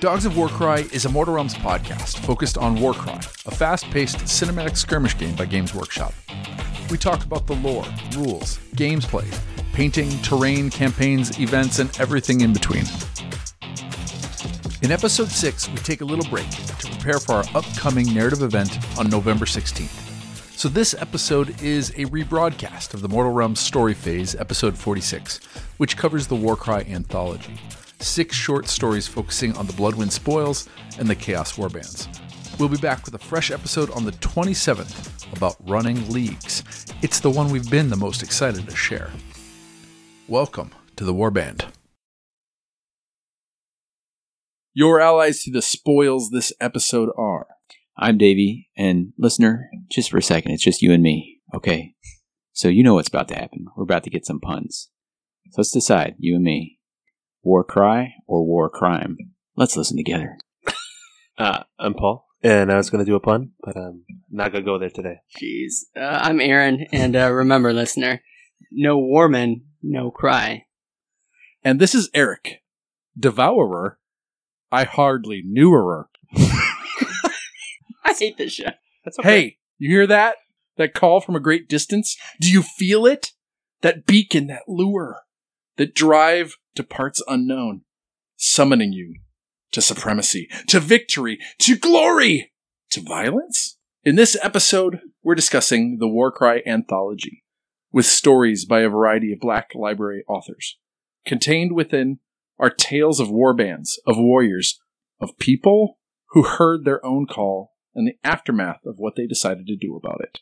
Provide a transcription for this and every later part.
dogs of Warcry. Is a Mortal Realms podcast focused on Warcry, a fast paced cinematic skirmish game by Games Workshop. We talk about the lore, rules, games played, painting, terrain, campaigns, events, and everything in between. In episode 6, we take a little break to prepare for our upcoming narrative event on November 16th. So, this episode is a rebroadcast of the Mortal Realms story phase, episode 46, which covers the Warcry anthology six short stories focusing on the Bloodwind spoils and the Chaos Warbands. We'll be back with a fresh episode on the 27th about running leagues. It's the one we've been the most excited to share. Welcome to the Warband. Your allies to the spoils this episode are I'm Davey, and listener, just for a second, it's just you and me, okay? So you know what's about to happen. We're about to get some puns. So let's decide, you and me. War cry or war crime? Let's listen together. Uh, I'm Paul, and I was going to do a pun, but I'm not going to go there today. Jeez. Uh, I'm Aaron, and uh, remember, listener, no warman, no cry. And this is Eric, Devourer. I hardly knew her. I hate this show. That's Hey, you hear that? That call from a great distance? Do you feel it? That beacon, that lure, that drive to parts unknown, summoning you to supremacy, to victory, to glory, to violence? In this episode, we're discussing the Warcry anthology with stories by a variety of Black Library authors. Contained within are tales of war bands, of warriors, of people who heard their own call and the aftermath of what they decided to do about it.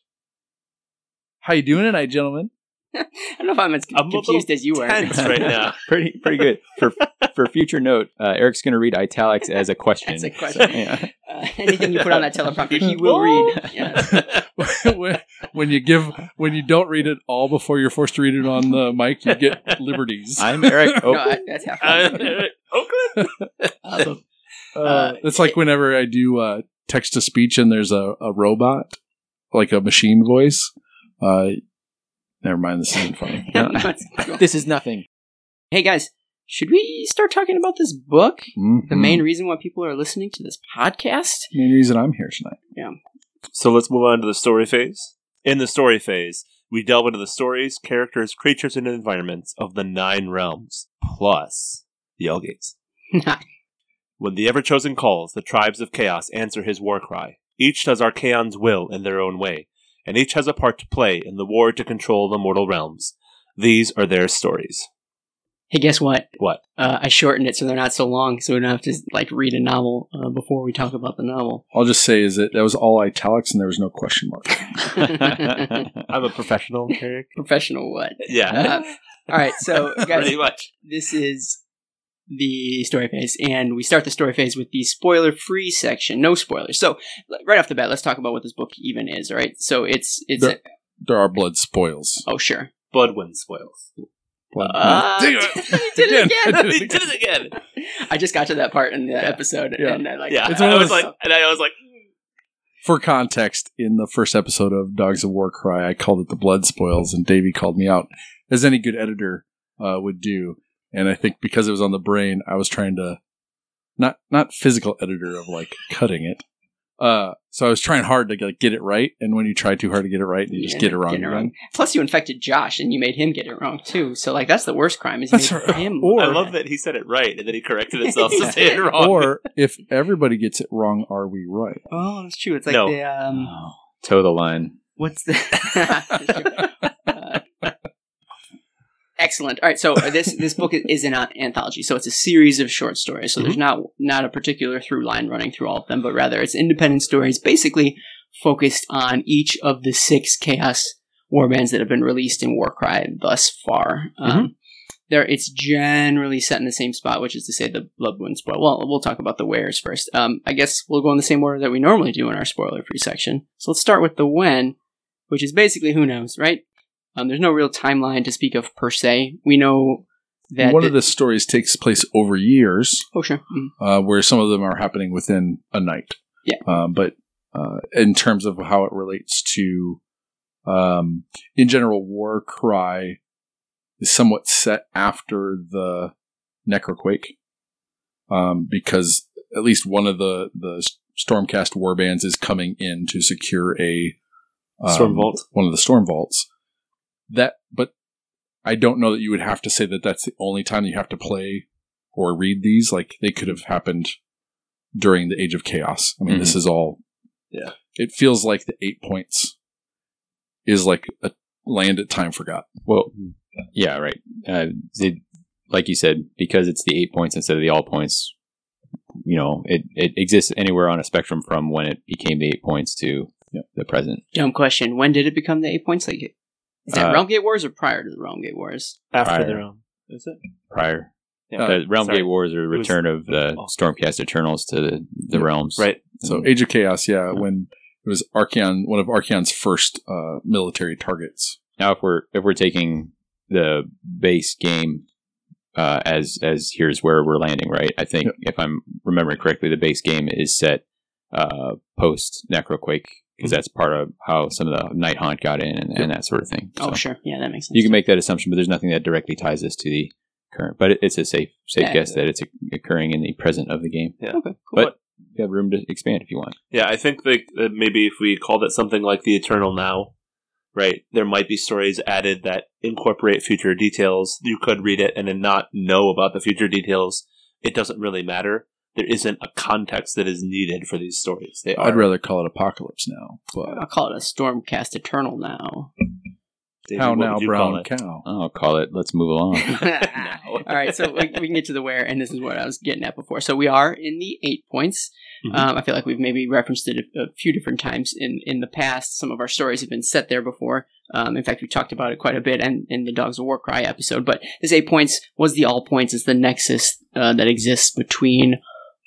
How you doing tonight, gentlemen? I don't know if I'm as I'm confused as you are. right now. pretty pretty good. For for future note, uh, Eric's going to read italics as a question. That's a question. Yeah. Uh, anything you put on that teleprompter, he will read. Yeah. when, when you give when you don't read it all before you're forced to read it on the mic, you get liberties. I'm Eric. Oh, No, I, that's half Uh, fun. Oakland? Um, Uh, it's like whenever I do uh, text to speech and there's a, a robot, like a machine voice. Uh, never mind, this isn't funny. no, this is nothing. Hey guys, should we start talking about this book? Mhm. The main reason why people are listening to this podcast? main reason I'm here tonight. Yeah. So let's move on to the story phase. In the story phase, we delve into the stories, characters, creatures, and environments of the nine realms, plus the Elgates. When the ever chosen calls, the tribes of chaos answer his war cry. Each does Archaon's will in their own way, and each has a part to play in the war to control the mortal realms. These are their stories. Hey, guess what? What? Uh, I shortened it so they're not so long, so we don't have to like read a novel uh, before we talk about the novel. I'll just say is that that was all italics and there was no question mark. I'm a professional, Eric. Professional what? Yeah, Uh, all right, so guys, pretty much. this is the story phase, and we start the story phase with the spoiler-free section. No spoilers. So right off the bat, let's talk about what this book even is. All right, so it's it's There- There are blood spoils. oh sure. Bloodwind spoils. Blood- Uh, Dang he did it again. he did it again. I just got to that part in the episode, Yeah. and I like Yeah, It's I one was like, and I was like, For context, in the first episode of Dogs of War Cry, I called it the blood spoils, and Davey called me out, as any good editor uh, would do. And I think because it was on the brain, I was trying to not not physical editor of like cutting it. Uh, so I was trying hard to like, get it right, and when you try too hard to get it right, you just get it wrong getting again. Plus, you infected Josh, and you made him get it wrong too. So like that's the worst crime is you That's made right. him. Or- I love that he said it right and then he corrected himself to say it wrong. Or if everybody gets it wrong, are we right? Oh, that's true. It's like No. the um, Oh, toe the line. what's the excellent. All right so this this book is an an anthology so it's a series of short stories. So there's not not a particular through line running through all of them but rather it's independent stories basically focused on each of the six chaos warbands that have been released in warcry thus far. Um, there it's generally set in the same spot which is to say the bloodwind spoil well we'll talk about the wares first. Um, i guess we'll go in the same order that we normally do in our spoiler free section. So let's start with the when which is basically who knows, right? Um, there's no real timeline to speak of per se. We know that One the- of the stories takes place over years, oh sure, Mm. uh, where some of them are happening within a night. Yeah. Um, but uh, in terms of how it relates to, um, in general, War Cry is somewhat set after the Necroquake, um, because at least one of the the Stormcast warbands is coming in to secure a um, Storm Vault. one of the Storm Vaults. That, but I don't know that you would have to say that that's the only time you have to play or read these. Like they could have happened during the Age of Chaos. I mean, this is all. Yeah. It feels like the eight points is like a land at time forgot. Well, yeah, right. Uh, it, like you said, because it's the eight points instead of the all points, you know, it, it exists anywhere on a spectrum from when it became the eight points to the present. Dumb question. When did it become the eight points? Like, is that Uh, Realm Gate Wars or prior to the Realm Gate Wars? After Prior. their own. Is it? Prior, Yeah. the Realm sorry. Gate Wars or a was- return of the oh. Stormcast Eternals to the, the Yeah. realms. Right. So. Age of Chaos, yeah, when it was Archaon, one of Archaon's first uh, military targets. Now, if we're if we're taking the base game uh, as as here's where we're landing, right? I think Yep. if I'm remembering correctly, the base game is set uh, post Necroquake because that's part of how some of the Night Haunt got in and, and that sort of thing. Oh, sure. Yeah, that makes sense. you can make that assumption, but there's nothing that directly ties this to the current. But it, it's a safe safe Yeah. guess that it's occurring in the present of the game. Yeah, okay, cool. But you have room to expand if you want. Yeah, I think that uh, maybe if we called it something like the Eternal Now, right, there might be stories added that incorporate future details. You could read it and then not know about the future details. It doesn't really matter. There isn't a context that is needed for these stories. They. I'd rather call it Apocalypse now, but I'll call it a Stormcast Eternal now. David, how now, would you call brown cow? I'll call it. Let's move along. All right, so we, we can get to the where, and this is what I was getting at before. So we are in the eight points. Mhm. Um, I feel like we've maybe referenced it a, a few different times in, in the past. Some of our stories have been set there before. Um, in fact, we talked about it quite a bit and in the Dogs of Warcry episode. But this eight points was the all points. It's the nexus uh, that exists between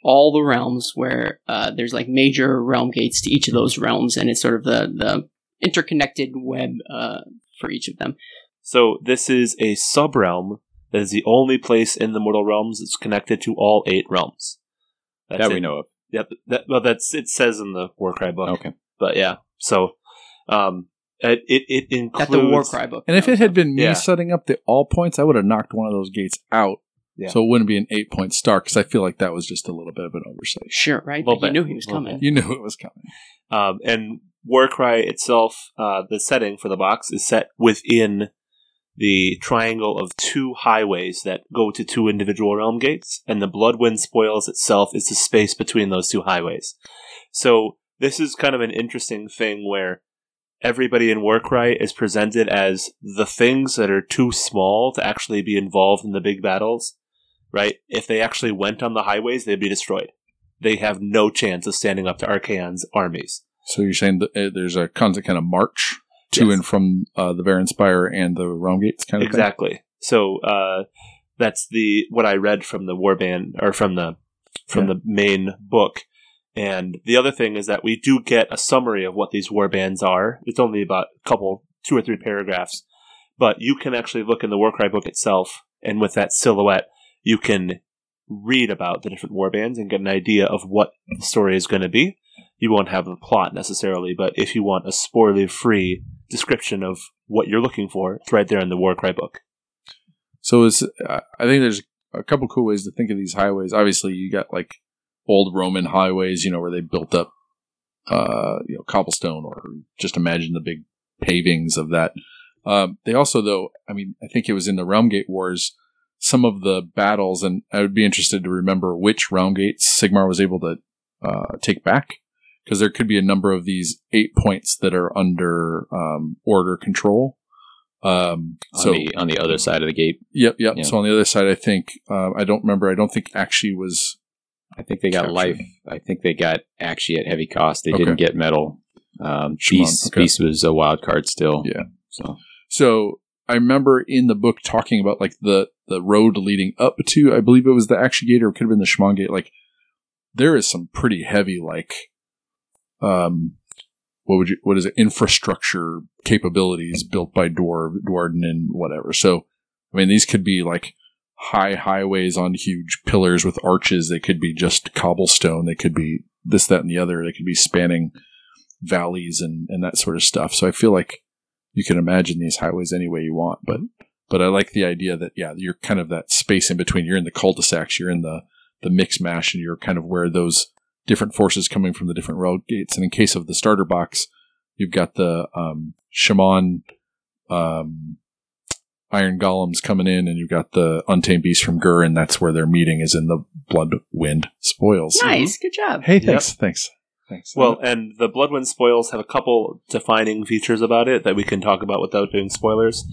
all the realms, where uh, there's like major realm gates to each of those realms, and it's sort of the the interconnected web uh, for each of them. So this is a sub realm that is the only place in the mortal realms that's connected to all eight realms. That's that we it. know of. Yep. That, well, that's it says in the Warcry book. Okay. But yeah, so um, it it, it includes Got the Warcry book. And if it had been me Yeah. setting up the all points, I would have knocked one of those gates out. Yeah. So it wouldn't be an eight point star because I feel like that was just a little bit of an oversight. Sure, right? Little But you bit, knew he was little coming. You knew it was coming. Um, and Warcry itself, uh, the setting for the box is set within the triangle of two highways that go to two individual realm gates, and the Bloodwind Spoils itself is the space between those two highways. So this is kind of an interesting thing where everybody in Warcry is presented as the things that are too small to actually be involved in the big battles, right? If they actually went on the highways, they'd be destroyed. They have no chance of standing up to Archaon's armies. So you're saying that uh, there's a constant kind of march to Yes. and from uh, the Varanspire and the Realm Gates kind of thing? exactly. So uh, that's the what I read from the warband or from the from Yeah. the main book. And the other thing is that we do get a summary of what these warbands are. It's only about a couple, two or three paragraphs, but you can actually look in the Warcry book itself, and with that silhouette, you can read about the different warbands and get an idea of what the story is going to be. You won't have a plot necessarily, but if you want a spoiler-free description of what you're looking for, it's right there in the Warcry book. So it's, I think there's a couple cool ways to think of these highways. Obviously, you got like old Roman highways, you know, where they built up, uh, you know, cobblestone, or just imagine the big pavings of that. Um, they also, though, I mean, I think it was in the Realm Gate Wars, some of the battles, and I would be interested to remember which Realm Gates Sigmar was able to uh, take back, because there could be a number of these eight points that are under um, order control. Um, On so the on the other side of the gate, Yep, yep. Yeah. So on the other side, I think uh, I don't remember. I don't think Aqshy was. I think they got Captured. life. I think they got actually at heavy cost. They Okay. didn't get metal. Um, Chamon, Beast, okay. Beast was a wild card still. Yeah. So So I remember in the book talking about like the the road leading up to. I believe it was the Aqshy Gate, or it could have been the Chamon Gate. Like there is some pretty heavy like, um, what would you what is it? Infrastructure capabilities built by Dwar Duardin and whatever. So I mean, these could be like high highways on huge pillars with arches. They could be just cobblestone. They could be this, that, and the other. They could be spanning valleys and, and that sort of stuff. So I feel like you can imagine these highways any way you want. But but I like the idea that yeah, you're kind of that space in between. You're in the cul-de-sacs. You're in the the mix mash, and you're kind of where those different forces coming from the different road gates. And in case of the starter box, you've got the um, Chamon um, iron golems coming in, and you've got the untamed beast from Ghur, and that's where their meeting is in the blood wind spoils. Nice, good job. Hey, thanks, thanks, thanks. Well, and the Bloodwind spoils have a couple defining features about it that we can talk about without doing spoilers.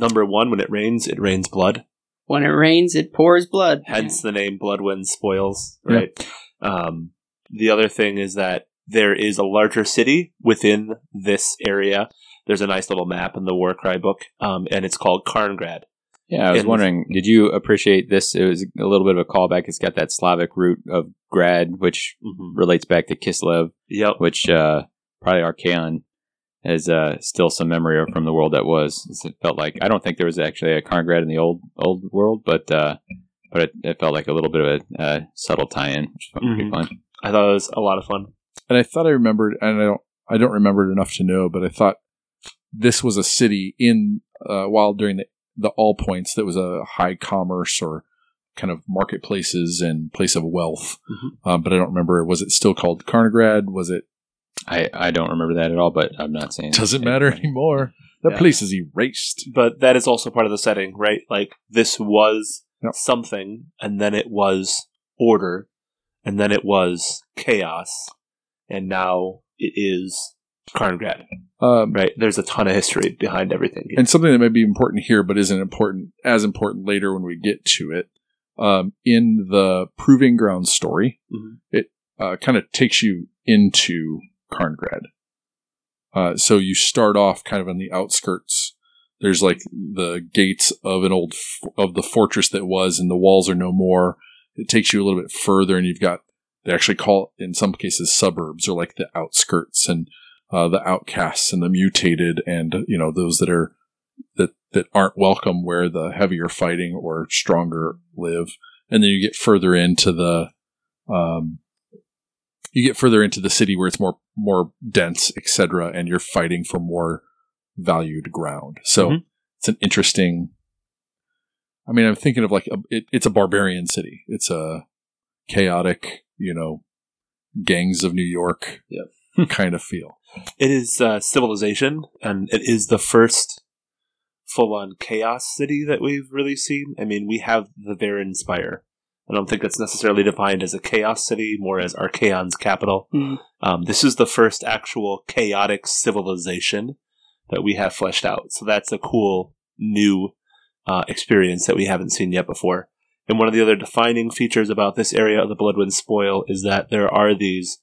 Number one, when it rains, it rains blood. When it rains, it pours blood. Hence the name Blood Bloodwind spoils. Yeah. Right. Um, the other thing is that there is a larger city within this area. There's a nice little map in the Warcry book, um, and it's called Karngrad. Yeah, I was And- wondering, did you appreciate this? It was a little bit of a callback. It's got that Slavic root of grad, which hmm relates back to Kislev, Yep. which uh, probably Archaon has uh, still some memory of from the world that was. It felt like I don't think there was actually a Karngrad in the old old world, but uh, but it, it felt like a little bit of a uh, subtle tie-in, which was pretty Mhm. fun. I thought it was a lot of fun. and I thought I remembered, and I don't, I don't remember it enough to know, but I thought this was a city in uh, while during the the all points that was a high commerce or kind of marketplaces and place of wealth. Mhm. Um, but I don't remember. Was it still called Karnagrad? Was it? I, I don't remember that at all, but I'm not saying it Doesn't matter anymore. That Yeah. place is erased. But that is also part of the setting, right? Like this was Yep. something, and then it was order, and then it was chaos, and now it is Karngrad. Um, Right? There's a ton of history behind everything. here. and something that may be important here, but isn't important as important later when we get to it. Um, in the Proving Ground story, Mhm. it uh, kind of takes you into Karngrad. Uh, so you start off kind of on the outskirts. There's like the gates of an old f- of the fortress that was, and the walls are no more. It takes you a little bit further, and you've got they actually call it in some cases suburbs or like the outskirts and uh, the outcasts and the mutated and you know those that are that that aren't welcome where the heavier fighting or stronger live and then you get further into the um you get further into the city where it's more more dense etc and you're fighting for more valued ground so Mhm. it's an interesting i mean i'm thinking of like a, it, it's a barbarian city it's a chaotic you know gangs of new york Yep. kind of feel It is uh, civilization, and it is the first full-on chaos city that we've really seen. I mean, we have the Varanspire. I don't think it's necessarily defined as a chaos city, more as Archaon's capital. Mhm. Um, this is the first actual chaotic civilization that we have fleshed out. So that's a cool new uh, experience that we haven't seen yet before. And one of the other defining features about this area of the Bloodwind Spoil is that there are these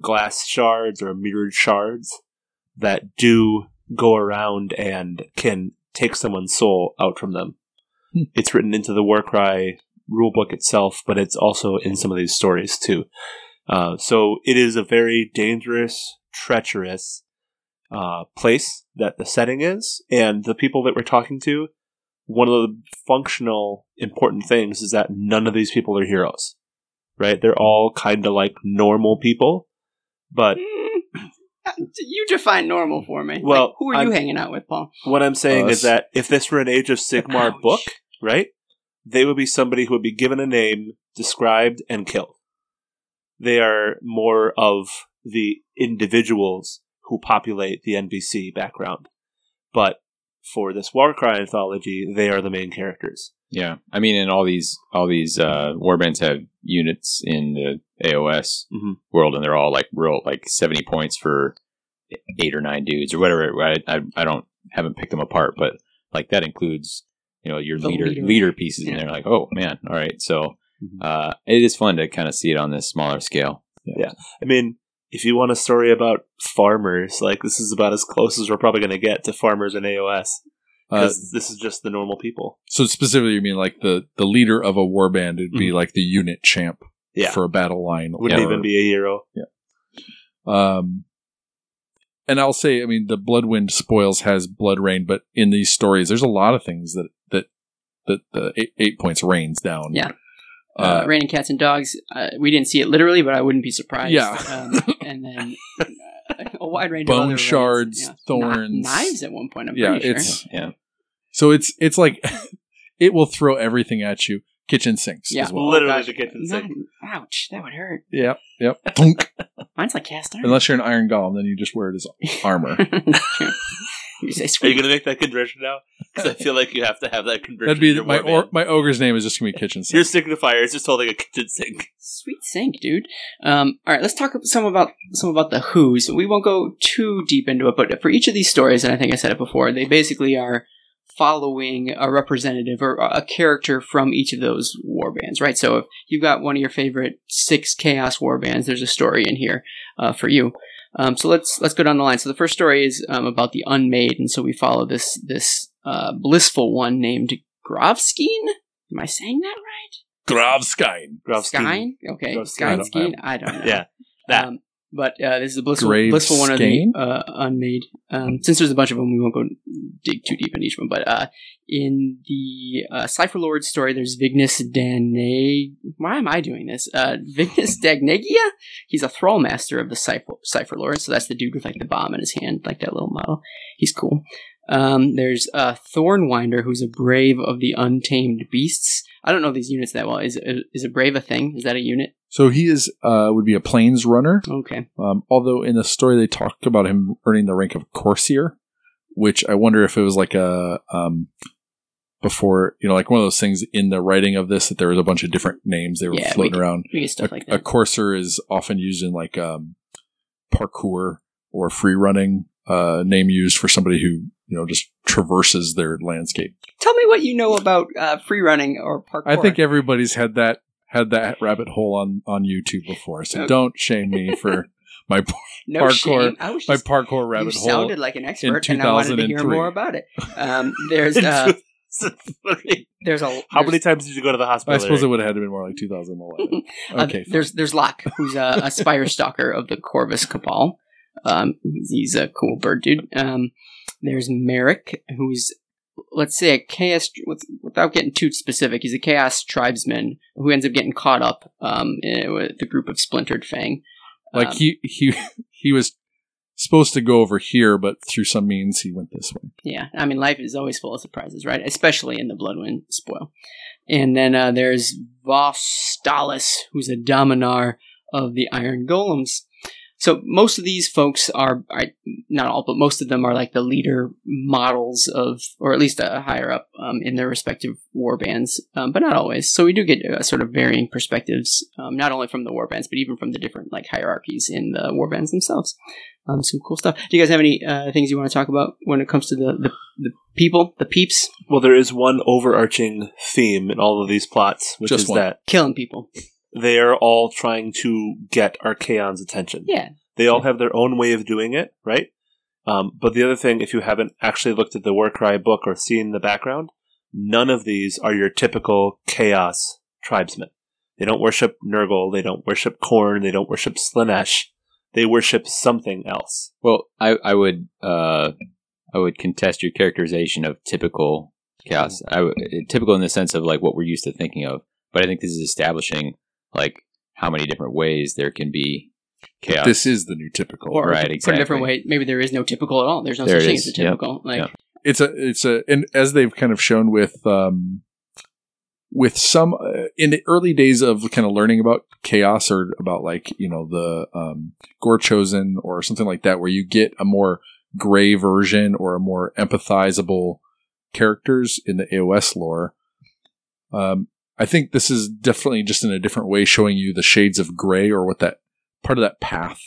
glass shards or mirrored shards that do go around and can take someone's soul out from them. Hmm. It's written into the Warcry rulebook itself, but it's also in some of these stories too. Uh, so it is a very dangerous, treacherous uh, place that the setting is, and the people that we're talking to. One of the functional important things is that none of these people are heroes, right? They're all kind of like normal people, but. You define normal for me. Well, Like, who are I'm- you hanging out with, Paul? What I'm saying is that if this were an Age of Sigmar Ouch. book, right, they would be somebody who would be given a name, described, and killed. They are more of the individuals who populate the NPC background. But for this Warcry anthology, they are the main characters. Yeah, I mean, and all these all these uh, warbands have units in the AOS Mhm. world, and they're all like real like seventy points for eight or nine dudes or whatever. Right? I I don't haven't picked them apart, but like that includes you know your leader leader. leader, pieces, Yeah. and they're like, oh man, all right. So Mhm. uh, it is fun to kind of see it on this smaller scale. Yeah. I mean, if you want a story about farmers, like this is about as close as we're probably going to get to farmers in AOS. uh, Because this is just the normal people. So specifically, you mean like the the leader of a warband would be like the unit champ Yeah. for a battle line, Wouldn't or- even be a hero. Yeah. Um, and I'll say, I mean, the Bloodwind spoils has blood rain, but in these stories, there's a lot of things that that that the eight, eight points rains down. Yeah. Uh, Uh, Raining Cats and Dogs. Uh, we didn't see it literally, but I wouldn't be surprised. Yeah. Um, and then uh, a wide range of Bone shards, Yeah. Thorns. knives at one point. I'm yeah, pretty sure. it's Yeah. so it's it's like it will throw everything at you. Kitchen sinks Yeah. as well. Literally gosh. the kitchen Not- sink. ouch, that would hurt. Yep, yep. Thunk. Mine's like cast iron. Unless you're an iron golem, then you just wear it as armor. you say Are you going to make that conversion now? Because I feel like you have to have that conversion. That'd be in my or, my ogre's name is just gonna be kitchen sink. Your sink. signifier is just holding a kitchen sink. Sweet sink, dude. Um, all right, let's talk some about some about the Who's. We won't go too deep into it, but for each of these stories, and I think I said it before, they basically are following a representative or a character from each of those war bands, right? So if you've got one of your favorite six Chaos war bands, there's a story in here uh, for you. Um, so let's let's go down the line. So the first story is um, about the Unmade, and so we follow this this uh, blissful one named Grovskeen. Am I saying that right? Gravskine. Grovsky. Skine? Okay, Grovskine. I don't- I don't know. Yeah, that. Um, but uh, this is a blissful, Grave blissful one of the uh, unmade. Um, since there's a bunch of them, we won't go dig too deep into each one. But uh, in the uh, Cypher Lord story, there's Vignus Daneg. Why am I doing this? Uh, Vignus Dagnegia? He's a thrall master of the Cipher, Cypher Lord. So that's the dude with like the bomb in his hand, like that little model. He's cool. Um, there's uh, Thornwinder, who's a brave of the untamed beasts. I don't know these units that well. Is is a brave a thing? Is that a unit? So he is uh would be a plains runner. Okay. Um, although in the story they talked about him earning the rank of coursier, which I wonder if it was like a um before you know like one of those things in the writing of this that there was a bunch of different names they were Yeah, floating can- around. We stuff a, like a courser is often used in like um, parkour or free running. Uh, name used for somebody who you know just traverses their landscape. Tell me what you know about uh, free running or parkour. I think everybody's had that had that rabbit hole on on YouTube before, so Okay. don't shame me for my no parkour- shame. I was my just, parkour you rabbit hole. sounded like an expert, and I wanted to hear more about it. Um, there's uh, there's a How many times did you go to the hospital? I suppose it would have had to been more like 2011. uh, Okay, there's there's Locke, who's a, a spire stalker of the Corvus Cabal. Um, he's a cool bird dude. Um, there's Merrick, who's let's say a chaos with, without getting too specific. He's a chaos tribesman who ends up getting caught up um, in, with the group of splintered Fang. like Um, he he he was supposed to go over here, but through some means he went this way. Yeah, I mean, life is always full of surprises, right? Especially in the Bloodwind spoil. And then uh, there's Vostalis, who's a Dominar of the Iron Golems. So most of these folks are, I, not all, but most of them are like the leader models of, or at least uh, higher up um, in their respective war bands, um, but not always. So we do get uh, sort of varying perspectives, um, not only from the war bands, but even from the different like hierarchies in the war bands themselves. Um, some cool stuff. Do you guys have any uh, things you want to talk about when it comes to the, the, the people, the peeps, Well, there is one overarching theme in all of these plots, which Just is one. that killing people? They are all trying to get Archaon's attention. Yeah, They all have their own way of doing it, right? Um, but the other thing, if you haven't actually looked at the Warcry book or seen the background, none of these are your typical chaos tribesmen. They don't worship Nurgle, they don't worship Khorne, they don't worship Slaanesh. They worship something else. Well, I, I would uh, I would contest your characterization of typical chaos. I w- typical in the sense of like what we're used to thinking of, but I think this is establishing like how many different ways there can be chaos. This is the new typical. or Right, to put a different exactly. way, maybe there is no typical at all. There's no There such thing is. as a Yep. typical. Like, Yep. it's a it's a and as they've kind of shown with um with some uh, in the early days of kind of learning about chaos or about like you know the um gore chosen or something like that where you get a more gray version or a more empathizable characters in the AOS lore um I think this is definitely just in a different way showing you the shades of gray or what that part of that path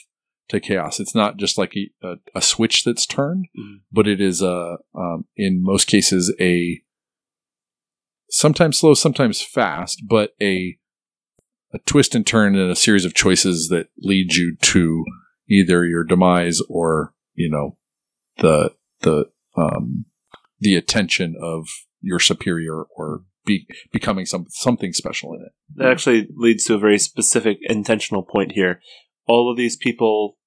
to chaos. It's not just like a, a, a switch that's turned, Mhm. but it is a um, in most cases a sometimes slow, sometimes fast, but a a twist and turn and a series of choices that lead you to either your demise or you know the the um the attention of your superior or be, becoming some something special in it. That actually leads to a very specific intentional point here. All of these people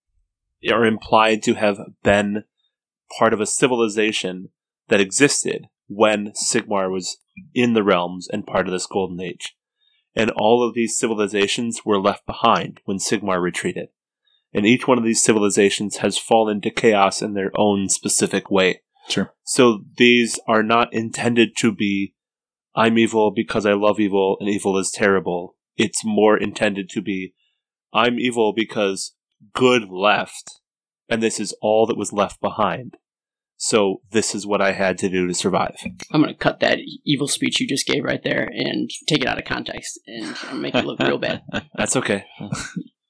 are implied to have been part of a civilization that existed when Sigmar was in the realms and part of this golden age. and all of these civilizations were left behind when Sigmar retreated. And each one of these civilizations has fallen to chaos in their own specific way. Sure. So these are not intended to be, I'm evil because I love evil and evil is terrible. It's more intended to be, I'm evil because good left, and this is all that was left behind. So this is what I had to do to survive. I'm going to cut that evil speech you just gave right there and take it out of context and make it look real bad. That's okay.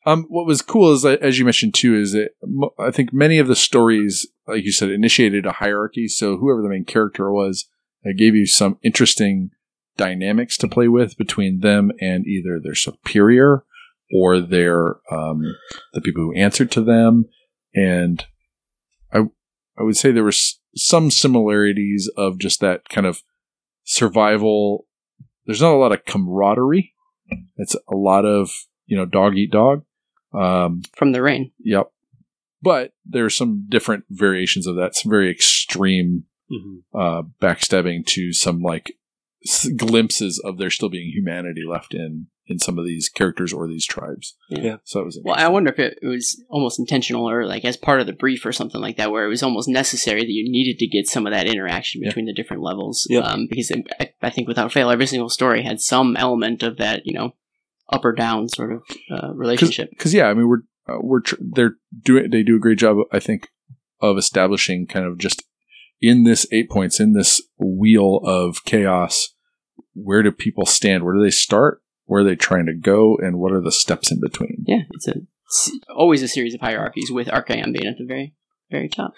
Um, what was cool is, as you mentioned too, is that I think many of the stories, like you said, initiated a hierarchy. So whoever the main character was, it gave you some interesting dynamics to play with between them and either their superior or their um, the people who answered to them. And I I would say there was some similarities of just that kind of survival. There's not a lot of camaraderie. It's a lot of you know dog eat dog. Um, From the rain. Yep. But there's some different variations of that. Some very extreme Mm-hmm. uh, backstabbing to some like s- glimpses of there still being humanity left in in some of these characters or these tribes. Yeah. So it was. Well, I wonder if it was almost intentional or like as part of the brief or something like that, where it was almost necessary that you needed to get some of that interaction Yeah. between the different levels. Yeah. Um, because I, I think without fail, every single story had some element of that, you know, up or down sort of uh, relationship. because yeah, I mean we're uh, we're tr- they're doing they do a great job, I think, of establishing kind of just in this eight points in this wheel of chaos. Where do people stand? Where do they start? Where are they trying to go? And what are the steps in between? Yeah, it's a it's always a series of hierarchies with Archaon being at the very very top.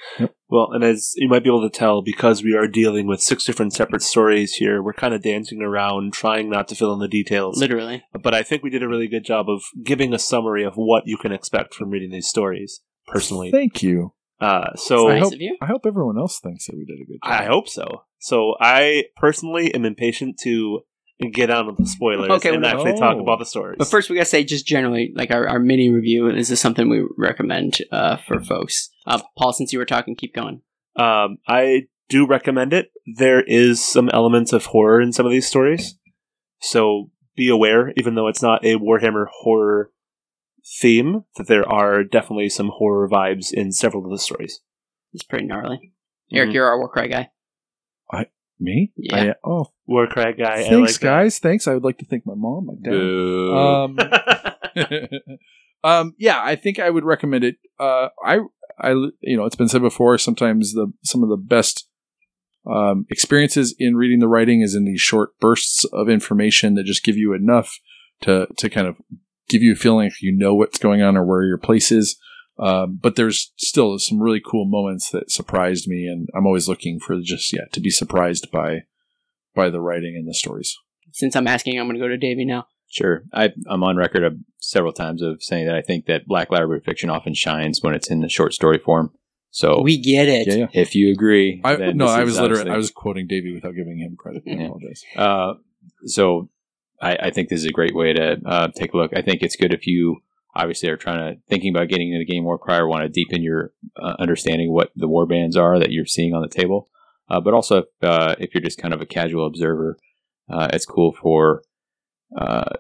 Well, and as you might be able to tell, because we are dealing with six different separate stories here, we're kind of dancing around, trying not to fill in the details. Literally. But I think we did a really good job of giving a summary of what you can expect from reading these stories. Personally, Thank you. Uh, so nice hope- of you. I hope everyone else thinks that we did a good job. I hope so. So I personally am impatient to get on with the spoilers Okay, and well, actually talk oh. about the stories. But first, we gotta say, just generally, like our, our mini review, is this something we recommend uh, for folks? Uh, Paul, since you were talking, keep going. Um, I do recommend it. There is some elements of horror in some of these stories, so be aware. Even though it's not a Warhammer horror theme, that there are definitely some horror vibes in several of the stories. It's pretty gnarly. Eric, Mhm. you're our Warcry guy. I me? Yeah. I- oh, Warcry guy. thanks, I like that. guys. Thanks. I would like to thank my mom, my dad. Boo. Um, um, yeah, I think I would recommend it. Uh, I, I, you know, it's been said before. Sometimes the some of the best um, experiences in reading the writing is in these short bursts of information that just give you enough to to kind of give you a feeling if you know what's going on or where your place is. Um, but there's still some really cool moments that surprised me, and I'm always looking for just yeah to be surprised by by the writing and the stories. Since I'm asking, I'm gonna go to Davey now. Sure. I, I'm on record of several times of saying that I think that Black Library fiction often shines when it's in the short story form. So We get it. Yeah, yeah. if you agree, I, then no, this I was literally I was quoting Davey without giving him credit. I Yeah. apologize. Uh, so I, I think this is a great way to uh, take a look. I think it's good if you obviously are trying to thinking about getting into the game war cry or want to deepen your uh, understanding what the war bands are that you're seeing on the table. Uh, but also if, uh, if you're just kind of a casual observer, uh, it's cool for uh,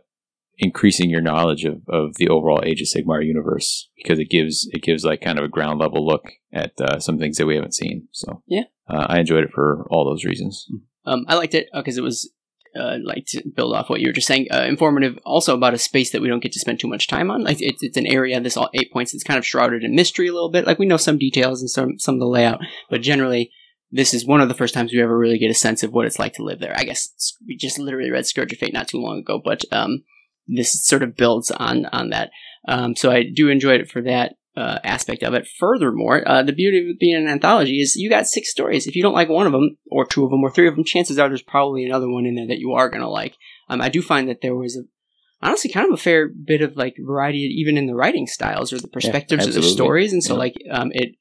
increasing your knowledge of, of the overall Age of Sigmar universe because it gives it gives like kind of a ground level look at uh, some things that we haven't seen. So Yeah. uh, I enjoyed it for all those reasons. Um, I liked it because it was uh, like to build off what you were just saying, uh, informative. Also about a space that we don't get to spend too much time on. Like it's, it's an area. This all eight points. It's kind of shrouded in mystery a little bit. Like we know some details and some some of the layout, but generally. This is one of the first times we ever really get a sense of what it's like to live there. I guess we just literally read Scourge of Fate not too long ago, but um, this sort of builds on on that. Um, so I do enjoy it for that uh, aspect of it. Furthermore, uh, the beauty of it being an anthology is you got six stories. If you don't like one of them, or two of them, or three of them, chances are there's probably another one in there that you are going to like. Um, I do find that there was a honestly kind of a fair bit of like variety even in the writing styles or the perspectives of the stories, and so Yeah. like um, it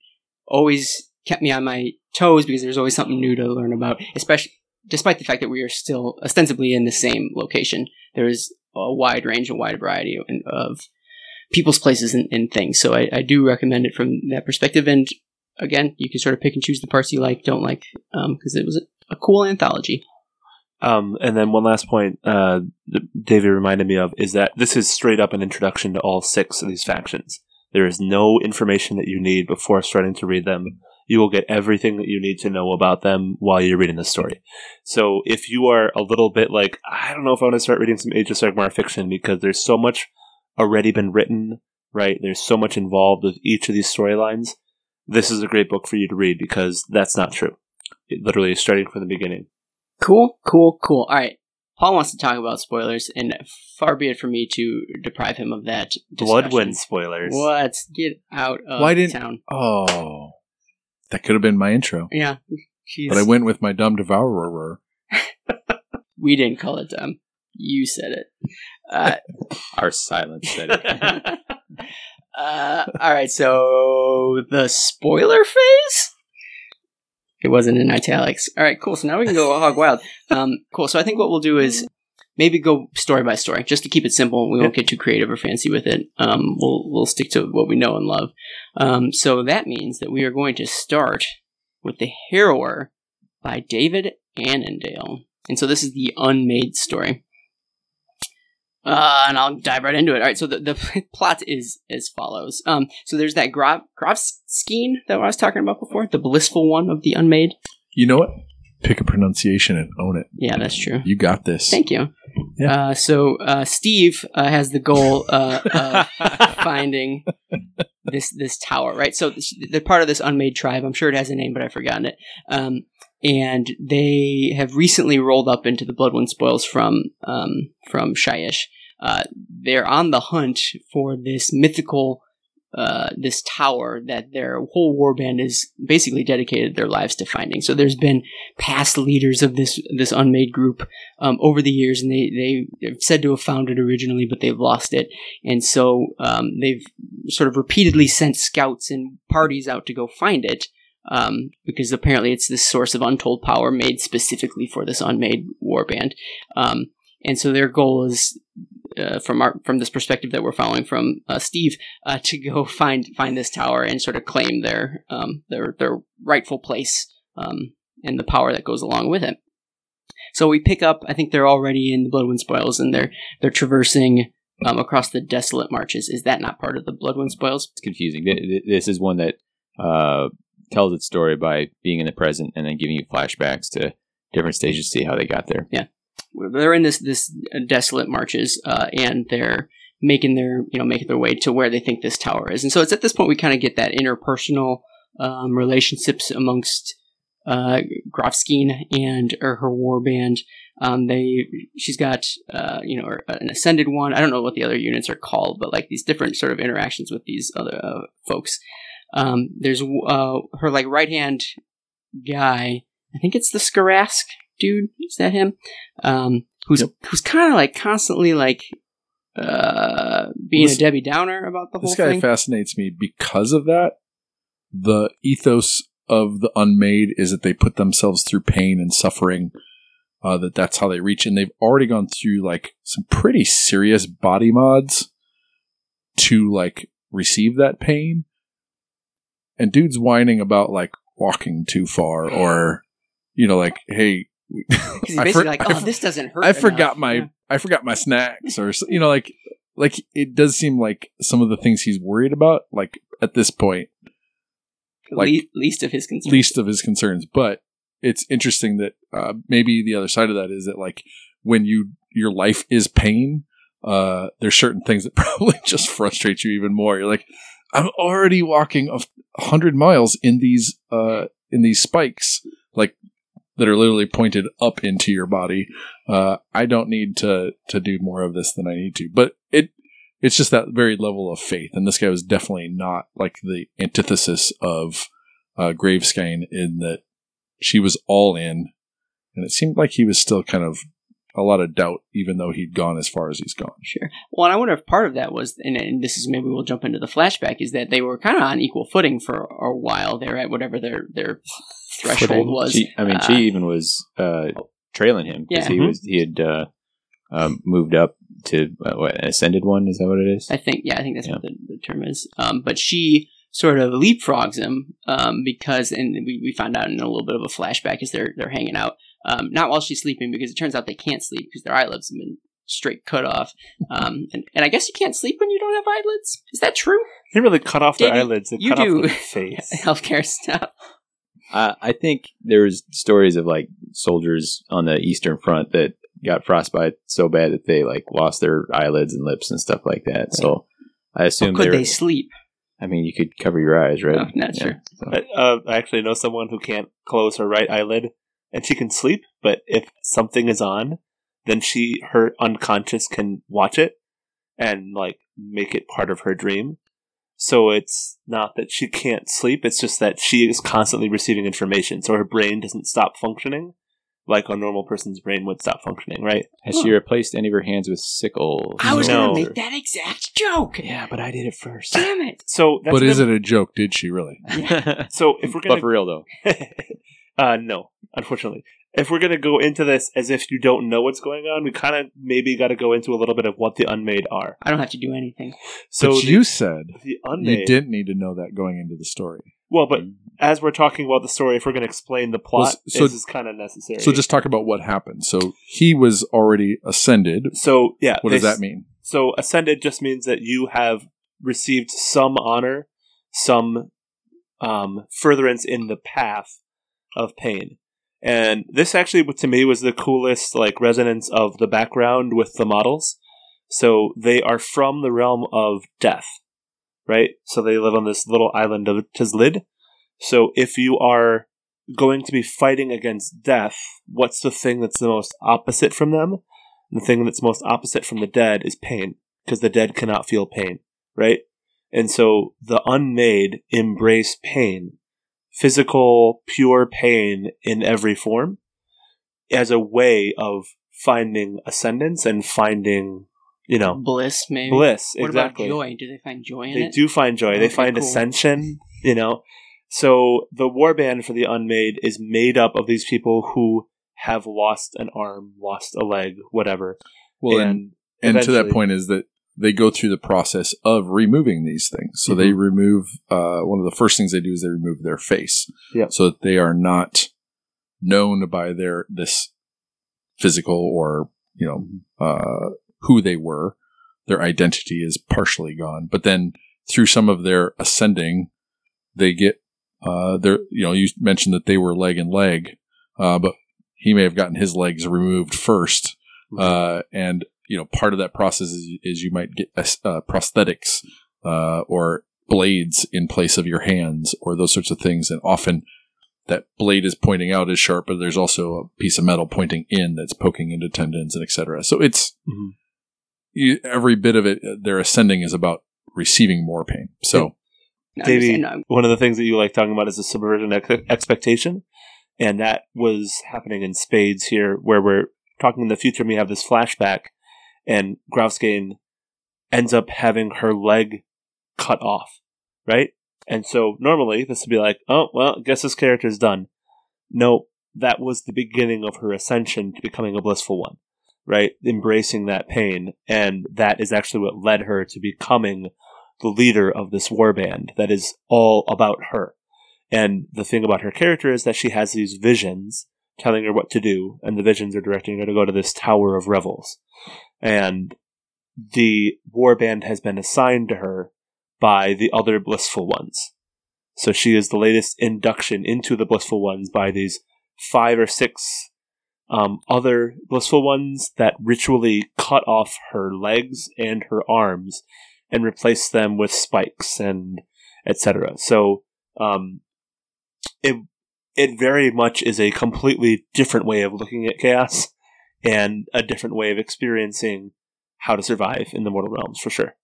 always kept me on my toes because there's always something new to learn about, especially. Despite the fact that we are still ostensibly in the same location, there is a wide range and wide variety of people's places and, and things. So I, I do recommend it from that perspective. And again, you can sort of pick and choose the parts you like, don't like, because it was a, a cool anthology. Um, and then one last point, uh, David reminded me of is that this is straight up an introduction to all six of these factions. There is no information that you need before starting to read them. You will get everything that you need to know about them while you're reading the story. So if you are a little bit like, I don't know if I want to start reading some Age of Sigmar fiction because there's so much already been written, right? There's so much involved with each of these storylines. This is a great book for you to read because that's not true. It literally is starting from the beginning. Cool, cool, cool. All right. Paul wants to talk about spoilers, and far be it for me to deprive him of that. discussion. Bloodwind spoilers. What? Get out of Why didn't- town. Oh, that could have been my intro, Yeah. Jeez. but I went with my dumb devourer. we didn't call it dumb. You said it. Uh, Our silence said uh, all right, so the spoiler phase? It wasn't in italics. All right, cool. So now we can go hog wild. Um, cool. So I think what we'll do is maybe go story by story, just to keep it simple. We won't get too creative or fancy with it. Um, we'll we'll stick to what we know and love. Um, so that means that we are going to start with the Harrower by David Annandale, and so this is the unmade story. Uh, and I'll dive right into it. All right, so the, the plot is as follows. Um, so there's that Grov Grovskine that I was talking about before, the blissful one of the unmade. You know what? Pick a pronunciation and own it. Yeah, that's true. You got this. Thank you. Yeah. Uh, so uh, Steve uh, has the goal uh, of finding this this tower, right? So this, they're part of this unmade tribe. I'm sure it has a name, but I've forgotten it. Um, and they have recently rolled up into the Bloodwind spoils from um, from Shyish. Uh, they're on the hunt for this mythical uh, this tower that their whole warband is basically dedicated their lives to finding. So there's been past leaders of this this unmade group um, over the years, and they they they're said to have found it originally, but they've lost it, and so um, they've sort of repeatedly sent scouts and parties out to go find it. Um, because apparently it's this source of untold power made specifically for this unmade warband, um, and so their goal is, uh, from our from this perspective that we're following from uh, Steve, uh, to go find find this tower and sort of claim their um, their their rightful place um, and the power that goes along with it. So we pick up. I think they're already in the Bloodwind Spoils, and they're they're traversing um, across the desolate marches. Is that not part of the Bloodwind Spoils? It's confusing. Th- th- This is one that uh, tells its story by being in the present and then giving you flashbacks to different stages to see how they got there. Yeah, they're in this this desolate marches, uh, and they're making their you know making their way to where they think this tower is. And so it's at this point we kind of get that interpersonal um, relationships amongst uh, Grofskine and her war band. Um, they she's got uh, you know an ascended one. I don't know what the other units are called, but like these different sort of interactions with these other uh, folks. Um, there's uh, her like right hand guy. I think it's the Skarask dude. Is that him? Um, who's who's kind of like constantly like uh, being This- a Debbie Downer about the whole thing. This guy thing. fascinates me because of that. The ethos of the unmade is that they put themselves through pain and suffering. Uh, that that's how they reach, and they've already gone through like some pretty serious body mods to like receive that pain. And dude's whining about like walking too far, or you know, like, hey, he's I basically for- like, oh, this doesn't hurt. I forgot enough." my Yeah. I forgot my snacks or you know like like it does seem like some of the things he's worried about like at this point like- Le- least of his concerns. least of his concerns but it's interesting that uh, maybe the other side of that is that like when you your life is pain uh there's certain things that probably just frustrate you even more you're like i'm already walking a hundred miles in these uh in these spikes like that are literally pointed up into your body. Uh i don't need to to do more of this than i need to but it it's just that very level of faith and this guy was definitely not like the antithesis of uh graveskine in that she was all in and it seemed like he was still kind of a lot of doubt even though he'd gone as far as he's gone Sure. Well, and I wonder if part of that was, and, and this is maybe we'll jump into the flashback, is that they were kind of on equal footing for a while. They're at whatever their their threshold was. She, I mean, Uh, she even was uh, trailing him because Yeah. he Mhm. was he had uh, um, moved up to uh, what an ascended one. Is that what it is? I think, yeah, I think that's Yeah. what the, the term is. Um, but she sort of leapfrogs him um, because, and we, we found out in a little bit of a flashback as they're they're hanging out. Um, not while she's sleeping, because it turns out they can't sleep because their eyelids have been straight cut off. Um, and, and I guess you can't sleep when you don't have eyelids. Is that true? They really cut off their Davey, eyelids and you cut do. off their face. Healthcare stuff. Uh, I think there's stories of like soldiers on the Eastern Front that got frostbite so bad that they like lost their eyelids and lips and stuff like that. So I assume Could they're. they sleep? I mean, you could cover your eyes, right? Oh, not sure. so- I, uh, I actually know someone who can't close her right eyelid, and she can sleep. But if something is on, then she her unconscious can watch it and like make it part of her dream. So it's not that she can't sleep; it's just that she is constantly receiving information, so her brain doesn't stop functioning like a normal person's brain would stop functioning, right? Has she replaced any of her hands with sickles? I was No. going to make that exact joke. Yeah, but I did it first. Damn it. So, that's but is the- it a joke? Did she really? So if we're gonna for real though, uh, no, unfortunately. If we're gonna go into this as if you don't know what's going on, we kind of maybe got to go into a little bit of what the unmade are. I don't have to do anything. So but the, you said the you unmade. didn't need to know that going into the story. Well, but as we're talking about the story, if we're gonna explain the plot, Well, so- this is kind of necessary. So just talk about what happened. So he was already ascended. so yeah. What they does that mean? So ascended just means that you have received some honor, some um, furtherance in the path of pain. And this actually, to me, was the coolest like resonance of the background with the models. So they are from the realm of death, right? So they live on this little island of Tizlid. So if you are going to be fighting against death, what's the thing that's the most opposite from them? The thing that's most opposite from the dead is pain, because the dead cannot feel pain, right? And so the unmade embrace pain, physical, pure pain in every form, as a way of finding ascendance and finding, you know, Bliss, maybe. bliss. What exactly. about joy? Do they find joy in They it? do find joy. they find cool. ascension, you know. So the warband for the unmade is made up of these people who have lost an arm, lost a leg, whatever. Well, and, and to that point is that they go through the process of removing these things. So they Mhm. remove uh, one of the first things they do is they remove their face, Yep. so that they are not known by their this physical or you know uh, who they were. Their identity is partially gone, but then through some of their ascending, they get uh, their you know you mentioned that they were leg and leg, uh, but he may have gotten his legs removed first uh, and you know part of that process is, is you might get uh, prosthetics uh, or blades in place of your hands or those sorts of things. And often that blade is pointing out is sharp but there's also a piece of metal pointing in that's poking into tendons and etc so it's Mhm. you, every bit of it uh, their ascending is about receiving more pain. So No, Davey, no, one of the things that you like talking about is the subversion ex- expectation, and that was happening in spades here, where we're talking in the future. and We have this flashback, and Grauskane ends up having her leg cut off, right? And so normally this would be like, oh well, guess this character's done. No, that was the beginning of her ascension to becoming a blissful one, right? Embracing that pain, and that is actually what led her to becoming the leader of this warband that is all about her. And the thing about her character is that she has these visions telling her what to do, and the visions are directing her to go to this Tower of Revels. And the warband has been assigned to her by the other blissful ones. So she is the latest induction into the blissful ones by these five or six um, other blissful ones that ritually cut off her legs and her arms and replace them with spikes and etc. So um, it it very much is a completely different way of looking at chaos and a different way of experiencing how to survive in the mortal realms for sure.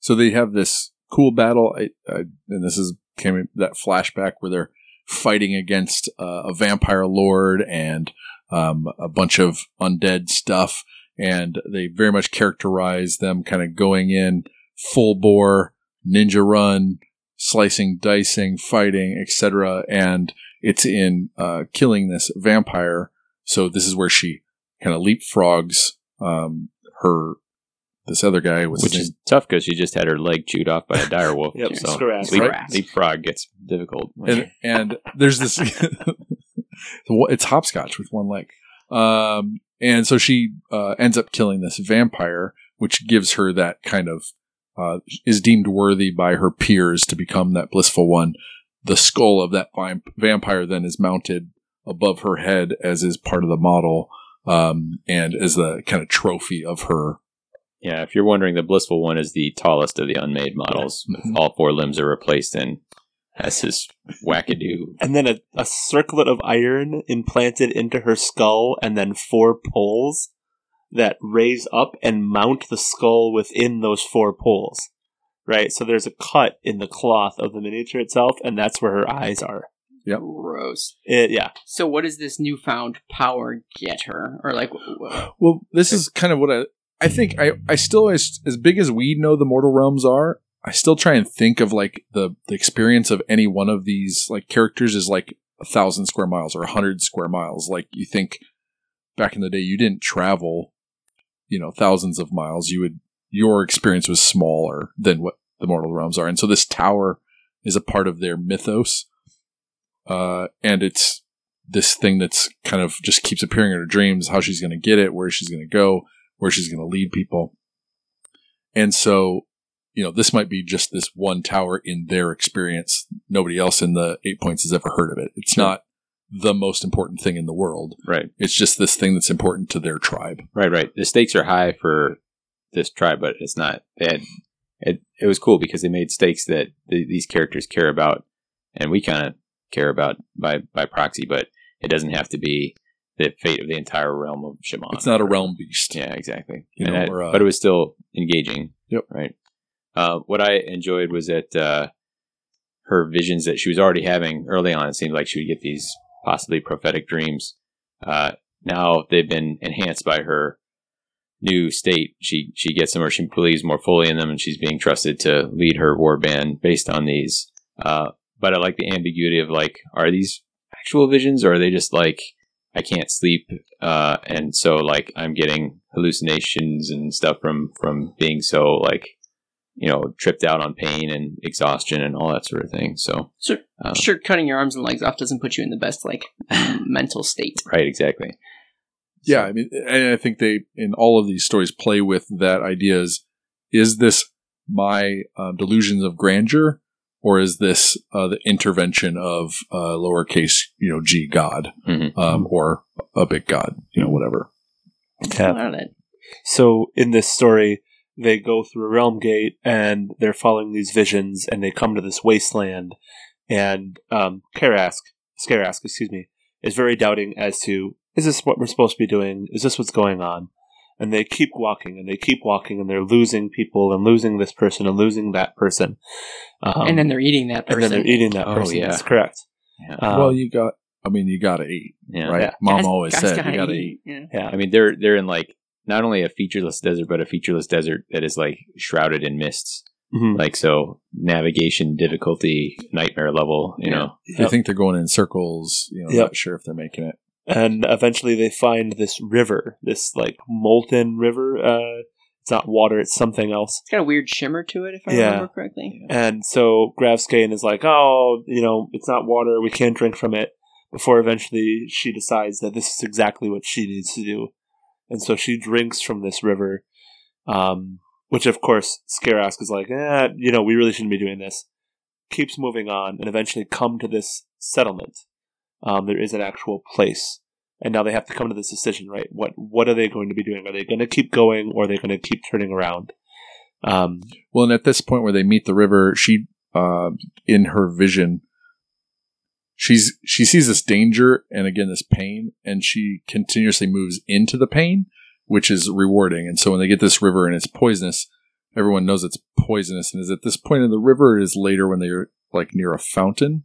So they have this cool battle, I, I, and this is came that flashback where they're fighting against uh, a vampire lord and um, a bunch of undead stuff, and they very much characterize them kind of going in full bore ninja run, slicing, dicing, fighting, etc. And it's in uh, killing this vampire. So this is where she kind of leapfrogs um, her. This other guy was which is tough because she just had her leg chewed off by a dire wolf. Yep, so leap, Scrass. leapfrog gets difficult. and and there's this It's hopscotch with one leg. Um, and so she uh, ends up killing this vampire, which gives her that kind of uh, is deemed worthy by her peers to become that blissful one. The skull of that vampire then is mounted above her head as is part of the model, um, and as the kind of trophy of her. Yeah, if you're wondering, the blissful one is the tallest of the unmade models. Mhm. All four limbs are replaced and has his wackadoo. And then a, a circlet of iron implanted into her skull, and then four poles that raise up and mount the skull within those four poles. Right? So there's a cut in the cloth of the miniature itself, and that's where her eyes are. Gross. It, yeah. So, what does this newfound power get her, or like? wh- Well, this is kind of what I I think. I I still as as big as we know the mortal realms are. I still try and think of like the the experience of any one of these like characters is like a thousand square miles or a hundred square miles. Like you think back in the day, you didn't travel, you know, thousands of miles. You would your experience was smaller than what the mortal realms are, and so this tower is a part of their mythos. Uh, and it's this thing that's kind of just keeps appearing in her dreams, how she's going to get it, where she's going to go, where she's going to lead people. And so, you know, this might be just this one tower in their experience. Nobody else in the eight points has ever heard of it. It's not the most important thing in the world. Right, It's just this thing that's important to their tribe. right, right. The stakes are high for this tribe, but it's not. They had it. It was cool because they made stakes that the, these characters care about, and we kind of care about by by proxy. But it doesn't have to be the fate of the entire realm of Chamon. It's not a realm beast. Yeah, exactly. You And know, that- or, uh, but it was still engaging. Yep. Right. Uh, what I enjoyed was that uh, her visions that she was already having early on. It seemed like she would get these possibly prophetic dreams. Uh, now they've been enhanced by her new state. She she gets them, or she believes more fully in them, and she's being trusted to lead her war band based on these. Uh, but I like the ambiguity of like, are these actual visions, or are they just like I can't sleep, uh, and so like I'm getting hallucinations and stuff from from being so like you know tripped out on pain and exhaustion and all that sort of thing. So So, um, sure, cutting your arms and legs off doesn't put you in the best like mental state. right, exactly. Yeah, I mean, and I think they in all of these stories play with that idea: is is this my uh, delusions of grandeur, or is this uh, the intervention of uh, lowercase, you know, g god, Mhm. um, or a big god, you know, whatever. Yeah. Out of that. So in this story, they go through a realm gate and they're following these visions, and they come to this wasteland. And um, Karask, Skarask, excuse me, is very doubting as to is this what we're supposed to be doing? Is this what's going on? And they keep walking and they keep walking, and they're losing people and losing this person and losing that person. Um, and then they're eating that person. and person. then they're eating that Oh, person. yeah. That's correct. Yeah. Um, well, you got, I mean, you got to eat, yeah. right? yeah. Mom Guys- always guys said gotta you got to eat. Yeah. yeah. I mean, they're they're in like not only a featureless desert, but a featureless desert that is like shrouded in mists. Mhm. Like so, navigation difficulty, nightmare level. You Yeah. know, I think they're going in circles. You know, Yep. not sure if they're making it. And eventually they find this river, this like molten river. Uh, it's not water; it's something else. It's got a weird shimmer to it, if I Yeah. remember correctly. And so Gravskane is like, "Oh, you know, it's not water; we can't drink from it." Before eventually she decides that this is exactly what she needs to do, and so she drinks from this river. Um, which of course Skarask is like, "Eh, you know, we really shouldn't be doing this." Keeps moving on, and eventually come to this settlement. Um, there is an actual place and now they have to come to this decision, right? What what are they going to be doing? Are they going to keep going, or are they going to keep turning around? Um, Well, and at this point where they meet the river, she, uh, in her vision, she's she sees this danger and again this pain, and she continuously moves into the pain, which is rewarding. And so when they get this river and it's poisonous, everyone knows it's poisonous. And is at this point in the river, or is later when they're like near a fountain,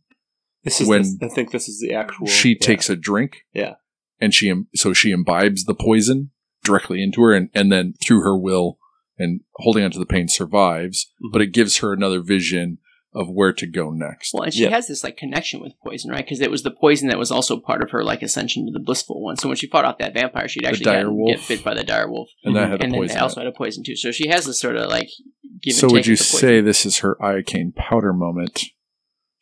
this is When this- I think this is the actual. she yeah. takes a drink. Yeah. and she so she imbibes the poison directly into her, and and then through her will and holding onto the pain survives. Mhm. But it gives her another vision of where to go next. Well, and she Yeah. has this like connection with poison, right? Because it was the poison that was also part of her like ascension to the blissful one. So when she fought off that vampire, she'd actually dire get bit by the dire wolf, and that had and a then poison. they also had a poison too. So she has this sort of like give so and would you the say this is her iocane powder moment?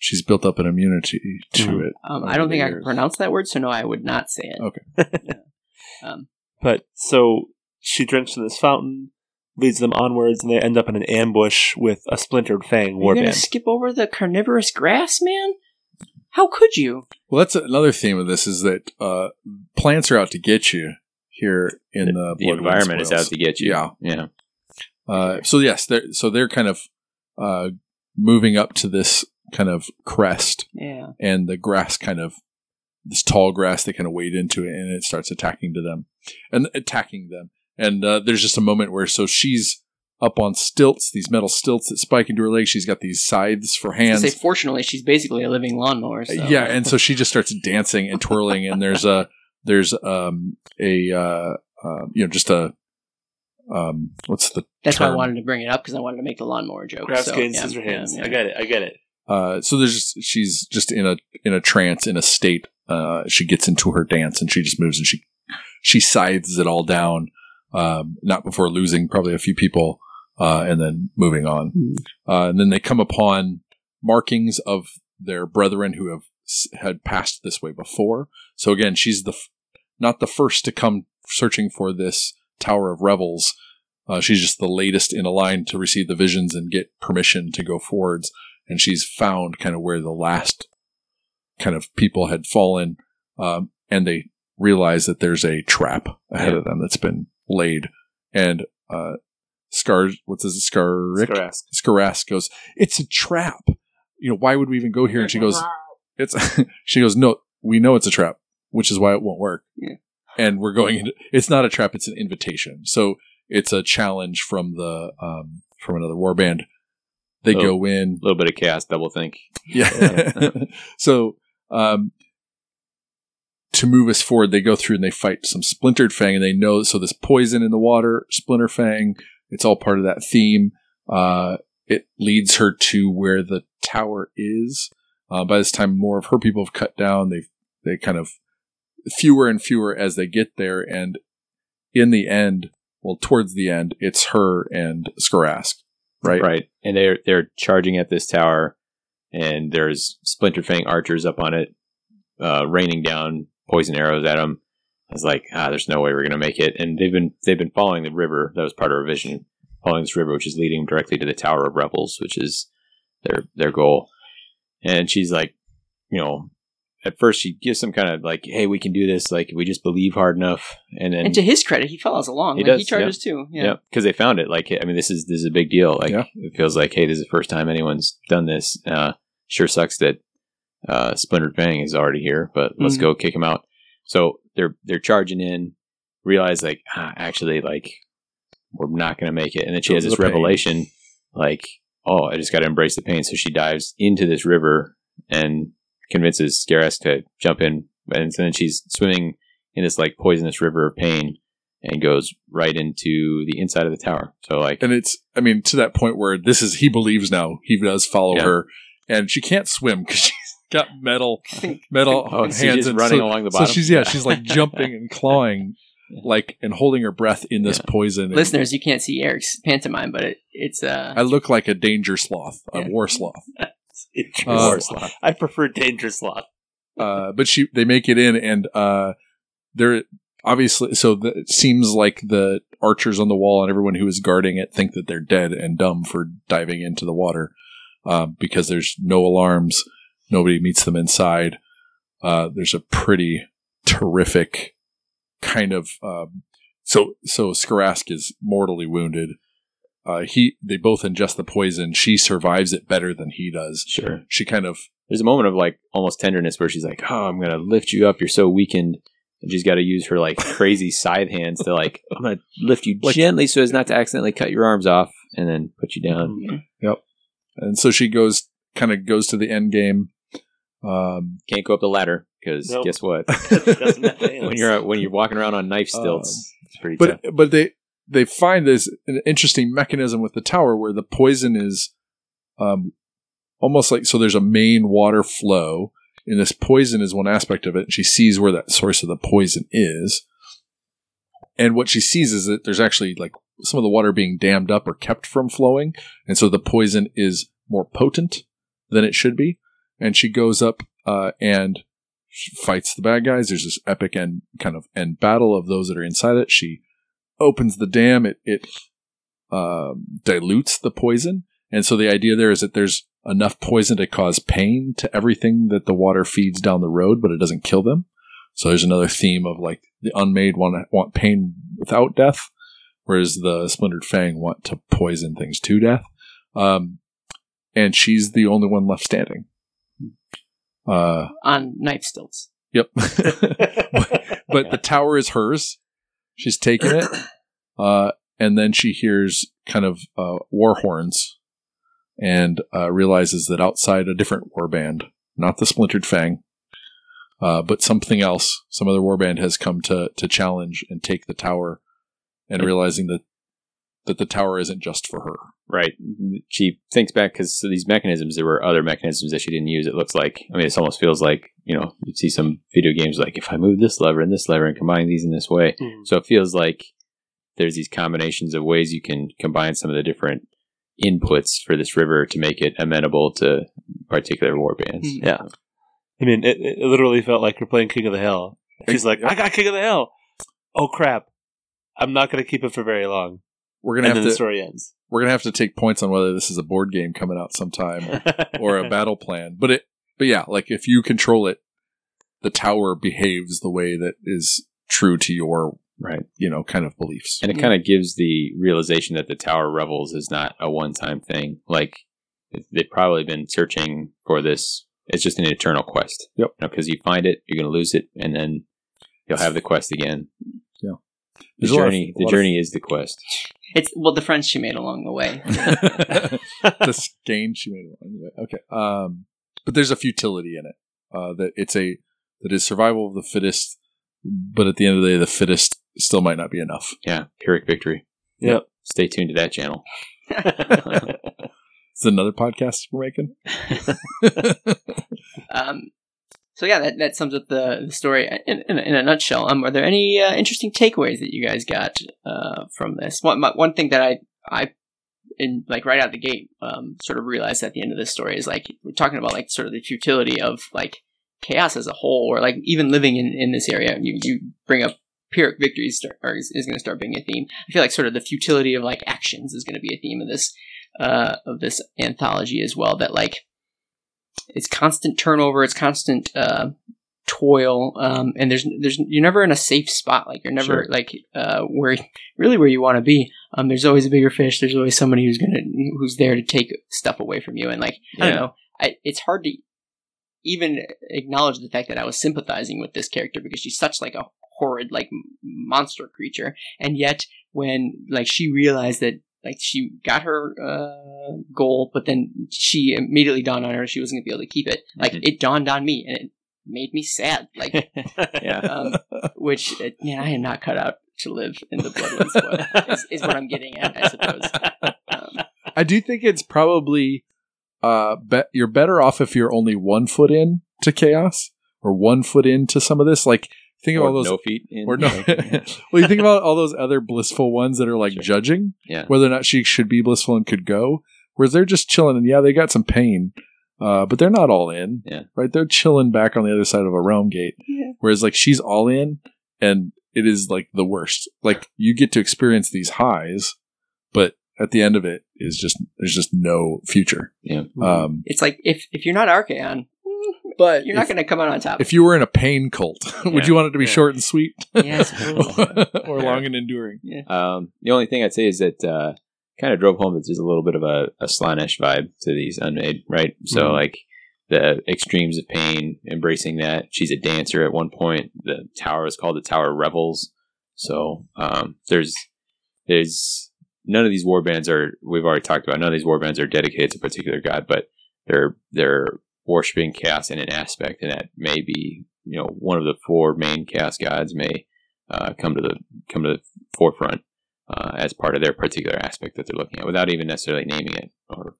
She's built up an immunity to Mhm. it. Um, I don't the think I can pronounce that word, so no, I would not say it. Okay. Um, But so she drinks from this fountain, leads them onwards, and they end up in an ambush with a splintered fang you're gonna skip over the carnivorous grass, man? How could you? Well, that's another theme of this is that uh, plants are out to get you here in the, the Blood Wind environment is out to get you. Yeah. yeah. Uh, so yes, they're, so they're kind of uh, moving up to this kind of crest, Yeah. and the grass kind of this tall grass they kind of wade into it, and it starts attacking to them and attacking them. And uh, there's just a moment where so she's up on stilts, these metal stilts that spike into her legs. She's got these scythes for I was hands. say, fortunately, she's basically a living lawnmower. So. Yeah, and so she just starts dancing and twirling, and there's a there's um a uh, uh you know just a um what's the that's why I wanted to bring it up because I wanted to make the lawnmower joke. Grass so, cane, yeah, scissor yeah, hands. yeah. I get it. I get it. Uh so there's just she's just in a in a trance in a state uh she gets into her dance and she just moves and she she scythes it all down um not before losing probably a few people uh and then moving on. Hmm. uh and then they come upon markings of their brethren who have had passed this way before. So again she's the f- not the first to come searching for this tower of revels. Uh, she's just the latest in a line to receive the visions and get permission to go forwards and she's found kind of where the last kind of people had fallen, um, and they realize that there's a trap ahead Yeah. of them that's been laid. And uh, Scar, what's his Scaric? Skarask. Skarask goes, "It's a trap. You know, why would we even go here?" And she goes, "It's." she goes, "No, we know it's a trap, which is why it won't work." Yeah. And we're going into. It's not a trap. It's an invitation. So it's a challenge from the um, from another warband. They Oh. go in. A little bit of chaos double think. Yeah. so um, to move us forward, they go through and they fight some splintered fang, and they know so this poison in the water, splinter fang. It's all part of that theme. Uh, it leads her to where the tower is. Uh, by this time, more of her people have cut down. They they kind of fewer and fewer as they get there, and in the end, well, towards the end, it's her and Skarask, right? Right. And they're they're charging at this tower and there's Splinter Fang archers up on it, uh, raining down poison arrows at them. I was like, ah, there's no way we're gonna make it. And they've been they've been following the river. That was part of our vision, following this river, which is leading directly to the Tower of Revels, which is their their goal. And she's like, you know, at first she gives some kind of like, hey, we can do this. Like, we just believe hard enough. And then And to his credit, he follows along. He Like, does, he charges too. Yeah. yeah, because they found it. Like, I mean, this is this is a big deal. Like, Yeah. it feels like, hey, this is the first time anyone's done this. Uh, sure sucks that uh, Splintered Fang is already here, but let's Mhm. go kick him out. So they're they're charging in, realize like, ah, actually, like, we're not going to make it. And then she The- has this the pain. revelation, like, oh, I just got to embrace the pain. So she dives into this river and convinces Scaras to jump in, and then she's swimming in this like poisonous river of pain and goes right into the inside of the tower. So like and it's i mean to that point where this is he believes now he does follow Yeah. her and she can't swim because she's got metal metal Oh, hands she's and running so, along the bottom. so she's yeah she's like jumping and clawing Yeah. like and holding her breath in this Yeah. poison And Listeners, you can't see Eric's pantomime, but it, it's uh, i look like a danger sloth a Yeah. war sloth Interesting. Uh. I prefer dangerous Sloth. uh, but she they make it in and uh they're obviously so the, it seems like the archers on the wall and everyone who is guarding it think that they're dead and dumb for diving into the water um, because there's no alarms nobody meets them inside uh, there's a pretty terrific kind of um, so so Skarask is mortally wounded uh, he they both ingest the poison she survives it better than he does sure. she kind of There's a moment of like almost tenderness where she's like, "Oh, I'm gonna lift you up. You're so weakened." And she's got to use her like crazy scythe hands to like, "I'm gonna lift you Like- gently so as not to accidentally cut your arms off, and then put you down." Yep. And so she goes kind of goes to the end game um, Can't go up the ladder because Nope. guess what? Doesn't have hands. when you're when you're walking around on knife stilts, it's pretty but tough. but they they find this an interesting mechanism with the tower where the poison is um, almost like so there's a main water flow and this poison is one aspect of it and she sees where that source of the poison is and what she sees is that there's actually like some of the water being dammed up or kept from flowing and so the poison is more potent than it should be and she goes up uh, and fights the bad guys. There's this epic end kind of end battle of those that are inside it. She opens the dam. It it um, dilutes the poison, and so the idea there is that there's enough poison to cause pain to everything that the water feeds down the road, but it doesn't kill them. So there's another theme of like the unmade want want pain without death, whereas the splintered fang want to poison things to death. Um, and she's the only one left standing. Uh, on knife stilts. yep. but, but the tower is hers. She's taking it. Uh, and then she hears kind of uh, war horns and uh, realizes that outside a different war band, not the Splintered Fang, uh, but something else, some other war band has come to to challenge and take the tower, and realizing that that the tower isn't just for her. Right. She thinks back because these mechanisms, there were other mechanisms that she didn't use. It looks like, I mean, it almost feels like, you know, you see some video games like if I move this lever and this lever and combine these in this way. Mhm. So it feels like there's these combinations of ways you can combine some of the different inputs for this river to make it amenable to particular war bands. Hmm. Yeah. I mean, it, it literally felt like you're playing King of the Hill. She's like, I got King of the Hill. Oh crap! I'm not going to keep it for very long, We're gonna and have then to the story ends. We're gonna have to take points on whether this is a board game coming out sometime or a battle plan. But it, but yeah, like if you control it, the tower behaves the way that is true to your, Right. you know, kind of beliefs. And it kind of gives the realization that the Tower Revels is not a one time thing. Like, they've probably been searching for this. It's just an eternal quest. Yep. Because you find it, you're going to lose it, and then you'll have the quest again. Yeah. The There's a of- journey, the lot of- journey is the quest. It's well the friends she made along the way. the skein she made along the way. Okay. Um, but there's a futility in it. Uh, that it's a that is survival of the fittest, but at the end of the day, the fittest still might not be enough. Yeah, Pyrrhic victory. Yep. Stay tuned to that channel. It's another podcast we're making. Um, so yeah, that, that sums up the, the story in, in, in a nutshell. Um, are there any uh, interesting takeaways that you guys got uh, from this? One my, one thing that I I in like right out the gate um, sort of realized at the end of this story is like we're talking about like sort of the futility of like chaos as a whole, or like even living in, in this area. You you bring up Pyrrhic victories start, is, is going to start being a theme. I feel like sort of the futility of like actions is going to be a theme of this uh, of this anthology as well. That like it's constant turnover, it's constant uh, toil, um, and there's there's you're never in a safe spot. Like you're never Sure. like uh, where really where you want to be. Um, there's always a bigger fish. There's always somebody who's gonna who's there to take stuff away from you. And like I don't know, I, it's hard to even acknowledge the fact that I was sympathizing with this character because she's such like a horrid like monster creature, and yet when like she realized that like she got her uh, goal, but then she immediately dawned on her she wasn't gonna be able to keep it. Like Mhm. it dawned on me, and it made me sad. Like Yeah. um, which uh, yeah, I am not cut out to live in the Bloodlands Spoil, is, is what I'm getting at, I suppose. Um, I do think it's probably uh be- you're better off if you're only one foot in to chaos or one foot into some of this. Like think of all those no feet in. or no. well, you think about all those other blissful ones that are like Sure. judging yeah. whether or not she should be blissful and could go, whereas they're just chilling and yeah, they got some pain, uh, but they're not all in. Yeah. right. They're chilling back on the other side of a realm gate, Yeah. whereas like she's all in, and it is like the worst. Like you get to experience these highs, but at the end of it is just there's just no future. Yeah. Um, it's like if if you're not Archaon, but you're not going to come out on top. if you were in a pain cult, would you want it to be Yeah. short and sweet? Yeah, I suppose. or long and enduring? Um, the only thing I'd say is that uh, kind of drove home that there's a little bit of a, a Slaanesh vibe to these unmade, right? So Mhm. like the extremes of pain, embracing that. She's a dancer at one point. The tower is called the Tower Revels. So um, there's there's none of these war bands are we've already talked about. None of these war bands are dedicated to a particular god, but they're they're worshiping chaos in an aspect, and that may be you know one of the four main chaos gods may uh, come to the come to the forefront uh, as part of their particular aspect that they're looking at, without even necessarily naming it. Or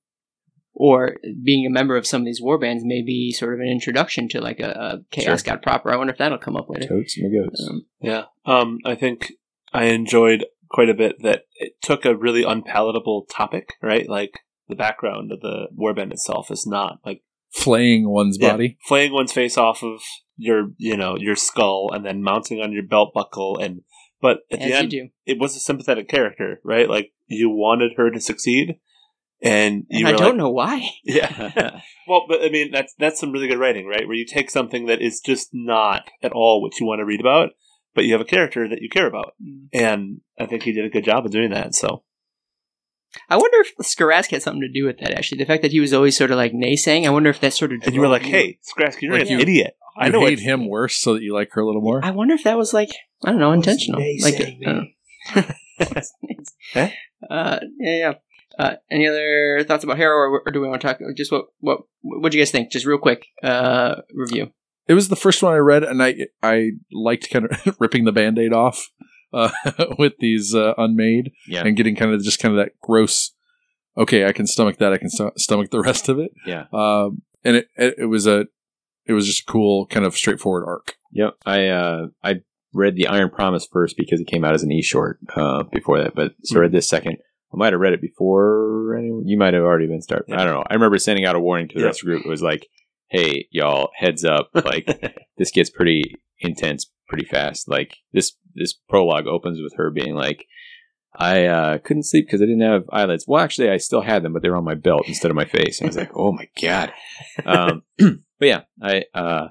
or being a member of some of these war bands may be sort of an introduction to like a, a chaos Sure. god proper. I wonder if that'll come up later. totes and goats. Um, Yeah. Um, I think I enjoyed quite a bit that it took a really unpalatable topic, right? Like the background of the warband itself is not like flaying one's Yeah. body. flaying one's face off of your you know your skull and then mounting on your belt buckle and but at As the you end do. it was a sympathetic character right like you wanted her to succeed and you And I were don't like, know why. yeah well but i mean that's that's some really good writing right where you take something that is just not at all what you want to read about but you have a character that you care about Mm. and i think he did a good job of doing that so I wonder if Skarask had something to do with that. Actually, the fact that he was always sort of like naysaying. I wonder if that sort of. and you were like hey Skrasky, you're Like an you- idiot i You know hate what him worse so that you like her a little more. I wonder if that was like I don't know intentional. Like uh, uh, yeah, yeah. Uh, any other thoughts about Harrow, or, or do we want to talk just what what what do you guys think? Just real quick uh, review. it was the first one I read, and I I liked kind of ripping the band-aid off uh, with these uh, unmade Yeah. and getting kind of just kind of that gross. Okay, I can stomach that. I can st- stomach the rest of it. Yeah. Um, and it, it was a it was just a cool kind of straightforward arc. Yep. I uh I read the Iron Promise first because it came out as an e short uh before that, but so I read this second. I might have read it before anyone. You might have already been started. I don't know. I remember sending out a warning to the Yeah. rest of the group. It was like, "Hey, y'all, heads up! Like this gets pretty intense pretty fast. Like this this prologue opens with her being like." I uh, couldn't sleep because I didn't have eyelids. Well, actually, I still had them, but they were on my belt instead of my face. And I was like, "Oh my god!" Um, but yeah, I uh,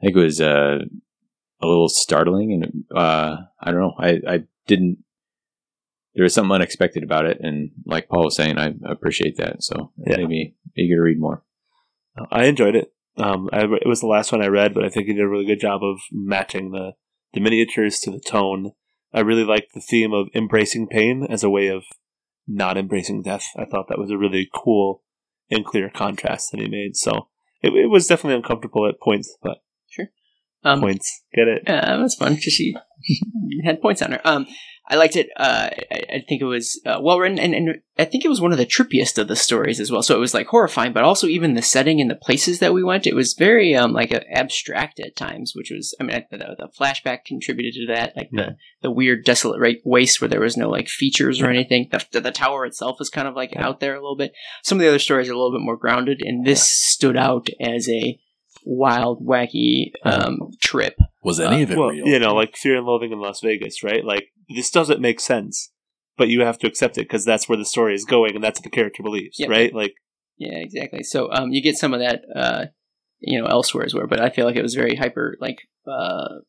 I think it was uh, a little startling, and uh, I don't know. I, I didn't. There was something unexpected about it, and like Paul was saying, I appreciate that. So it Yeah. made me eager to read more. I enjoyed it. Um, I, it was the last one I read, but I think he did a really good job of matching the, the miniatures to the tone. I really liked the theme of embracing pain as a way of not embracing death. I thought that was a really cool and clear contrast that he made. So it, it was definitely uncomfortable at points, but sure. Um, points, get it? Yeah, uh, that's fun. because she had points on her. Um, I liked it. Uh, I, I think it was uh, well written, and, and I think it was one of the trippiest of the stories as well. So it was like horrifying, but also even the setting and the places that we went. It was very um like uh, abstract at times, which was I mean I, the, the flashback contributed to that, like Yeah. the the weird desolate right waste where there was no like features or anything. The, the, the tower itself is kind of like Yeah. out there a little bit. Some of the other stories are a little bit more grounded, and this stood out as a wild, wacky um, trip. Was any of it well, real? you know, like Fear and Loathing in Las Vegas, right? Like this doesn't make sense, but you have to accept it because that's where the story is going, and that's what the character believes, Yeah. right? Like Yeah, exactly. So um, you get some of that, uh, you know, elsewhere as well. But I feel like it was very hyper, like uh,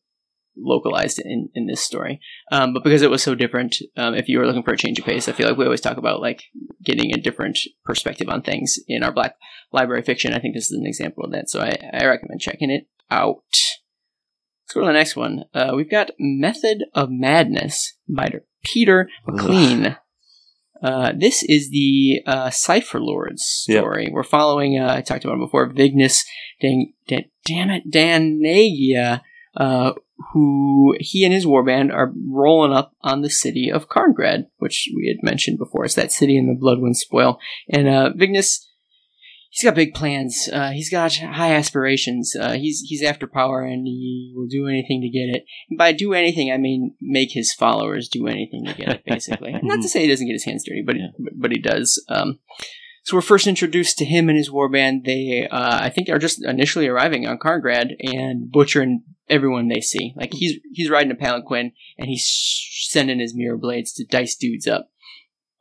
localized in in this story. Um, but because it was so different, um, if you were looking for a change of pace, I feel like we always talk about like getting a different perspective on things in our Black Library fiction. I think this is an example of that. So I, I recommend checking it out. Let's go to the next one. Uh, we've got Method of Madness by Peter McLean. Uh, this is the uh, Cypher Lords Yep. story. We're following, uh, I talked about him before, Vignis Dan, Dan, damn it, Danagia, uh, who he and his warband are rolling up on the city of Carngrad, which we had mentioned before. It's that city in the Bloodwind spoil. And uh, Vignis, he's got big plans. Uh, he's got high aspirations. Uh, he's he's after power, and he will do anything to get it. And by do anything, I mean make his followers do anything to get it. Basically, not to say he doesn't get his hands dirty, but Yeah. but, but he does. Um, so we're first introduced to him and his warband. They, uh, I think, are just initially arriving on Carngrad and butchering everyone they see. Like he's he's riding a palanquin and he's sending his mirror blades to dice dudes up.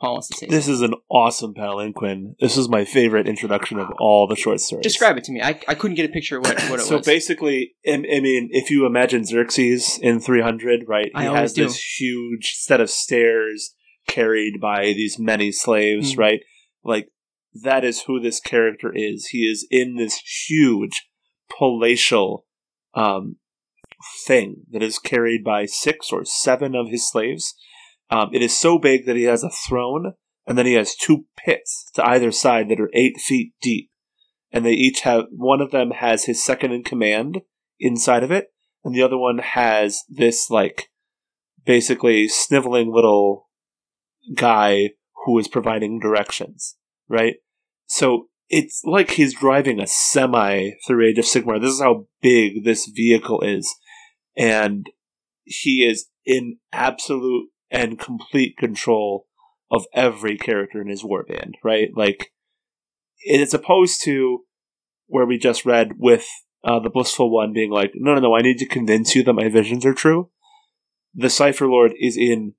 Paul wants to say this is an awesome palanquin. This is my favorite introduction of all the short stories. Describe it to me. I, I couldn't get a picture of what, what it so was. So basically, I I mean, if you imagine Xerxes in 300, right? I He always has do. this huge set of stairs carried by these many slaves, Mhm. right? Like that is who this character is. He is in this huge palatial um, thing that is carried by six or seven of his slaves. Um, it is so big that he has a throne, and then he has two pits to either side that are eight feet deep. And they each have one of them has his second in command inside of it, and the other one has this like basically sniveling little guy who is providing directions, right? So it's like he's driving a semi through Age of Sigmar. This is how big this vehicle is. And he is in absolute and complete control of every character in his warband, right? Like, as opposed to where we just read with uh, the blissful one being like, no, no, no, I need to convince you that my visions are true. The Cypher Lord is in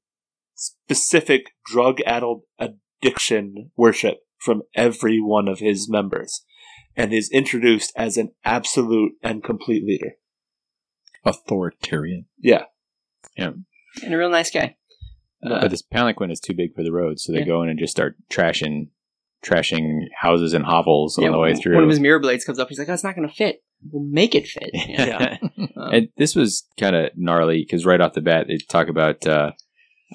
specific drug-addled addiction worship from every one of his members, and is introduced as an absolute and complete leader. Authoritarian. Yeah, and a real nice guy. Uh, but this palanquin is too big for the road, so they Yeah. go in and just start trashing, trashing houses and hovels yeah, on the way through. One of his mirror blades comes up. He's like, "Oh, it's not going to fit. We'll make it fit." yeah. Um, and this was kind of gnarly because right off the bat they talk about uh,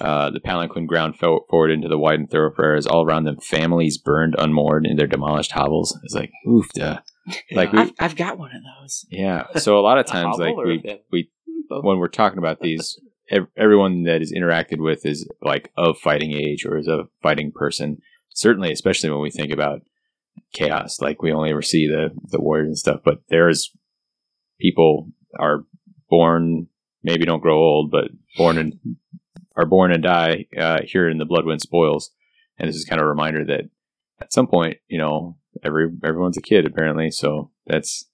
uh, the palanquin ground fo- forward into the widened thoroughfares all around them. Families burned unmoored in their demolished hovels. It's like oof, duh. Like we, I've, I've got one of those. yeah. So a lot of times, like we we when we're talking about these, ev- everyone that is interacted with is like of fighting age or is a fighting person. Certainly, especially when we think about chaos, like we only ever see the the warriors and stuff, but there's people are born, maybe don't grow old, but born and are born and die uh, here in the Bloodwind Spoils, and this is kind of a reminder that at some point, you know, every everyone's a kid apparently, so that's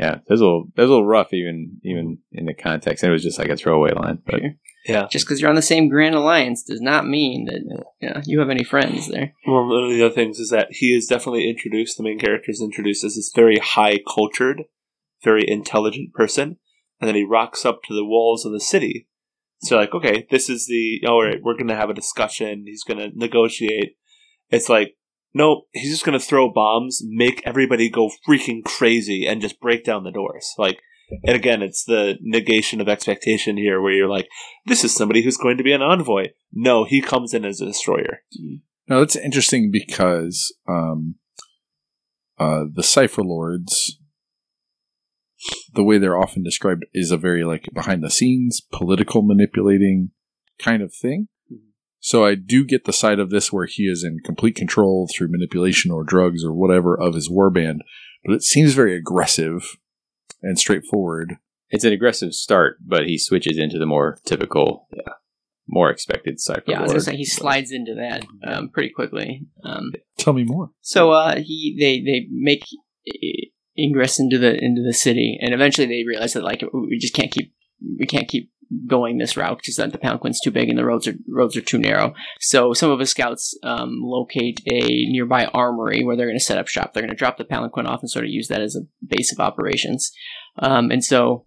yeah, that's a little that's a little rough even even in the context. And it was just like a throwaway line, but Sure. yeah. Just because you're on the same Grand Alliance does not mean that you, know, you have any friends there. Well, one of the other things is that he is definitely introduced. The main character is introduced as this very high cultured, very intelligent person, and then he rocks up to the walls of the city. So, like, okay, this is the all right. We're going to have a discussion. He's going to negotiate. It's like, no, he's just going to throw bombs, make everybody go freaking crazy, and just break down the doors. Like, and again, it's the negation of expectation here, where you're like, this is somebody who's going to be an envoy. No, he comes in as a destroyer. Now that's interesting because um, uh, the Cypher Lords, the way they're often described, is a very like behind the scenes, political manipulating kind of thing. So I do get the side of this where he is in complete control through manipulation or drugs or whatever of his warband, but it seems very aggressive and straightforward. it's an aggressive start. But he switches into the more typical, more expected cypher. Yeah, I was gonna say he slides into that um, pretty quickly. Um, Tell me more. so uh, he they they make ingress into the into the city, and eventually they realize that like we just can't keep we can't keep going this route because that the Palanquin's too big and the roads are roads are too narrow. So some of his scouts um, locate a nearby armory where they're going to set up shop. They're going to drop the Palanquin off and sort of use that as a base of operations. Um, and so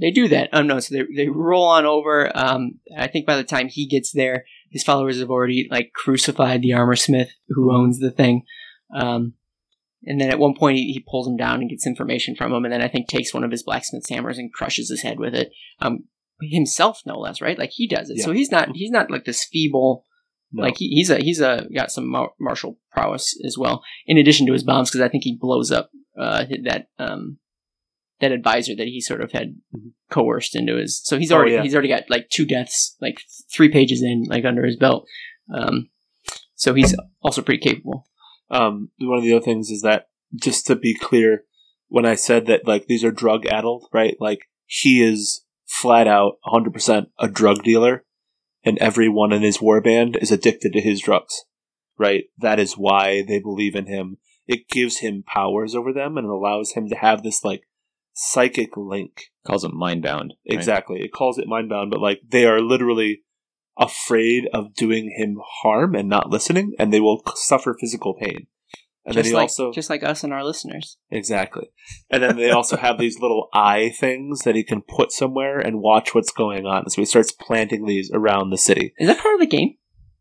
they do that. Um, no, so they, they roll on over. Um, I think by the time he gets there, his followers have already like crucified the armor smith who owns the thing. Um, and then at one point he, he pulls him down and gets information from him, and then I think takes one of his blacksmith's hammers and crushes his head with it. Um, himself, no less, right? Like he does it. So he's not he's not like this feeble. No. Like he, he's a he's a got some mar- martial prowess as well, in addition to his bombs, because I think he blows up uh, that um, that advisor that he sort of had Mhm. coerced into his. So he's Oh, already yeah. he's already got like two deaths, like three pages in, like under his belt. Um, so he's also pretty capable. um, one of the other things is that just to be clear, when I said that like these are drug addled, right? Like he is flat out 100% a drug dealer, and everyone in his warband is addicted to his drugs, right? That is why they believe in him. It gives him powers over them and it allows him to have this like psychic link. calls him mind bound. Exactly. It calls it mindbound, but like they are literally afraid of doing him harm and not listening, and they will suffer physical pain. And just then he like also just like us and our listeners. exactly, and then they also have these little eye things that he can put somewhere and watch what's going on. So he starts planting these around the city. Is that part of the game?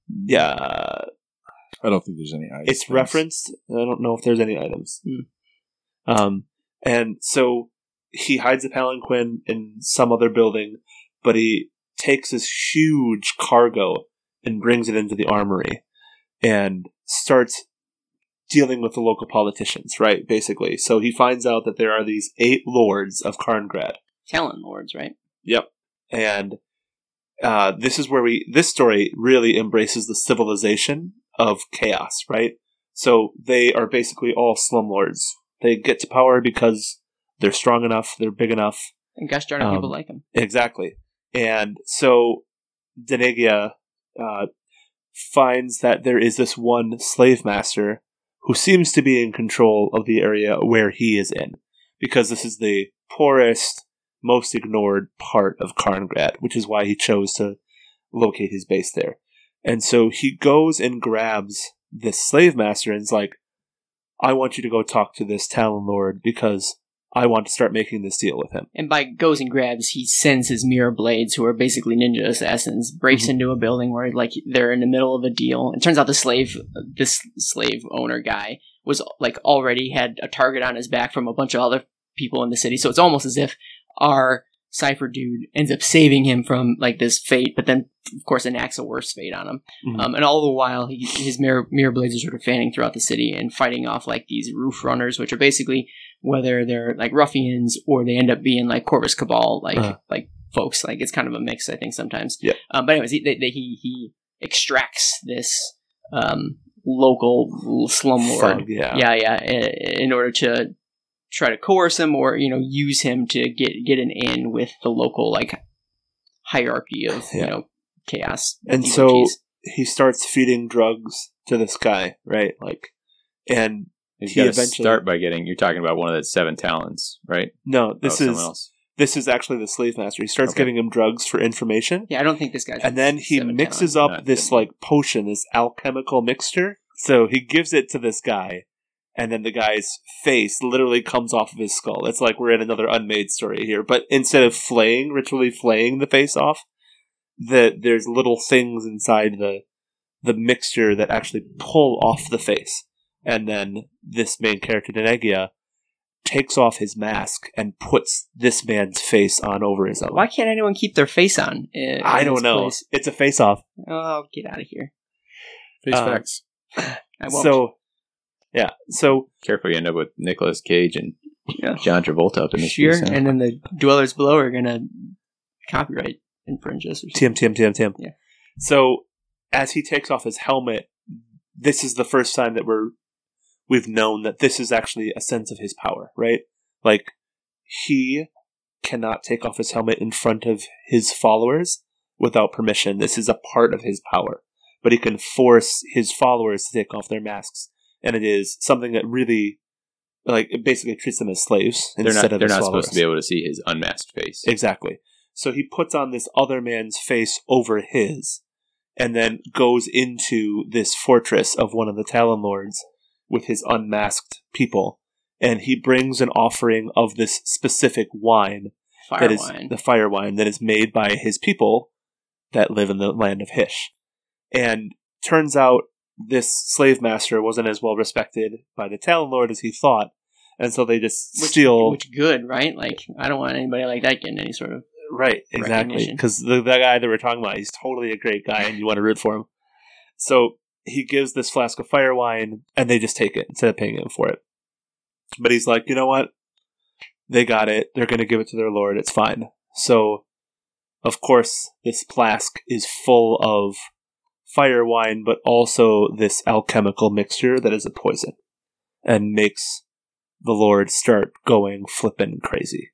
Yeah, I don't think there's any eyes. it's referenced. I don't know if there's any items. Hmm. Um, and so he hides a palanquin in some other building, but he takes this huge cargo and brings it into the armory and starts dealing with the local politicians, right? Basically. So he finds out that there are these eight lords of Carngrad. Talon lords, right? Yep. And uh, this is where we this story really embraces the civilization of chaos, right? So they are basically all slumlords. They get to power because they're strong enough, they're big enough. And gosh darn it, Um, people like him. Exactly. And so Denegia uh, finds that there is this one slave master who seems to be in control of the area where he is in, because this is the poorest, most ignored part of Carngrad, which is why he chose to locate his base there. And so he goes and grabs this slave master and is like, I want you to go talk to this Talon Lord because I want to start making this deal with him. And by goes and grabs, he sends his mirror blades, who are basically ninja assassins, breaks Mhm. into a building where like they're in the middle of a deal. It turns out the slave, this slave owner guy, was like already had a target on his back from a bunch of other people in the city. So it's almost as if our cypher dude ends up saving him from like this fate, but then of course enacts a worse fate on him. Mhm. Um, and all the while, he, his mirror, mirror blades are sort of fanning throughout the city and fighting off like these roof runners, which are basically whether they're like ruffians or they end up being like Corvus Cabal, like Uh-huh. like folks. Like it's kind of a mix, I think sometimes. Yeah. Um, but anyways, he, they, they, he he extracts this um, local slumlord. Thug, yeah. Yeah, yeah. i- In order to try to coerce him or you know use him to get get an in with the local like hierarchy of you know chaos. And so he starts feeding drugs to this guy, right? Like, and He's He got to eventually- start by getting. You're talking about one of the seven talons, right? no, Oh, this someone is else. this is actually the slave master. He starts Okay. giving him drugs for information, Yeah, I don't think this guy's. and then he mixes talent. up Not this good. like potion, this alchemical mixture. So he gives it to this guy, and then the guy's face literally comes off of his skull. It's like we're in another unmade story here, but instead of flaying, ritually flaying the face off, that there's little things inside the the mixture that actually pull off the face, and then this main character Denegia takes off his mask and puts this man's face on over his own. Why can't anyone keep their face on? in- I in don't know. place? It's a face off. Oh, get out of here! Face Uh, facts. I won't. So, yeah. So Careful, you end up with Nicolas Cage and Yeah. John Travolta up in the sure, piece, huh? and then the dwellers below are gonna copyright infringe us. Or TM TM TM TM. Yeah. So as he takes off his helmet, this is the first time that we're we've known that this is actually a sense of his power, right? Like he cannot take off his helmet in front of his followers without permission. This is a part of his power. But he can force his followers to take off their masks. And it is something that really like it basically treats them as slaves They're instead not. of They're not followers. supposed to be able to see his unmasked face. Exactly. So he puts on this other man's face over his, and then goes into this fortress of one of the Talon Lords with his unmasked people. And he brings an offering of this specific wine fire that is wine. the fire wine that is made by his people that live in the land of Hysh. And turns out this slave master wasn't as well respected by the Talon Lord as he thought. And so they just which, steal which good, right? Like I don't want anybody like that getting any sort of. Right, exactly. Because the, the guy that we're talking about, he's totally a great guy, and you want to root for him. So he gives this flask of fire wine, and they just take it instead of paying him for it. But he's like, you know what? They got it. They're going to give it to their lord. It's fine. So, of course, this flask is full of fire wine, but also this alchemical mixture that is a poison, and makes the lord start going flippin' crazy.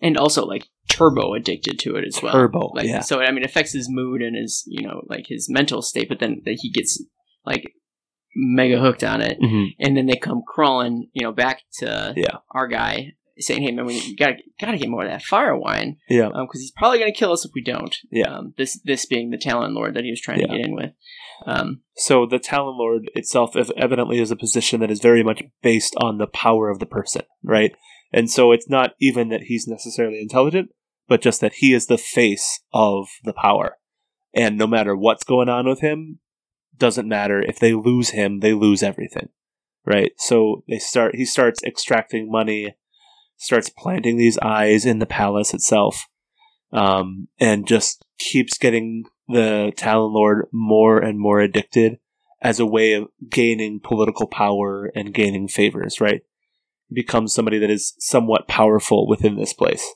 and also like turbo addicted to it as well. Turbo, like yeah. so. I mean, it affects his mood and his you know like his mental state, but then that he gets like mega hooked on it, Mm-hmm. and then they come crawling, you know, back to Yeah. our guy saying, "Hey man, we gotta gotta get more of that fire wine Yeah. because he's probably gonna kill us if we don't." Yeah. Um, this this being the Talon Lord that he was trying Yeah. to get in with. Um, So the Talon Lord itself evidently is a position that is very much based on the power of the person, right? And so it's not even that he's necessarily intelligent, but just that he is the face of the power. And no matter what's going on with him, doesn't matter. If they lose him, they lose everything. Right? So they start he starts extracting money, starts planting these eyes in the palace itself. Um, and just keeps getting the Talon Lord more and more addicted as a way of gaining political power and gaining favors, right? Becomes somebody that is somewhat powerful within this place.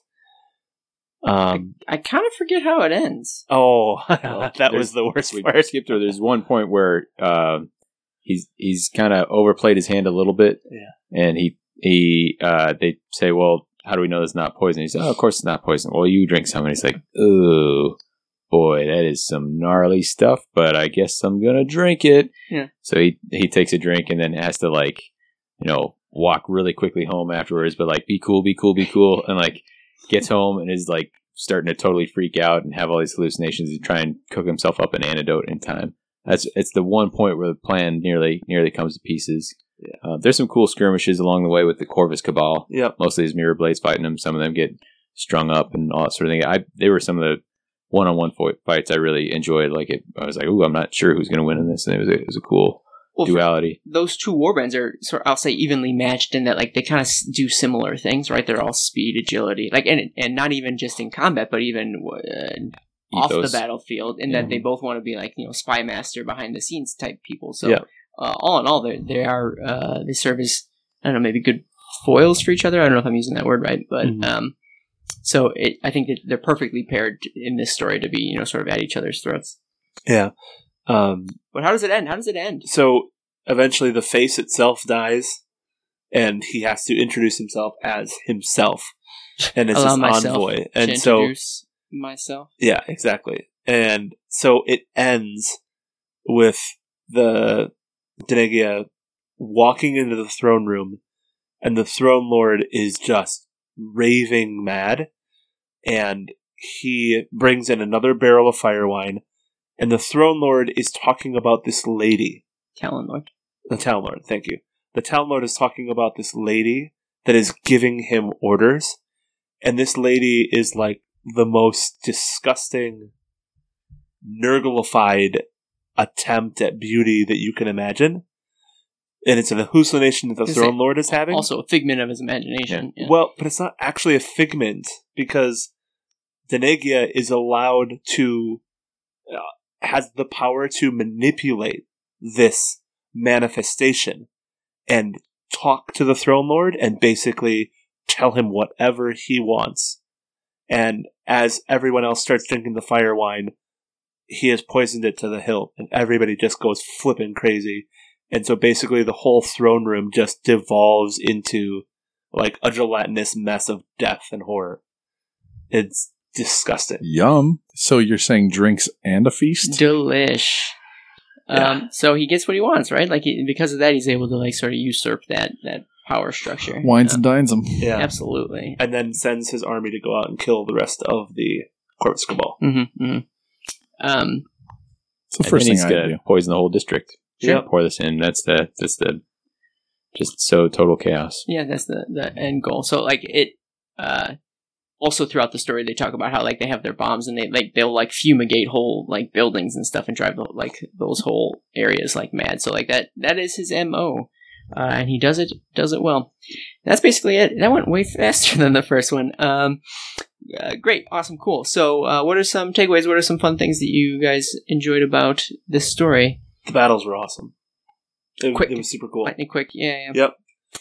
Um, I kind of forget how it ends. oh, Well, that was the worst we part. skipped through. There's one point where uh, he's he's kind of overplayed his hand a little bit. Yeah. And he he uh, they say, well, how do we know it's not poison? He says, oh, of course it's not poison. Well, you drink some, and he's like, ooh. boy, that is some gnarly stuff, but I guess I'm gonna drink it. Yeah. So he he takes a drink and then has to like, you know, walk really quickly home afterwards, but like be cool, be cool, be cool, and like gets home and is like starting to totally freak out and have all these hallucinations and try and cook himself up an antidote in time. That's it's the one point where the plan nearly nearly comes to pieces. Yeah. Uh, there's some cool skirmishes along the way with the Corvus Cabal. Yep. Most of these mirror blades fighting them. Some of them get strung up and all that sort of thing. I they were some of the one-on-one fights I really enjoyed. Like it, I was like, "Ooh, I'm not sure who's going to win in this," and it was a, it was a cool Well, duality. those two warbrands are sort I'll say evenly matched in that like they kind of do similar things, right? They're all speed, agility, like and and not even just in combat, but even uh, off the battlefield, in that they both want to be like you know spy master behind the scenes type people. So Yeah. uh, all in all, they they are uh, they serve as I don't know maybe good foils for each other. I don't know if I'm using that word right, but Mhm. um, so it, I think that they're perfectly paired in this story to be you know sort of at each other's throats. Yeah. Um, But how does it end? How does it end? so eventually the face itself dies, and he has to introduce himself as himself, and it's his envoy. And so, myself. yeah, exactly. And so it ends with the Denegia walking into the throne room, and the throne lord is just raving mad, and he brings in another barrel of fire wine, and the throne lord is talking about this lady. Talon Lord. The town lord, thank you. The town lord is talking about this lady that is giving him orders, and this lady is like the most disgusting, nurglified attempt at beauty that you can imagine. And it's an hallucination that the throne lord is having. Also a figment of his imagination. Yeah. Well, but it's not actually a figment because Denegia is allowed to uh, has the power to manipulate this manifestation and talk to the throne lord and basically tell him whatever he wants. And as everyone else starts drinking the fire wine, he has poisoned it to the hilt, and everybody just goes flipping crazy. And so basically, the whole throne room just devolves into like a gelatinous mess of death and horror. It's disgusting. Yum. So you're saying drinks and a feast? Delish. Yeah. Um, so he gets what he wants, right? Like he, because of that, he's able to like sort of usurp that that power structure. Wines Uh, and dines him. Yeah. absolutely. And then sends his army to go out and kill the rest of the Corvus Cabal. hmm hmm Um, It's the And first thing he's I gonna do. poison the whole district. Sure. Pour this in. That's the that's the just so total chaos. yeah, that's the the end goal. So like it. Uh, also throughout the story, they talk about how like they have their bombs and they like they'll like fumigate whole like buildings and stuff and drive the, like those whole areas like mad. So like that that is his mo. Uh, and he does it does it well. That's basically it. That went way faster than the first one. Um, uh, great, awesome, cool. So, uh, what are some takeaways? What are some fun things that you guys enjoyed about this story? The battles were awesome. It, Quick. it was super cool. Lightning quick, yeah, yeah. Yep.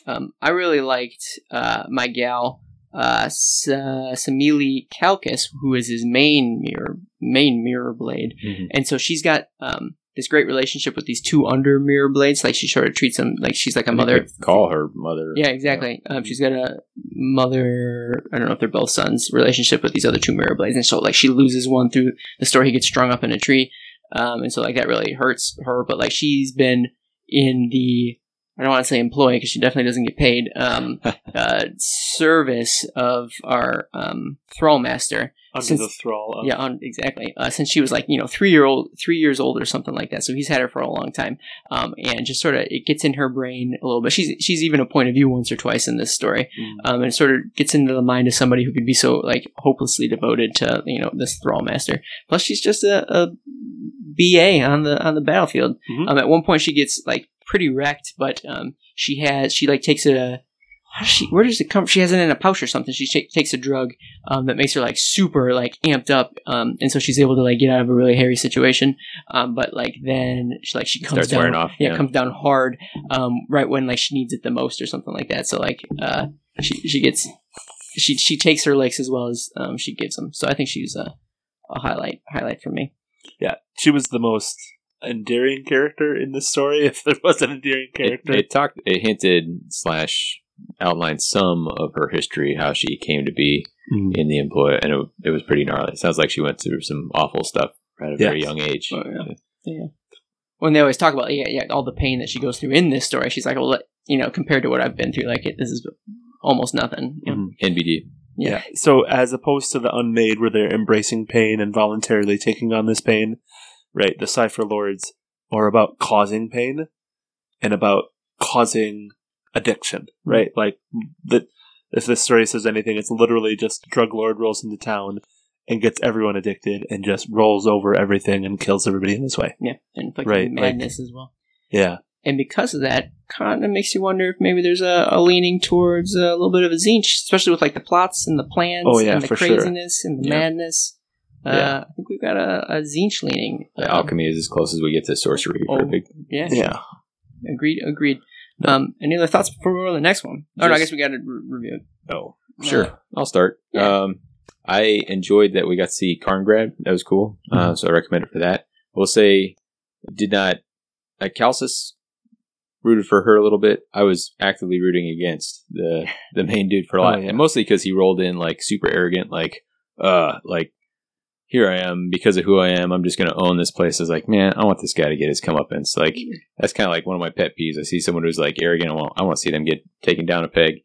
Um, I really liked uh, my gal, uh, S- uh, Samili Kalkis, who is his main mirror main mirror blade, Mhm. and so she's got um, this great relationship with these two under mirror blades. Like she sort of treats them like she's like a I mother. call her mother. Yeah, exactly. Um, she's got a mother. I don't know if they're both sons. Relationship with these other two mirror blades, and so like she loses one through the story. He gets strung up in a tree, um, and so like that really hurts her. But like she's been in the I don't want to say employee because she definitely doesn't get paid. Um, uh, service of our um, thrall master. Under Since- the thrall of Yeah, on, exactly. Uh, since she was like you know three year old, three years old or something like that. So he's had her for a long time, um, and just sort of it gets in her brain a little bit. She's she's even a point of view once or twice in this story, Mm. um, and it sort of gets into the mind of somebody who could be so like hopelessly devoted to you know this thrall master. Plus, she's just a, a BA on the on the battlefield. Mhm. Um, at one point, she gets like pretty wrecked, but um, she has she like takes a does she where does it come? She has it in a pouch or something. She ta- takes a drug um, that makes her like super like amped up, um, and so she's able to like get out of a really hairy situation. Um, but like then she like she comes Starts down, off, yeah, yeah. comes down hard, um, right when like she needs it the most or something like that. So like uh, she she gets she she takes her licks as well as um, she gives them. So I think she's a, a highlight highlight for me. yeah, she was the most endearing character in this story. If there was an endearing character, it talked. It hinted slash outlined some of her history, how she came to be. Mm. in the employ, and it, it was pretty gnarly. It sounds like she went through some awful stuff at a very young age. Oh, yeah. Yeah. When they always talk about yeah, yeah, all the pain that she goes through in this story, she's like, well, you know, compared to what I've been through, like it, this is almost nothing. You know? NBD. Yeah. So as opposed to the unmade where they're embracing pain and voluntarily taking on this pain, right, the Cypher Lords are about causing pain and about causing addiction, right? Like the if this story says anything, it's literally just drug lord rolls into town and gets everyone addicted and just rolls over everything and kills everybody in this way. Yeah, and inflicting Right, like- madness as well. Yeah. And because of that, kind of makes you wonder if maybe there's a, a leaning towards a little bit of a Tzeentch, especially with like the plots and the plans Oh, yeah, and the for sure. craziness and the Yeah. madness. Uh, Yeah. I think we've got a, a Tzeentch leaning. The Um, alchemy is as close as we get to sorcery Oh. big. Yeah, Yeah. agreed, agreed. Um, any other thoughts before we go to the next one? Oh, no, I guess we got to re- review it. Oh, Uh, sure. I'll start. yeah. Um, I enjoyed that we got to see Carngrad. That was cool. Uh, so I recommend it for that. I will say, did not. Uh, Calcis rooted for her a little bit. I was actively rooting against the the main dude for a Oh, lot, yeah. and mostly because he rolled in like super arrogant, like, uh, like here I am because of who I am. I'm just gonna own this place. I was like, man, I want this guy to get his comeuppance. Like that's kind of like one of my pet peeves. I see someone who's like arrogant. I want, I want to see them get taken down a peg.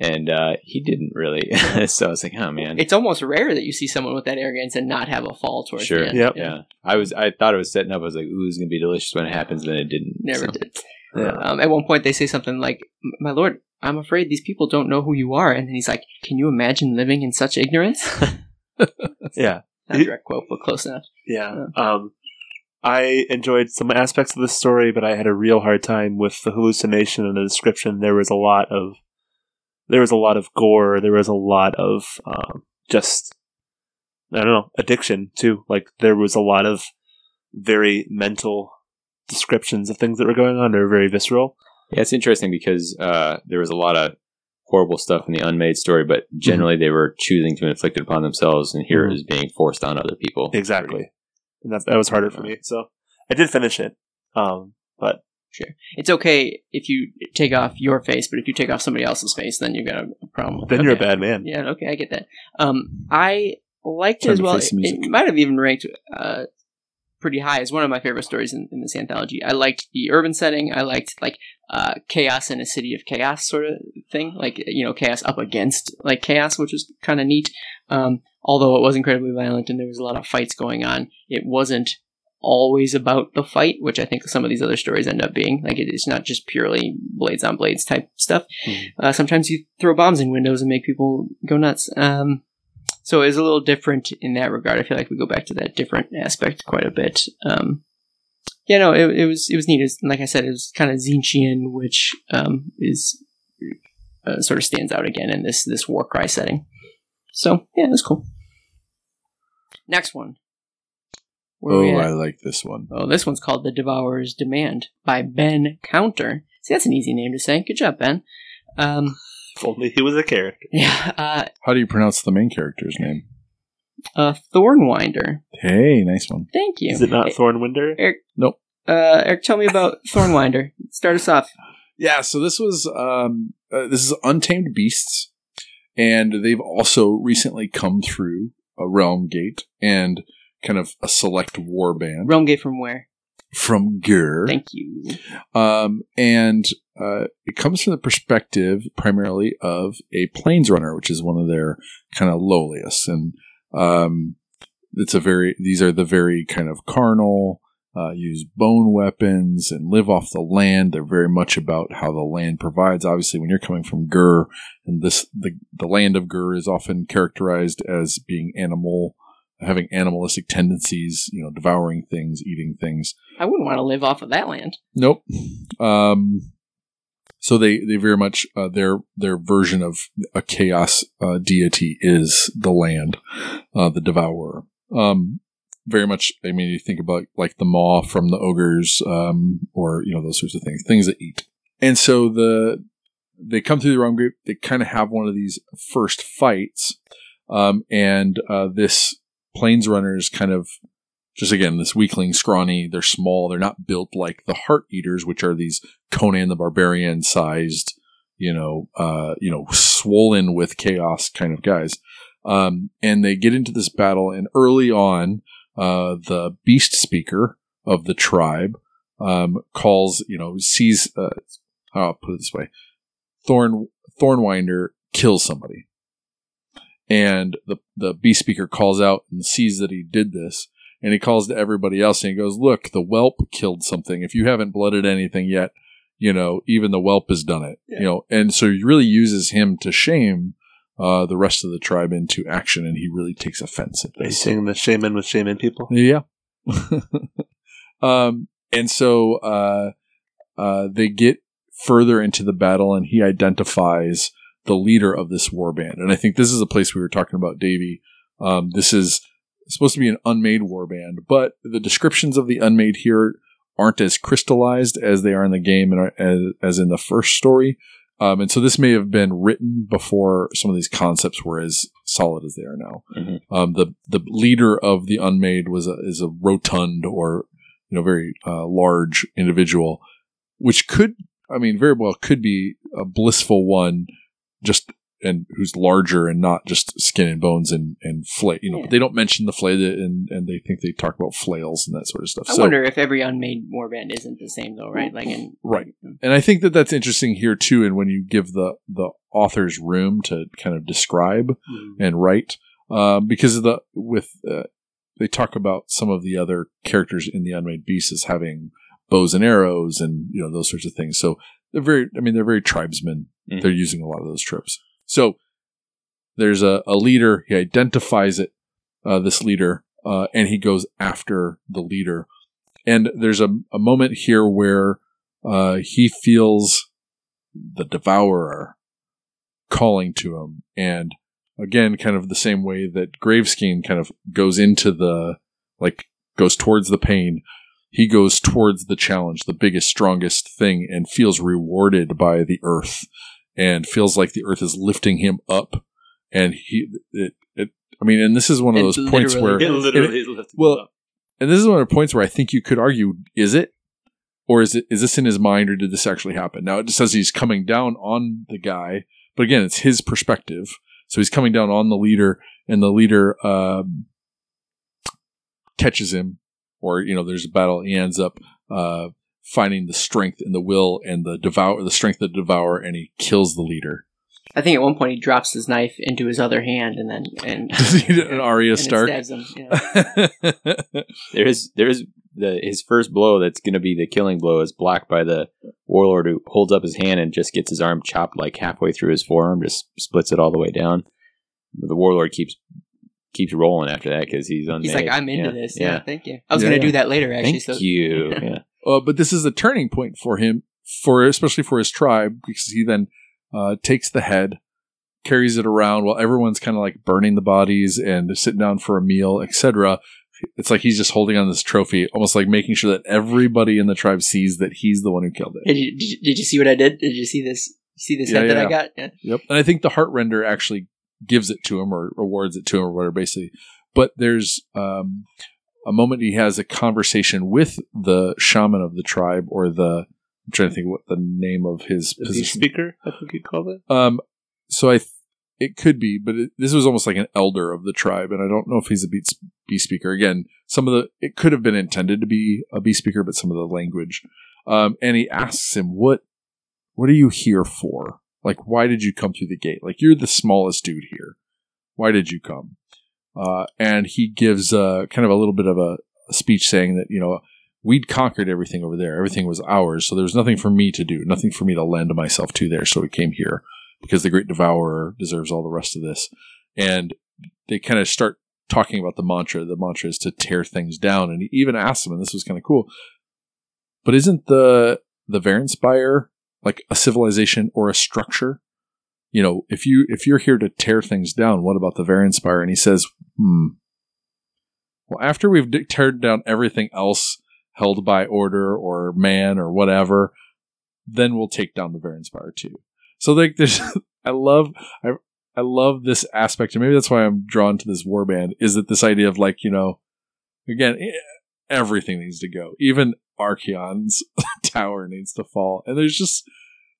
And uh, he didn't really. so I was like, oh man. It's almost rare that you see someone with that arrogance and not have a fall towards Sure. the end. Yep. Yeah. I was I thought it was setting up. I was like, ooh, it's gonna be delicious when it happens, then it didn't. Never So, did. Yeah. Um, at one point, they say something like, "My lord, I'm afraid these people don't know who you are." And then he's like, "Can you imagine living in such ignorance?" Yeah. Not a direct quote, but close enough. Yeah. Um, I enjoyed some aspects of the story, but I had a real hard time with the hallucination and the description. There was a lot of there was a lot of gore. There was a lot of um, just I don't know addiction too. Like there was a lot of very mental descriptions of things that were going on. They were very visceral. Yeah, it's interesting because uh, there was a lot of horrible stuff in the unmade story, but generally they were choosing to inflict it upon themselves, and here Mhm. it being forced on other people. Exactly, and that that was harder for me. So I did finish it. Um, but It's okay if you take off your face, but if you take off somebody else's face, then you've got a problem. then you're a bad man. Yeah, okay, I get that. Um, I liked it as well. It, it might have even ranked uh, pretty high as one of my favorite stories in, in this anthology. I liked the urban setting. I liked like uh, chaos in a city of chaos sort of thing, like you know, chaos up against like chaos, which was kind of neat. Um, although it was incredibly violent and there was a lot of fights going on, it wasn't always about the fight, which I think some of these other stories end up being. Like it is not just purely blades on blades type stuff. Mhm. Uh, sometimes you throw bombs in windows and make people go nuts. Um, so it's a little different in that regard. I feel like we go back to that different aspect quite a bit. Um, yeah, no, it, it was it was neat. It was, like I said, it was kind of Tzeentchian, which um, is uh, sort of stands out again in this this Warcry setting. So yeah, it was cool. Next one. Where Oh? I like this one. Oh, this one's called The Devourer's Demand by Ben Counter. See, that's an easy name to say. Good job, Ben. Um, If only he was a character. yeah, uh, How do you pronounce the main character's name? uh, Thornwinder. Hey, nice one. Thank you. Is it not Thornwinder? Eric? Uh, Eric, tell me about Thornwinder. Start us off. Yeah, so this was um, uh, this is Untamed Beasts, and they've also recently come through a Realm Gate and kind of a select war band Realm Gate from where? From Ghur. Thank you. Um, and uh, it comes from the perspective primarily of a plains runner, which is one of their kind of lowliest. And um, it's a very, these are the very kind of carnal, uh, use bone weapons and live off the land. They're very much about how the land provides. Obviously, when you're coming from Ghur, and this, the, the land of Ghur is often characterized as being animal, having animalistic tendencies, you know, devouring things, eating things. I wouldn't want to live off of that land. Nope. Um, so they they very much uh, their their version of a chaos uh, deity is the land, uh, the devourer. Um, very much. I mean, you think about like the maw from the ogres, um, or you know those sorts of things, things that eat. And so the they come through the realm group. They kind of have one of these first fights, um, and uh, this plains runners kind of just again this weakling scrawny they're small they're not built like the heart eaters which are these conan the barbarian sized you know uh you know swollen with chaos kind of guys Um, and they get into this battle, and early on, uh, the beast speaker of the tribe um, calls, you know, sees, uh, I'll put it this way Thorn Thornwinder kills somebody. And the, the beast speaker calls out and sees that he did this. And he calls to everybody else and he goes, Look, the whelp killed something. If you haven't blooded anything yet, you know, even the whelp has done it. You know, and so he really uses him to shame uh, the rest of the tribe into action, and he really takes offense at this. saying the shaman with shaman people? Yeah. um, and so uh, uh, they get further into the battle, and he identifies the leader of this war band. And I think this is a place we were talking about, Davey. Um, this is supposed to be an unmade war band, but the descriptions of the unmade here aren't as crystallized as they are in the game and are- as, as in the first story. Um, and so this may have been written before some of these concepts were as solid as they are now. Mhm. Um, the the leader of the unmade was a, is a rotund or you know very uh, large individual, which could I mean very well could be a blissful one, just and who's larger and not just skin and bones and and flay. You know, Yeah. but they don't mention the flay and and they think they talk about flails and that sort of stuff. I so, wonder if every unmade warband isn't the same though, right? Like in Right. and I think that that's interesting here too. And when you give the the authors room to kind of describe Mm. and write, um, because of the with uh, they talk about some of the other characters in the Unmade Beasts as having bows and arrows and you know those sorts of things. So they're very, I mean, they're very tribesmen. Mhm. They're using a lot of those tropes. So there's a, a leader. He identifies it, uh, this leader, uh, and he goes after the leader. And there's a, a moment here where uh, he feels the devourer calling to him, and again, kind of the same way that Graveskin kind of goes into the like goes towards the pain. He goes towards the challenge, the biggest, strongest thing, and feels rewarded by the earth, and feels like the earth is lifting him up. And he, it, it I mean, and this is one of It those points where It literally lifted well, up. and this is one of the points where I think you could argue: is it, or is it is this in his mind, or did this actually happen? Now it just says he's coming down on the guy, but again, it's his perspective. So he's coming down on the leader, and the leader um, catches him, or you know, there's a battle. He ends up uh, finding the strength and the will and the devour, the strength of the devour, and he kills the leader. I think at one point he drops his knife into his other hand and then and An Arya and Stark. stabs him. you know. There is there is the his first blow that's going to be the killing blow is blocked by the warlord who holds up his hand and just gets his arm chopped like halfway through his forearm, just splits it all the way down. The warlord keeps keeps rolling after that because he's unmade. He's like, I'm into Yeah, this. Yeah, Yeah, thank you. I was Yeah, gonna yeah. do that later, actually. thank so you. Yeah. Uh, but this is a turning point for him, for especially for his tribe, because he then uh, takes the head, carries it around while everyone's kind of like burning the bodies and sitting down for a meal, etc. It's like he's just holding on this trophy, almost like making sure that everybody in the tribe sees that he's the one who killed it. Did you, did you did you see what I did? Did you see this? See this Yeah, head that yeah. I got? Yeah. Yep. And I think the heart render actually gives it to him or awards it to him or whatever, basically. But there's um, a moment he has a conversation with the shaman of the tribe or the, I'm trying to think what the name of his speaker, I think you called it. Um, so I, th- it could be, but it, this was almost like an elder of the tribe, and I don't know if he's a beat bee speaker. Again, some of the it could have been intended to be a bee speaker, but some of the language. Um, and he asks him, "What, what are you here for? Like, why did you come through the gate? Like, you're the smallest dude here. Why did you come?" Uh, and he gives uh, kind of a little bit of a, speech saying that you know we'd conquered everything over there. Everything was ours. So there was nothing for me to do, nothing for me to lend myself to there. So we came here because the great devourer deserves all the rest of this. And they kind of start talking about the mantra. The mantra is to tear things down. And he even asked them, and this was kind of cool, but isn't the, the Varanspire like a civilization or a structure? You know, if you, if you're here to tear things down, what about the Varanspire? And he says, hmm, well, after we've d- teared down everything else held by order or man or whatever, then we'll take down the Varanspire too. So like there's I love I I love this aspect and maybe that's why I'm drawn to this warband is that this idea of like, you know, again, everything needs to go. Even Archaon's tower needs to fall. And there's just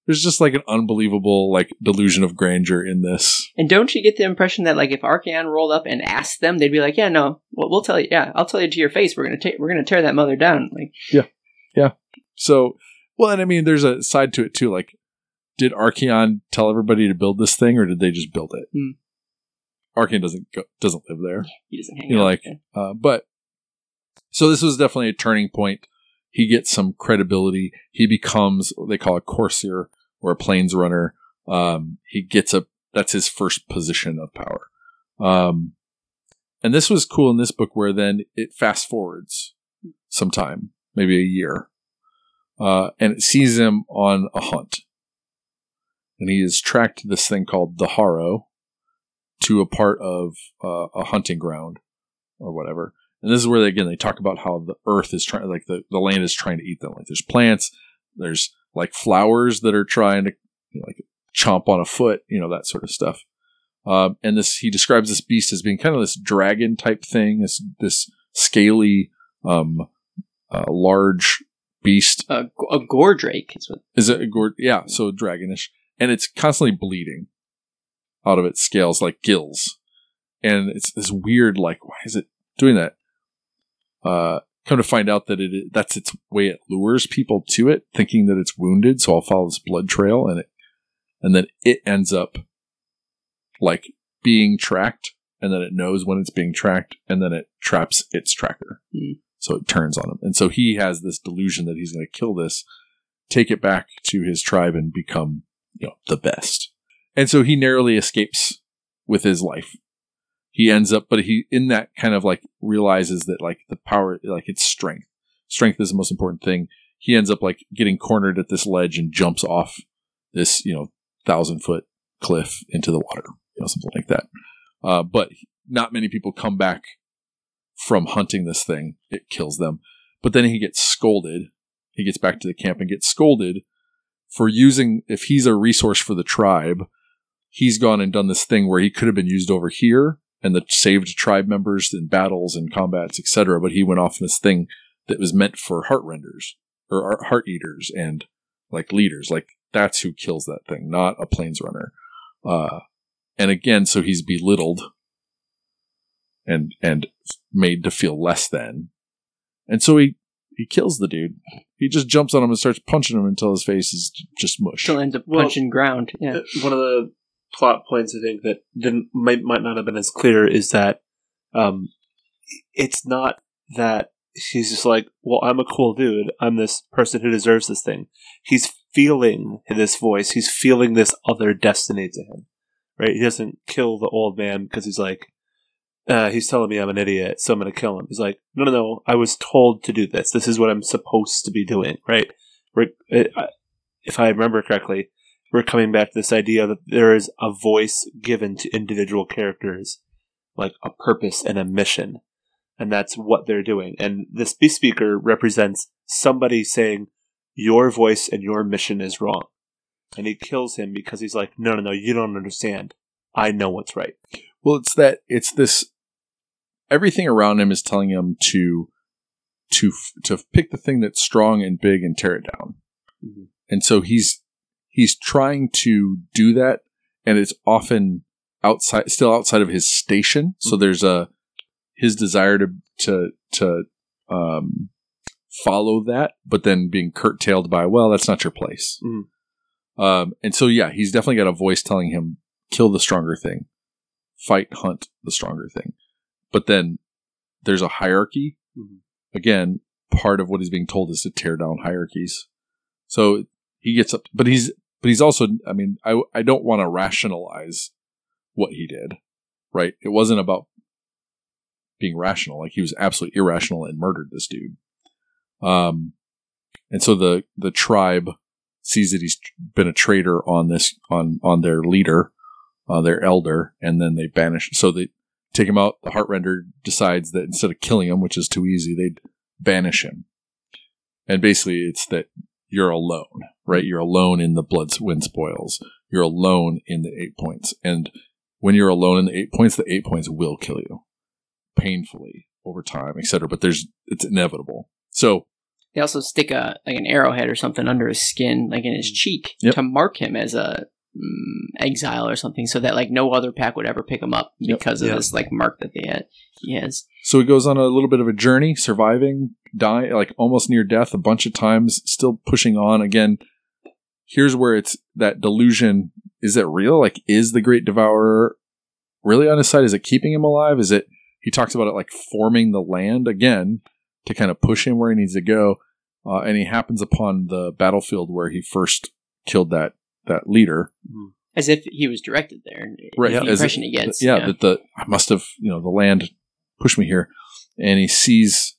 there's just like an unbelievable like delusion of grandeur in this. And don't you get the impression that like if Archaon rolled up and asked them, they'd be like, "Yeah, no, well, we'll tell you. Yeah, I'll tell you to your face. We're gonna take. We're gonna tear that mother down." Like, yeah, yeah. So, well, and I mean, there's a side to it too. Like, did Archaon tell everybody to build this thing, or did they just build it? Hmm. Archaon doesn't go, doesn't live there. he doesn't hang You know, out. like, uh, but so this was definitely a turning point. He gets some credibility. He becomes what they call a corsair or a plains runner. Um, he gets a that's his first position of power. Um, and this was cool in this book where then it fast forwards some time, maybe a year, uh, and it sees him on a hunt, and he is tracked this thing called the Harrow to a part of uh, a hunting ground or whatever. And this is where they, again they talk about how the earth is trying, like the, the land is trying to eat them. Like there's plants, there's like flowers that are trying to you know, like chomp on a foot, you know that sort of stuff. Um, and this he describes this beast as being kind of this dragon type thing, this this scaly, um, uh, large beast. a, a gore drake is what. Is it a gourd? Yeah, so dragonish, and it's constantly bleeding out of its scales like gills, and it's this weird like why is it doing that? Uh, come to find out that it that's its way it lures people to it, thinking that it's wounded. So I'll follow this blood trail, and it and then it ends up like being tracked, and then it knows when it's being tracked, and then it traps its tracker. Hmm. So it turns on him, and so he has this delusion that he's going to kill this, take it back to his tribe, and become you know the best. And so he narrowly escapes with his life. He ends up, but he in that kind of like realizes that like the power, like it's strength. Strength is the most important thing. He ends up like getting cornered at this ledge and jumps off this you know thousand foot cliff into the water, you know something like that. Uh, but not many people come back from hunting this thing. It kills them. But then he gets scolded. He gets back to the camp and gets scolded for using, if he's a resource for the tribe, he's gone and done this thing where he could have been used over here and the saved tribe members in battles and combats, etc. But he went off in this thing that was meant for heart renders or heart eaters and like leaders. Like that's who kills that thing, not a plains runner. Uh, and again, so he's belittled and and made to feel less than. And so he he kills the dude. He just jumps on him and starts punching him until his face is j- just mush. Still ends up Well- punching ground. Yeah. Uh, One of the plot points I think that didn't might might not have been as clear is that um, it's not that he's just like, well, I'm a cool dude. I'm this person who deserves this thing. He's feeling this voice. He's feeling this other destiny to him. Right? He doesn't kill the old man because he's like, uh, he's telling me I'm an idiot, so I'm going to kill him. He's like, no, no, no. I was told to do this. This is what I'm supposed to be doing. Right? If I remember correctly, we're coming back to this idea that there is a voice given to individual characters, like a purpose and a mission. And that's what they're doing. And this beast speaker represents somebody saying, Your voice and your mission is wrong. And he kills him because he's like, No, no, no, you don't understand. I know what's right. Well, it's that it's this. Everything around him is telling him to to to pick the thing that's strong and big and tear it down. Mhm. And so he's he's trying to do that, and it's often outside, still outside of his station. So there's a his desire to to to um, follow that, but then being curtailed by, well, that's not your place. Mhm. Um, and so yeah, he's definitely got a voice telling him, kill the stronger thing, fight, hunt the stronger thing. But then there's a hierarchy. Mhm. Again, part of what he's being told is to tear down hierarchies. So he gets up, but he's but he's also. I mean, I I don't want to rationalize what he did. Right? It wasn't about being rational. Like he was absolutely irrational and murdered this dude. Um, and so the the tribe sees that he's been a traitor on this on on their leader, uh, their elder, and then they banish. So they take him out. The Heartrender decides that instead of killing him, which is too easy, they'd banish him. And basically, it's that you're alone, right? You're alone in the blood wind spoils. You're alone in the Eightpoints, and when you're alone in the Eightpoints, the Eightpoints will kill you painfully over time, etc. But there's it's inevitable. So They also stick a like an arrowhead or something under his skin, like in his cheek, Yep. to mark him as a mm, exile or something, so that like no other pack would ever pick him up Yep. because of Yep. this like mark that they had. He has. So he goes on a little bit of a journey, surviving, dying, like almost near death a bunch of times, still pushing on. Again, here's where it's that delusion. Is it real? Like, is the Great Devourer really on his side? Is it keeping him alive? Is it, he talks about it like forming the land again to kind of push him where he needs to go. Uh, and he happens upon the battlefield where he first killed that, that leader. As if he was directed there. Right, The yeah, impression he gets. yeah, that the I must have you know the land pushed me here, and he sees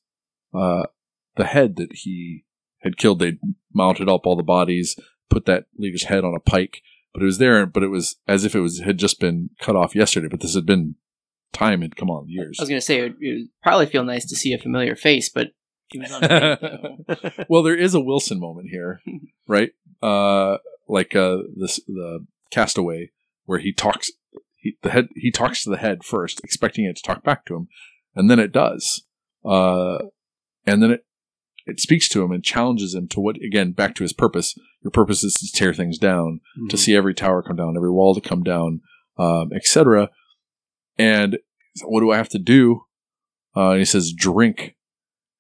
uh, the head that he had killed. They mounted up all the bodies, put that leader's head on a pike, but it was there, but it was as if it was had just been cut off yesterday. But this had been time had come on years. I was gonna say it would, it would probably feel nice to see a familiar face, but he was on. video. well, there is a Wilson moment here, right? Uh, like uh, this the Castaway, where he talks. He, the head he talks to the head first, expecting it to talk back to him, and then it does. Uh, and then it it speaks to him and challenges him to what again back to his purpose. Your purpose is to tear things down, to see every tower come down, every wall to come down, um, etc. And what do I have to do? Uh, and he says, drink.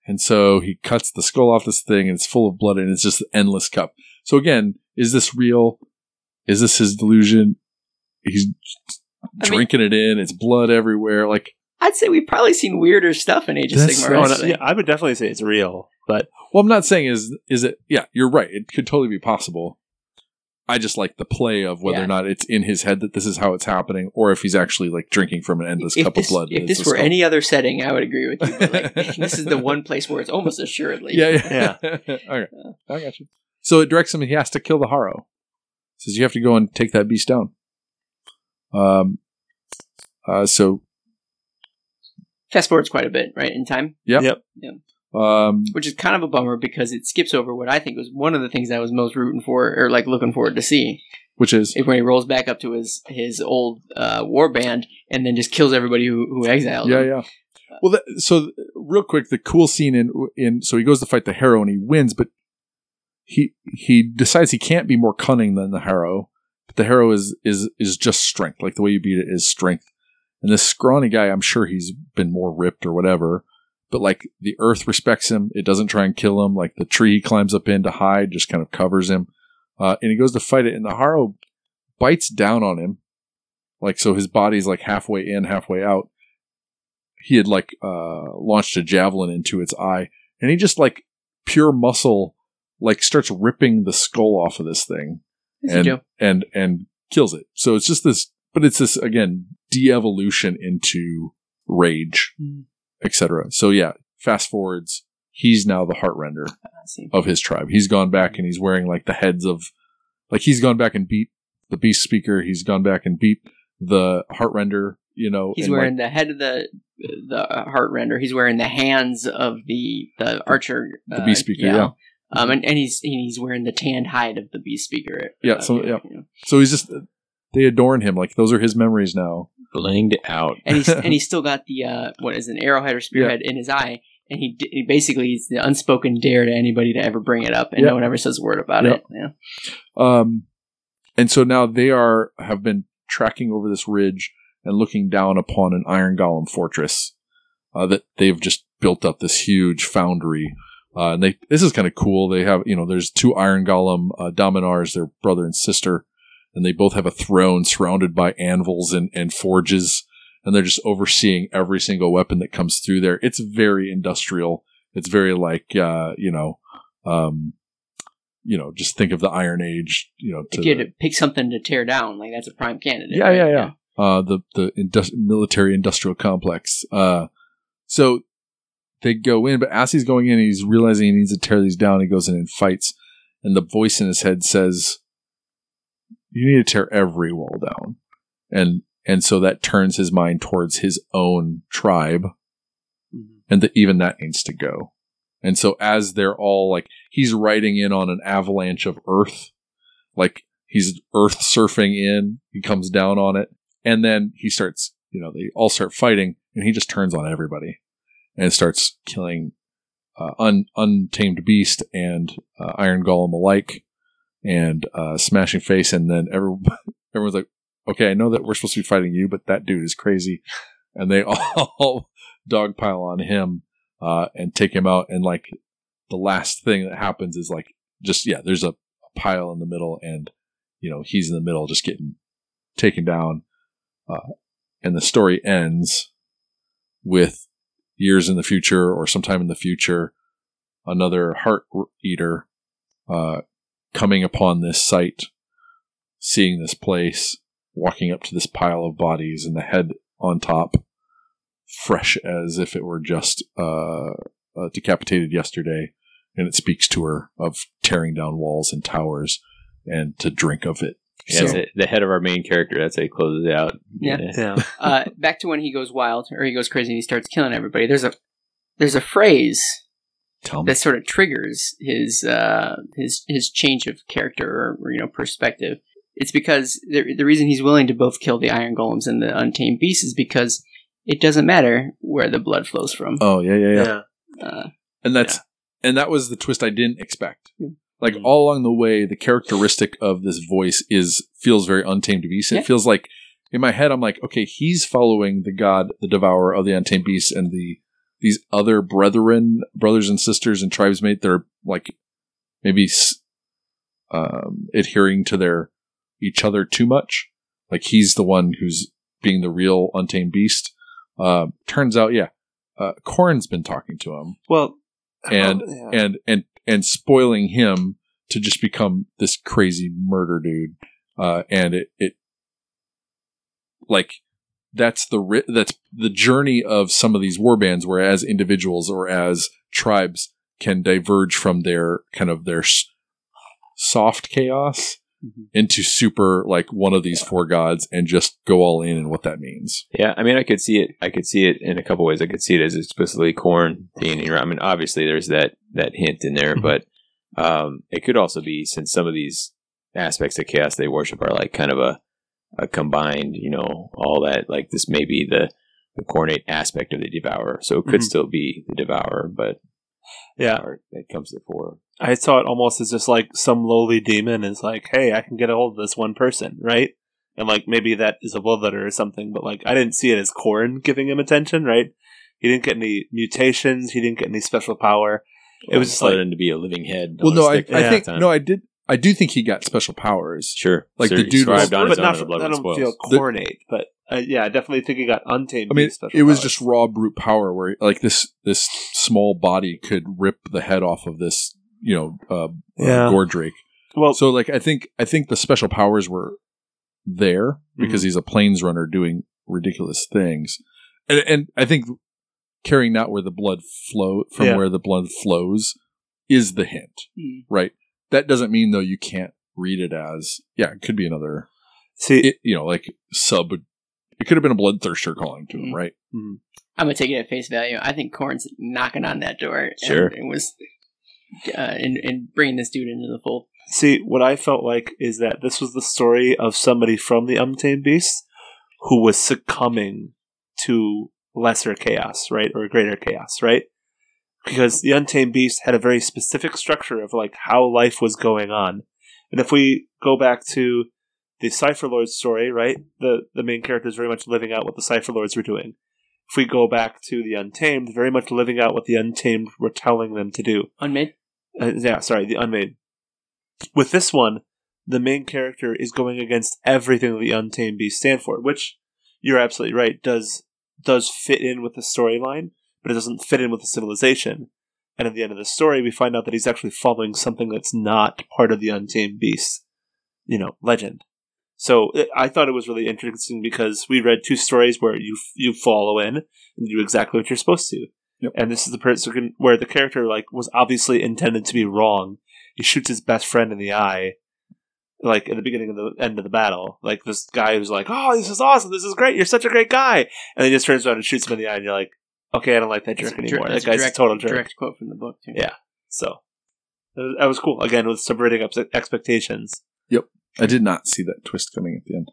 And so he cuts the skull off this thing, and it's full of blood, and it's just an endless cup. So again, is this real? Is this his delusion? He's I mean- drinking it in. It's blood everywhere. Like, I'd say we've probably seen weirder stuff in Age of That's- Sigmar. Oh, no, yeah, I would definitely say it's real, but well, I'm not saying is is it? Yeah, you're right. It could totally be possible. I just like the play of whether Yeah. or not it's in his head that this is how it's happening, or if he's actually like drinking from an endless if cup this, of blood. if this were skull. any other setting, I would agree with you. But like, this is the one place where it's almost assuredly. Yeah, yeah. yeah. okay. I got you. So it directs him he has to kill the Harrow. Says you have to go and take that beast down. Um uh so Fast forwards quite a bit, right, in time, yep. Yep. Um which is kind of a bummer because it skips over what I think was one of the things I was most rooting for, or like looking forward to see, which is is when he rolls back up to his his old uh, war band and then just kills everybody who, who exiled yeah, him. yeah. Well, that, so real quick, the cool scene in in so he goes to fight the Harrow and he wins, but he he decides he can't be more cunning than the Harrow. But the Harrow is is is just strength, like the way you beat it is strength. And this scrawny guy, I'm sure he's been more ripped or whatever, but like the Earth respects him. It doesn't try and kill him. Like the tree he climbs up in to hide just kind of covers him. Uh, and he goes to fight it, and the Harrow bites down on him, like so his body's like halfway in, halfway out he had like uh launched a javelin into its eye and he just like pure muscle like starts ripping the skull off of this thing and and and kills it so it's just this but it's this again de-evolution into rage Mm. etc so yeah fast forwards he's now the heartrender I see. of his tribe he's gone back and he's wearing like the heads of like he's gone back and beat the beast speaker he's gone back and beat the heartrender you know He's and, like, wearing the head of the the heart render. He's wearing the hands of the the archer, the beast speaker, yeah. Um, and, and he's and he's wearing the tanned hide of the beast speaker. Yeah, Uh, so- yeah. you know. So he's just they adorn him like those are his memories now. Blinged out. and he's and he's still got the uh, what is it, an arrowhead or spearhead in his eye, and he, d- he basically is the unspoken dare to anybody to ever bring it up, and Yeah. no one ever says a word about Yeah. it. Yeah, Um, and so now they are have been tracking over this ridge and looking down upon an iron golem fortress uh, that they've just built up this huge foundry. Uh, and they this is kind of cool. They have you know there's two iron golem uh, dominars, their brother and sister, and they both have a throne surrounded by anvils and, and forges, and they're just overseeing every single weapon that comes through there. It's very industrial. It's very like uh, you know, um, you know, just think of the Iron Age. You know, to if you had to pick something to tear down, like that's a prime candidate. yeah, right? yeah, yeah. Uh, the the military industrial complex. Uh, so they go in, but as he's going in, he's realizing he needs to tear these down. He goes in and fights, and the voice in his head says, "You need to tear every wall down," and and so that turns his mind towards his own tribe, Mhm. and that even that needs to go. And so as they're all like, he's riding in on an avalanche of earth, like he's earth surfing in. He comes down on it, and then he starts. You know, they all start fighting, and he just turns on everybody and starts killing uh, un, untamed beast and uh, Iron Golem alike, and uh, Smashing Face, and then everyone, everyone's like, "Okay, I know that we're supposed to be fighting you, but that dude is crazy," and they all dogpile on him uh, and take him out. And like the last thing that happens is like just yeah, there's a, a pile in the middle, and you know he's in the middle, just getting taken down, uh, and the story ends with years in the future or sometime in the future, another heart eater uh, coming upon this site, seeing this place, walking up to this pile of bodies, and the head on top, fresh as if it were just uh, uh, decapitated yesterday. And it speaks to her of tearing down walls and towers and to drink of it. Yeah, So- the, the head of our main character. That's how he closes it out. Yeah. Yeah. uh, back to when he goes wild or he goes crazy and he starts killing everybody. There's a there's a phrase Tell me. that sort of triggers his uh, his his change of character or, or, you know perspective. It's because the the reason he's willing to both kill the iron golems and the untamed beasts is because it doesn't matter where the blood flows from. Oh yeah, yeah, yeah. Yeah. Uh, and that's and that was the twist I didn't expect. Yeah. Like Mhm. all along the way, the characteristic of this voice is feels very untamed beast. It Yeah. feels like in my head, I'm like, okay, he's following the god, the devourer of the untamed beasts, and the these other brethren, brothers and sisters and tribesmate. They're like maybe um, adhering to their each other too much. Like he's the one who's being the real untamed beast. Uh, turns out, yeah, uh, Khorne's been talking to him Well, And- oh, yeah. and and and spoiling him to just become this crazy murder dude uh and it it like that's the ri- that's the journey of some of these war bands where as individuals or as tribes can diverge from their kind of their s- soft chaos Mhm. into super like one of these four gods and just go all in and what that means Yeah, I mean, I could see it. I could see it in a couple ways. I could see it as explicitly Khorne being around. I mean, obviously, there's that that hint in there, Mhm. but um, it could also be since some of these aspects of chaos they worship are like kind of a a combined, you know, all that. Like this may be the the Khornate aspect of the devourer, so it could Mhm. still be the devourer, but yeah. or that comes to the fore. I saw it almost as just like some lowly demon is like, hey, I can get a hold of this one person, right? And like maybe that is a bloodletter or something, but like I didn't see it as Khorne giving him attention, right? He didn't get any mutations. He didn't get any special power. It was just other like to be a living head. well no a I, stick I all think no I did I do think he got special powers Sure, like Sure, the dude was- scribed on but his own not and the blood I don't spoils. feel The- but uh, yeah, I definitely think he got untamed. I mean, special it was powers. just raw brute power where like this this small body could rip the head off of this you know uh, Yeah. uh, Gordrake. well, So like I think I think the special powers were there because he's a planes runner doing ridiculous things, and and I think carrying out where the blood flow from Yeah. where the blood flows is the hint, Hmm. right? That doesn't mean though you can't read it as yeah it could be another see, it, you know like sub. It could have been a bloodthirster calling to him, Mhm. right? mhm. I'm gonna take it at face value. I think Khorne's knocking on that door. and- Sure. and was uh, and and bringing this dude into the fold. See, what I felt like is that this was the story of somebody from the Untamed Beast who was succumbing to lesser chaos, right? Or greater chaos, right? Because the Untamed Beast had a very specific structure of like how life was going on. And if we go back to the Cypher Lords story, right? The the main character is very much living out what the Cypher Lords were doing. If we go back to the Untamed, very much living out what the Untamed were telling them to do Unmade. uh, yeah, sorry, the Unmade. With this one, the main character is going against everything that the Untamed Beast stand for, which you're absolutely right does does fit in with the storyline, but it doesn't fit in with the civilization. And at the end of the story, we find out that he's actually following something that's not part of the Untamed Beast, you know, legend. So it, I thought it was really interesting because we read two stories where you you follow in and you do exactly what you're supposed to. Yep. And this is the person where the character like was obviously intended to be wrong. He shoots his best friend in the eye, like at the beginning of the end of the battle. Like this guy who's like, "Oh, this is awesome! This is great! You're such a great guy!" And then he just turns around and shoots him in the eye, and you're like, "Okay, I don't like that jerk That's anymore. dir- that that's guy's direct, a total jerk." Direct quote from the book too. Yeah. So that was- cool. Again, with subverting ups- expectations. Yep. I did not see that twist coming at the end.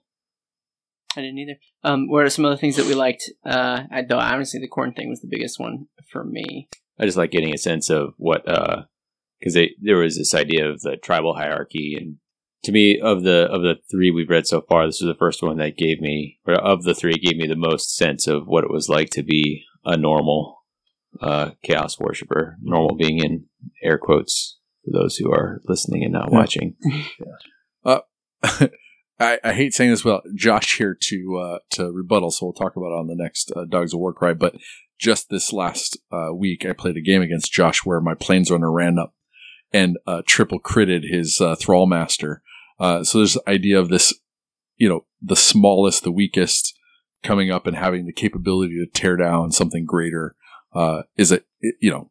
I didn't either. Um, what are some other things that we liked? Uh, I though honestly the Khorne thing was the biggest one for me. I just like getting a sense of what because they there was this idea of the tribal hierarchy and to me of the of the three we've read so far this was the first one that gave me or of the three gave me the most sense of what it was like to be a normal uh, chaos worshiper normal being in air quotes for those who are listening and not Yeah. watching I, I hate saying this without Josh here to uh, to rebuttal, so we'll talk about it on the next uh, Dogs of War Cry. But just this last uh, week, I played a game against Josh where my planesrunner ran up and uh, triple critted his uh, Thrall Master. Uh, so there's the idea of this, you know, the smallest, the weakest coming up and having the capability to tear down something greater uh, is a you know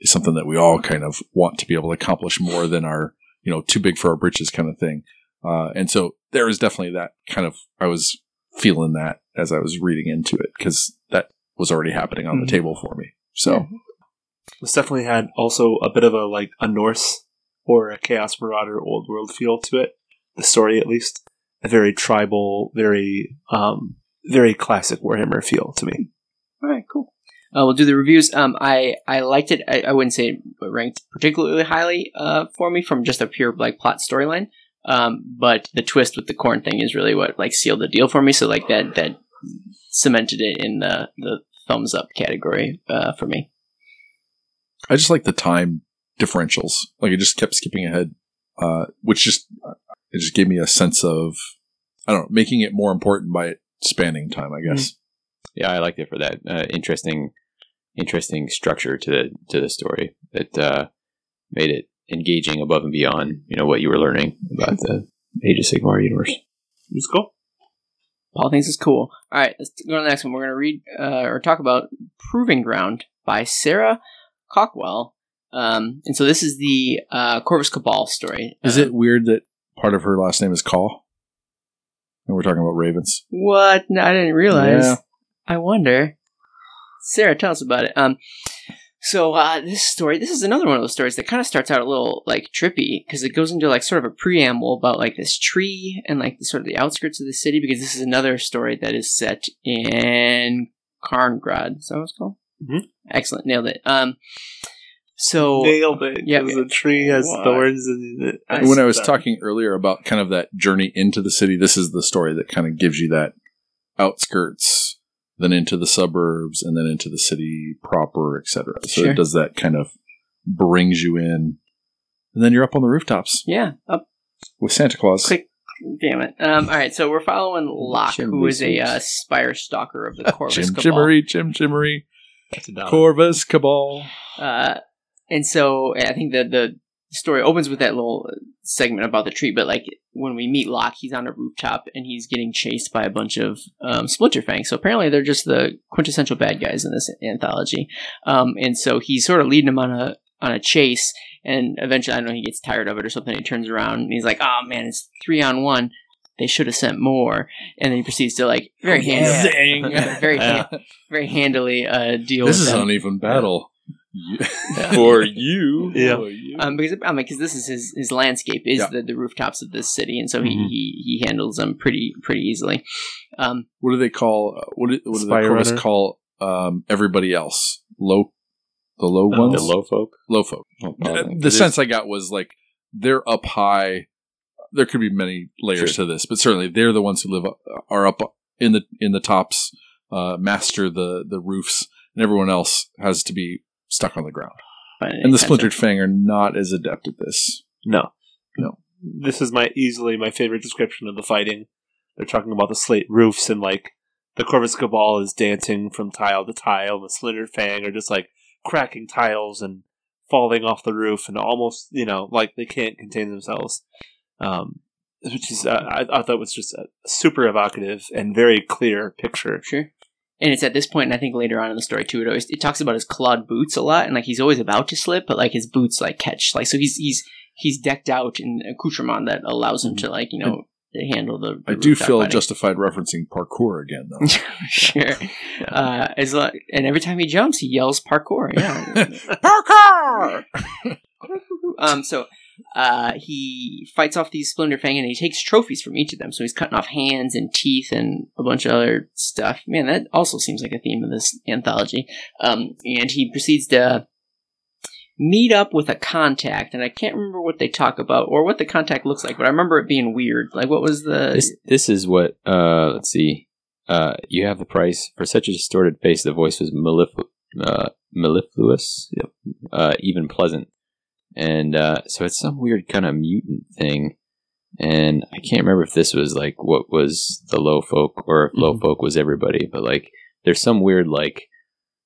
is something that we all kind of want to be able to accomplish more than our you know too big for our britches kind of thing. Uh, and so there is definitely that kind of I was feeling that as I was reading into it because that was already happening on Mhm. the table for me. So This definitely had also a bit of a like a Norse or a Chaos Marauder old world feel to it. The story, at least, a very tribal, very um, very classic Warhammer feel to me. All right, cool. Uh, we'll do the reviews. Um, I I liked it. I, I wouldn't say it ranked particularly highly uh, for me from just a pure like plot storyline. Um, but the twist with the Khorne thing is really what like sealed the deal for me. So like that that cemented it in the the thumbs up category uh, for me. I just like the time differentials. Like it just kept skipping ahead, uh, which just it just gave me a sense of I don't know making it more important by it spanning time. I guess. yeah I liked it for that uh, interesting interesting structure to the to the story that uh, made it engaging above and beyond you know what you were learning about the Age of Sigmar universe It was cool. Paul thinks it's cool. All right, let's go to the next one. We're going to read uh, or talk about Proving Ground by Sarah Cawkwell. Um, and so this is the uh, Corvus Cabal story. Is Uh, it weird that part of her last name is Call? And we're talking about ravens. What? No, I didn't realize. Yeah. I wonder. Sarah, tell us about it. Um, so uh, this story, this is another one of those stories that kind of starts out a little like trippy because it goes into like sort of a preamble about like this tree and like the sort of the outskirts of the city because this is another story that is set in Carngrad. Is that what it's called? Mhm. Excellent, nailed it. Um, so Nailed it. Yeah. Yeah, the tree has What? thorns in it. And when I was Sorry. talking earlier about kind of that journey into the city, this is the story that kind of gives you that outskirts, then into the suburbs, and then into the city proper, etc. So Sure. it does that kind of brings you in, and then you're up on the rooftops yeah, up with Santa Claus. Click. Damn it. Um, all right, so we're following Locke, who Chimney is a uh, spire stalker of the Corvus Jim Cabal. Jimmery, Jim Jimmery, That's a dollar. Corvus Cabal. Uh, and so I think that the story opens with that little segment about the tree, but like when we meet Locke, he's on a rooftop and he's getting chased by a bunch of um, Splinterfang. So apparently they're just the quintessential bad guys in this anthology. Um, and so he's sort of leading them on a on a chase, and eventually I don't know he gets tired of it or something. He turns around and he's like, "Oh man, it's three on one." They should have sent more, and then he proceeds to like very handily, very hand, very handily uh, deal This with is them. an uneven battle. For you. Yeah. For you. um, because I mean, because this is his his landscape is Yeah. the, the rooftops of this city, and so he, Mhm. he he handles them pretty pretty easily. Um, what do they call, uh, what do, what do the Spy Corvus Runner? call um, everybody else? Low, the low Oh. ones? the low folk low folk. Oh, Uh, the It is- sense I got was like they're up high. There could be many layers Sure. to this, but certainly they're the ones who live up, are up in the in the tops, uh, master the the roofs, and everyone else has to be stuck on the ground. And the splintered fang are not as adept at this. No. No. This is my easily my favorite description of the fighting. They're talking about the slate roofs and like the Corvus Cabal is dancing from tile to tile. And the Splintered Fang are just like cracking tiles and falling off the roof and almost you know like they can't contain themselves. Um, which is uh, I, I thought was just a super evocative and very clear picture. Sure. And it's at this point, and I think later on in the story too, it always it talks about his clawed boots a lot, and like he's always about to slip, but like his boots like catch, like so he's he's he's decked out in accoutrement that allows him to like you know handle the. I do feel fighting. justified referencing parkour again, though. sure. Uh, as lo- and every time he jumps, he yells parkour. Yeah. parkour. um. So, uh, he fights off these Splinter Fang, and he takes trophies from each of them. So he's cutting off hands and teeth and a bunch of other stuff. Man, that also seems like a theme of this anthology. Um, and he proceeds to meet up with a contact, and I can't remember what they talk about or what the contact looks like, but I remember it being weird. Like, what was the? This this is what uh let's see. Uh you have the price for such a distorted face the voice was mellif- uh, mellifluous. Yep. Uh even pleasant. And uh so it's some weird kind of mutant thing. And I can't remember if this was like what was the low folk or if low Mhm. folk was everybody, but like there's some weird like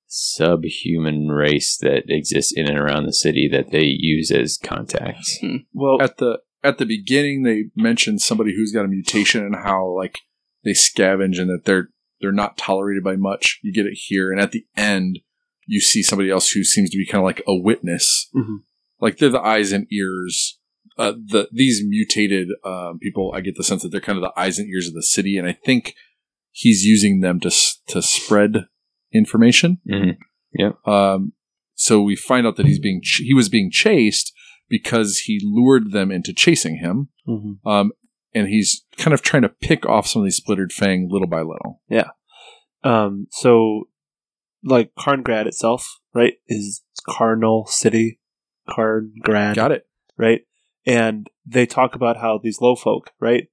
subhuman race that exists in and around the city that they use as contacts. Well, at the at the beginning they mentioned somebody who's got a mutation and how like they scavenge and that they're they're not tolerated by much. You get it here, and at the end you see somebody else who seems to be kind of like a witness, Mhm. Like they're the eyes and ears. Uh, the these mutated um, people, I get the sense that they're kind of the eyes and ears of the city, and I think he's using them to to spread information. Mhm. Um, so we find out that he's being ch- he was being chased because he lured them into chasing him. mhm. Um, and he's kind of trying to pick off some of these splintered fang little by little. Yeah. Um, so, like Carngrad itself, right, is Carnal City, Carngrad, Got it. right? And they talk about how these low folk, right,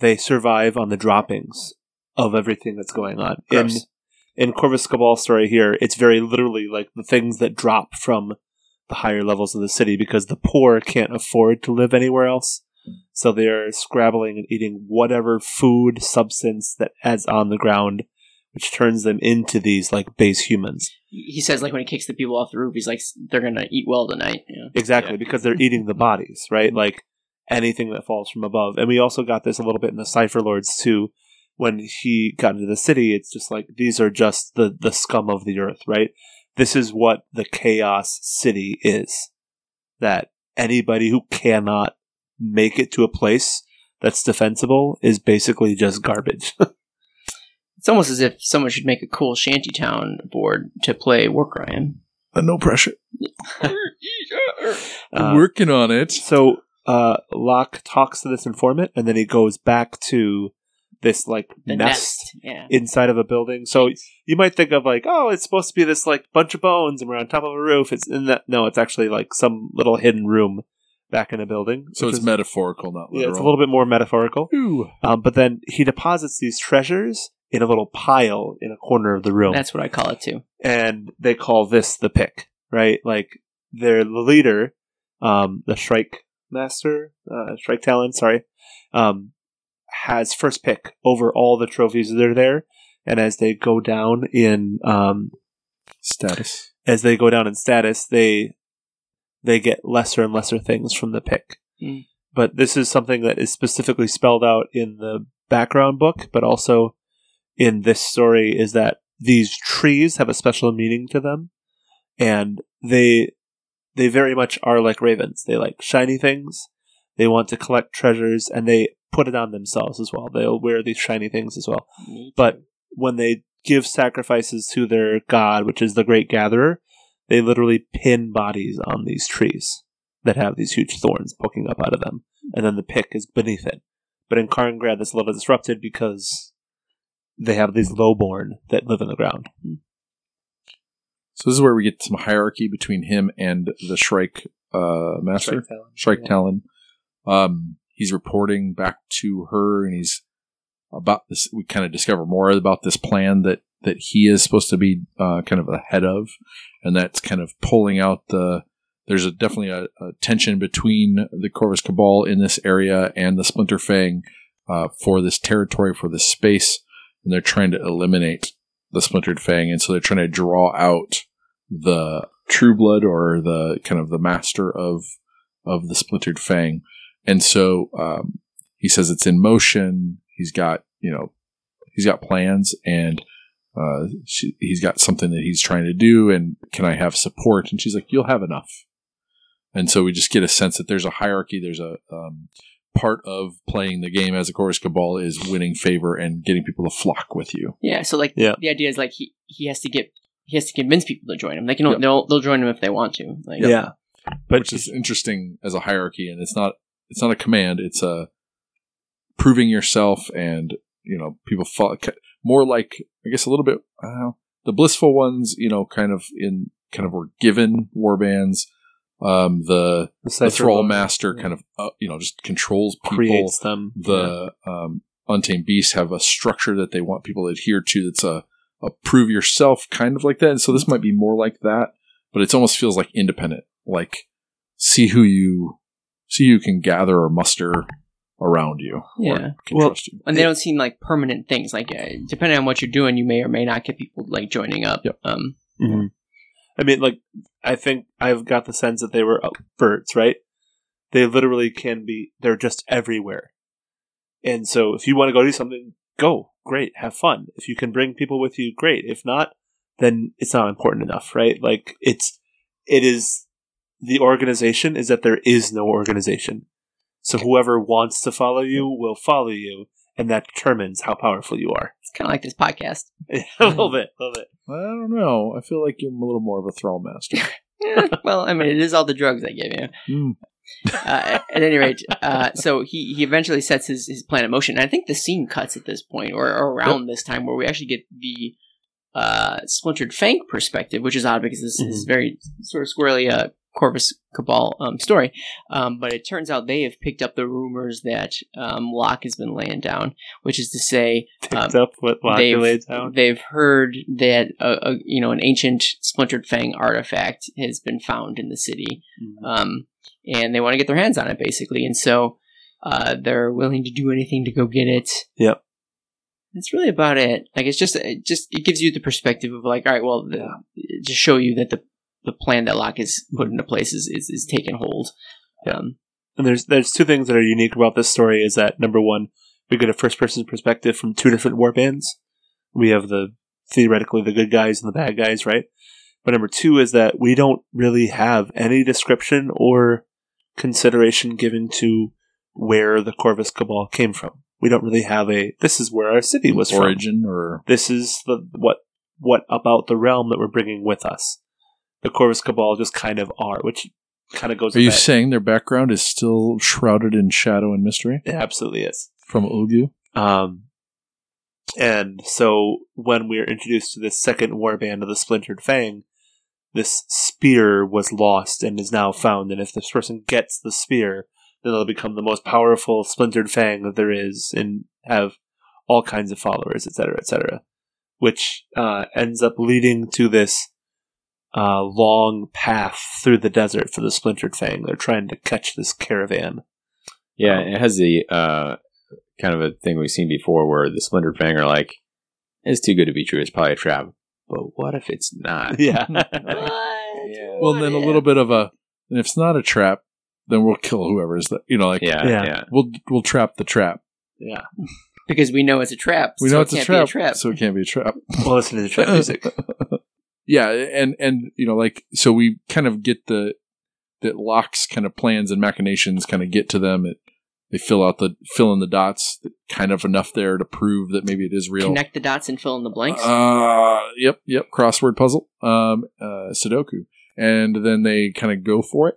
they survive on the droppings of everything that's going on. In Gross. in Corvus Cabal story here, it's very literally like the things that drop from the higher levels of the city because the poor can't afford to live anywhere else. So they're scrabbling and eating whatever food substance that is on the ground, which turns them into these like base humans. he says like when he kicks the people off the roof, he's like, "They're gonna eat well tonight." Yeah. Exactly, because they're eating the bodies, right? Mm-hmm. Like anything that falls from above. And we also got this a little bit in the Cypher Lords too. When he got into the city, it's just like these are just the the scum of the earth, right? This is what the chaos city is. That anybody who cannot make it to a place that's defensible is basically just garbage. It's almost as if someone should make a cool shantytown board to play Warcry. Uh, no pressure. Uh, Working on it. So uh Locke talks to this informant and then he goes back to this like The nest, nest. Yeah. inside of a building. So you might think of like, oh, it's supposed to be this like bunch of bones and we're on top of a roof. It's in that no, it's actually like some little hidden room back in a building. So it's is- metaphorical, not yeah, literal. it's a little bit more metaphorical. Ooh. Um, but then he deposits these treasures in a little pile in a corner of the room That's what I call it too. and they call this the pick, right? Like they're the leader, um, the Shrike Master, uh, Shrike Talon, sorry, um, has first pick over all the trophies that are there, and as they go down in um, Status. as they go down in status, they they get lesser and lesser things from the pick. Mm. But this is something that is specifically spelled out in the background book, but also in this story is that these trees have a special meaning to them, and they they very much are like ravens. They like shiny things. They want to collect treasures, and they put it on themselves as well. They'll wear these shiny things as well but when they give sacrifices to their god, which is the Great Gatherer, they literally pin bodies on these trees that have these huge thorns poking up out of them, and then the pick is beneath it. But in Carngrad, that's a little disrupted because they have these lowborn that live in the ground. So this is where we get some hierarchy between him and the Shrike uh, Master. Shrike Yeah. Talon. Um, he's reporting back to her, and he's about this. We kind of discover more about this plan that that he is supposed to be uh, kind of ahead of, and that's kind of pulling out the. There's a definitely a, a tension between the Corvus Cabal in this area and the Splinter Fang uh, for this territory, for this space, and they're trying to eliminate the Splintered Fang, and so they're trying to draw out the True Blood or the kind of the master of of the Splintered Fang, and so um, he says it's in motion. He's got you know he's got plans and. Uh, she, he's got something that he's trying to do, and can I have support? And she's like, "You'll have enough." And so we just get a sense that there's a hierarchy. There's a um, part of playing the game as a Corvus Cabal is winning favor and getting people to flock with you. Yeah, so like Yeah. the idea is like he he has to get he has to convince people to join him. They can Yep. they'll they'll join him if they want to. Like Yeah. But which is interesting as a hierarchy, and it's not it's not a command. It's a proving yourself, and you know people fall more like I guess a little bit. I don't know the blissful ones, you know, kind of in kind of were given war bands. Um, the the Cypher thrall Lord master kind of uh, you know just controls people. creates them. The um, untamed beasts have a structure that they want people to adhere to. That's a, a prove yourself kind of like that. And so this might be more like that, but it almost feels like independent. Like see who you see who you can gather or muster around you. Yeah. or can Well, trust you. and they don't seem like permanent things. Like uh, depending on what you're doing, you may or may not get people like joining up. Yep. Um, Mhm. I mean, like, I think I've got the sense that they were birds, right? They literally can be, they're just everywhere. And so if you want to go do something, go. Great. Have fun. If you can bring people with you, great. If not, then it's not important enough, right? Like, it's, it is, the organization is that there is no organization. So whoever wants to follow you will follow you, and that determines how powerful you are. It's kind of like this podcast. a little bit, a little bit. I don't know. I feel like you're a little more of a thrall master. Yeah, well, I mean, it is all the drugs I give you. Mm. Uh, at any rate, uh, so he, he eventually sets his, his plan in motion. And I think the scene cuts at this point, or, or around this time, where we actually get the uh, splintered Fang perspective, which is odd because this is very sort of squarely a Corvus Cabal um, story. Um, but it turns out they have picked up the rumors that um, Locke has been laying down, which is to say, Picked Um, up what Locke they've, laid down. they've heard that a, a, you know an ancient splintered fang artifact has been found in the city, Mhm. um, and they want to get their hands on it basically, and so uh, they're willing to do anything to go get it. Yep. That's really about it. Like it's just it just it gives you the perspective of like, all right, well, the, to show you that the the plan that Locke has put into place is is, is taking hold. Yeah. Um, And there's there's two things that are unique about this story is that number one, we get a first person perspective from two different war bands. We have the theoretically the good guys and the bad guys, right? But number two is that we don't really have any description or consideration given to where the Corvus Cabal came from. We don't really have a this is where our city was from. Origin or This is the what what about the realm that we're bringing with us. The Corvus Cabal just kind of are, which kind of goes. are you that. saying their background is still shrouded in shadow and mystery It absolutely is. from Ulgu? Um, and so when we are introduced to this second warband of the Splintered Fang, this spear was lost and is now found. And if this person gets the spear, then they'll become the most powerful Splintered Fang that there is and have all kinds of followers, etc., etc. Which uh, ends up leading to this uh, long path through the desert for the Splintered Fang. They're trying to catch this caravan. Yeah, it has the uh, kind of a thing we've seen before where the Splintered Fang are like, it's too good to be true. It's probably a trap. But what if it's not? Yeah. Yeah. Well, then a little bit of a. And if it's not a trap, then we'll kill whoever is that. You know, like Yeah, Yeah. yeah. we'll we'll trap the trap. yeah. because we know it's a trap. We so know it it's a can't trap, be a trap. so it can't be a trap. Well, listen to the trap music. Yeah, and and you know, like so we kind of get the that locks kind of plans and machinations kind of get to them. It they fill out the fill in the dots, kind of enough there to prove that maybe it is real. Connect the dots and fill in the blanks. Uh, yep, yep. Crossword puzzle, um, uh, Sudoku, and then they kind of go for it.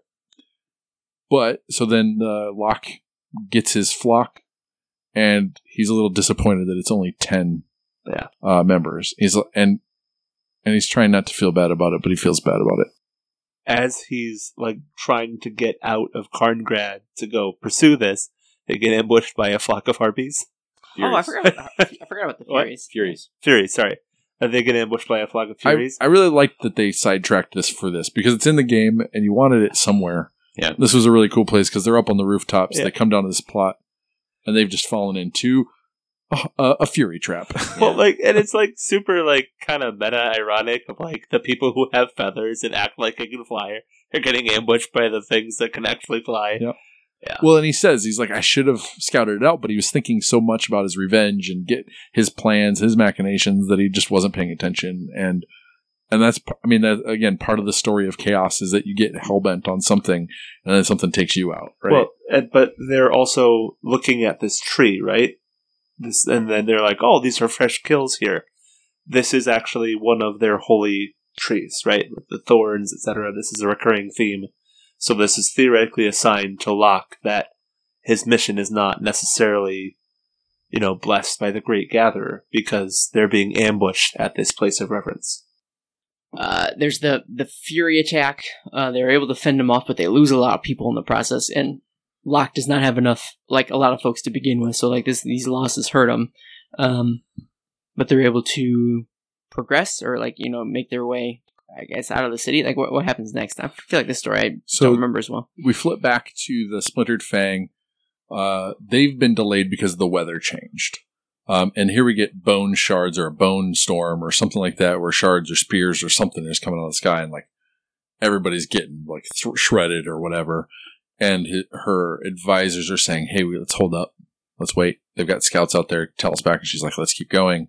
But so then uh, Locke gets his flock, and he's a little disappointed that it's only ten Yeah. uh, members. He's and and he's trying not to feel bad about it, but he feels bad about it. As he's like trying to get out of Carngrad to go pursue this, they get ambushed by a flock of harpies. oh, I forgot. About, I forgot about the What? Furies. Furies. Furies, sorry. And they get ambushed by a flock of I, furies. I really like that they sidetracked this for this because it's in the game and you wanted it somewhere. Yeah. This was a really cool place because they're up on the rooftops. Yeah. They come down to this plot and they've just fallen into a, a, a fury trap. well, like, and it's like super, like, kind of meta ironic of like the people who have feathers and act like they can fly are getting ambushed by the things that can actually fly. Yep. well, and he says, he's like, I should have scouted it out, but he was thinking so much about his revenge and get his plans, his machinations that he just wasn't paying attention. And, and that's, I mean, that again, part of the story of chaos is that you get hell bent on something and then something takes you out, right? Well, but they're also looking at this tree, right? This, and then they're like, "Oh, these are fresh kills here. This is actually one of their holy trees, right? With the thorns, etc. This is a recurring theme. So this is theoretically a sign to Locke that his mission is not necessarily, you know, blessed by the Great Gatherer because they're being ambushed at this place of reverence. uh, there's the the Fury attack. Uh, they're able to fend them off, but they lose a lot of people in the process. And Locke does not have enough, like a lot of folks to begin with. So like this, these losses hurt them. Um, but they're able to progress or like you know make their way, I guess, out of the city. Like what what happens next? I feel like this story I So- don't remember as well. we flip back to the splintered fang. Uh, they've been delayed because the weather changed. Um, and here we get bone shards or a bone storm or something like that, where shards or spears or something is coming out of the sky, and like everybody's getting like th- shredded or whatever. And hi- her advisors are saying, "Hey, let's hold up, let's wait." They've got scouts out there. Tell us back, and she's like, "Let's keep going."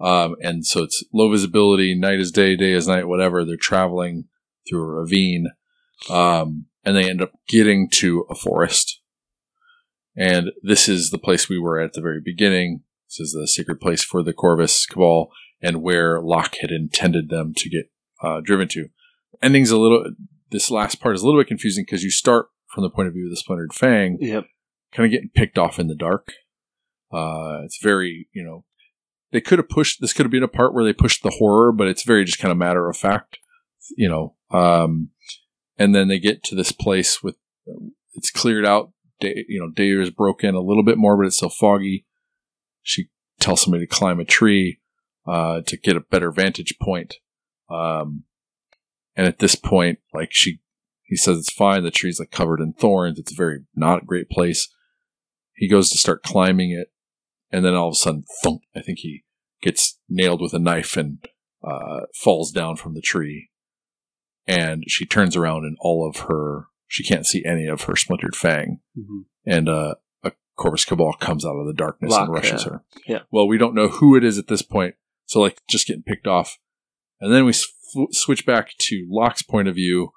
Um, and so it's low visibility, night is day, day is night, whatever. They're traveling through a ravine um, and they end up getting to a forest. And this is the place we were at the very beginning. This is the secret place for the Corvus Cabal and where Locke had intended them to get uh, driven to. Ending's a little. This last part is a little bit confusing because you start from the point of view of the Splintered Fang, Yep. kind of getting picked off in the dark. Uh, it's very, you know, they could have pushed. This could have been a part where they pushed the horror, but it's very just kind of matter of fact, you know. Um, and then they get to this place with it's cleared out. Day, you know, day is broken a little bit more, but it's still foggy. She tells somebody to climb a tree uh, to get a better vantage point. Um, and at this point, like she, he says it's fine. The tree's like covered in thorns. It's a very not great place. He goes to start climbing it, and then all of a sudden, thunk! I think he gets nailed with a knife and uh, falls down from the tree. And she turns around, and all of her she can't see any of her splintered fang, Mhm. and uh, a Corvus Cabal comes out of the darkness and rushes yeah. her. Yeah. Well, we don't know who it is at this point, so like just getting picked off, and then we sw- switch back to Locke's point of view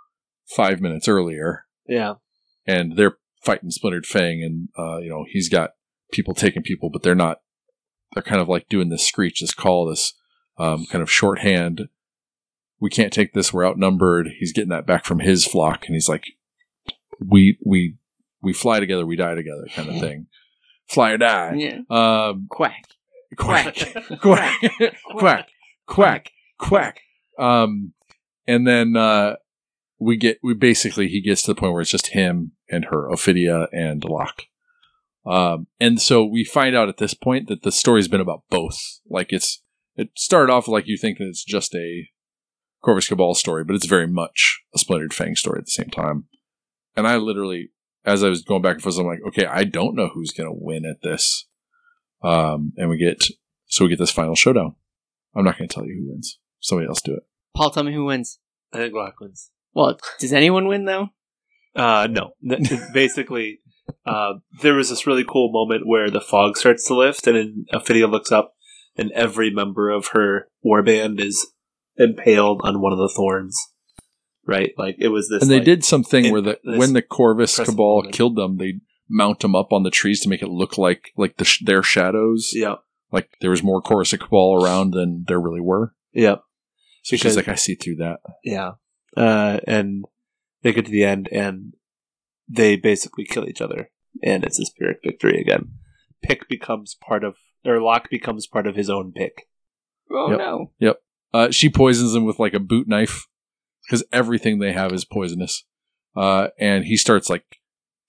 five minutes earlier, Yeah. and they're fighting Splintered Fang, and uh, you know he's got people taking people, but they're not. They're kind of like doing this screech, this call, this um, kind of shorthand. We can't take this. We're outnumbered. He's getting that back from his flock, and he's like, "We we we fly together. We die together," kind of thing. Fly or die. Yeah. Um, Quack. quack, quack, quack, quack, quack. Um, and then uh, we get we basically he gets to the point where it's just him and her, Ophidia and Locke. Um, and so we find out at this point that the story's been about both. Like it's it started off like you think that it's just a Corvus Cabal story, but it's very much a Splintered Fang story at the same time. And I literally, as I was going back and forth, I'm like, okay, I don't know who's going to win at this. Um, and we get so we get this final showdown. I'm not going to tell you who wins. Somebody else do it. Paul, tell me who wins. I think Locke wins. Well, does anyone win though? Uh, no. Basically, uh, there was this really cool moment where the fog starts to lift, and then Ophidia looks up, and every member of her warband is impaled on one of the thorns. Right? Like, it was this. and they like- did something in where the when the Corvus Cabal moment. killed them, they mount them up on the trees to make it look like like the sh- their shadows. Yeah. Like there was more Corvus Cabal around than there really were. Yeah. So Because- she's like, I see through that. Yeah. Uh, and they get to the end, and they basically kill each other, and it's a spirit victory again. Pick becomes part of, or Locke becomes part of his own pick. Oh Yep. no. Yep. Uh, she poisons him with like a boot knife because everything they have is poisonous. Uh, and he starts like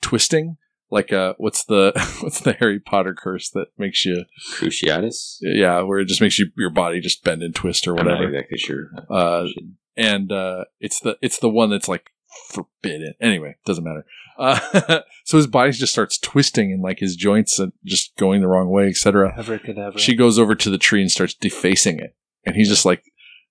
twisting, like uh, what's the what's the Harry Potter curse that makes you Cruciatus? yeah, where it just makes you your body just bend and twist or I'm not whatever. exactly sure. Uh, and uh, it's the it's the one that's like forbidden. Anyway, doesn't matter. Uh, so his body just starts twisting and like his joints and just going the wrong way, etc. Ever could ever. She goes over to the tree and starts defacing it, and he's just like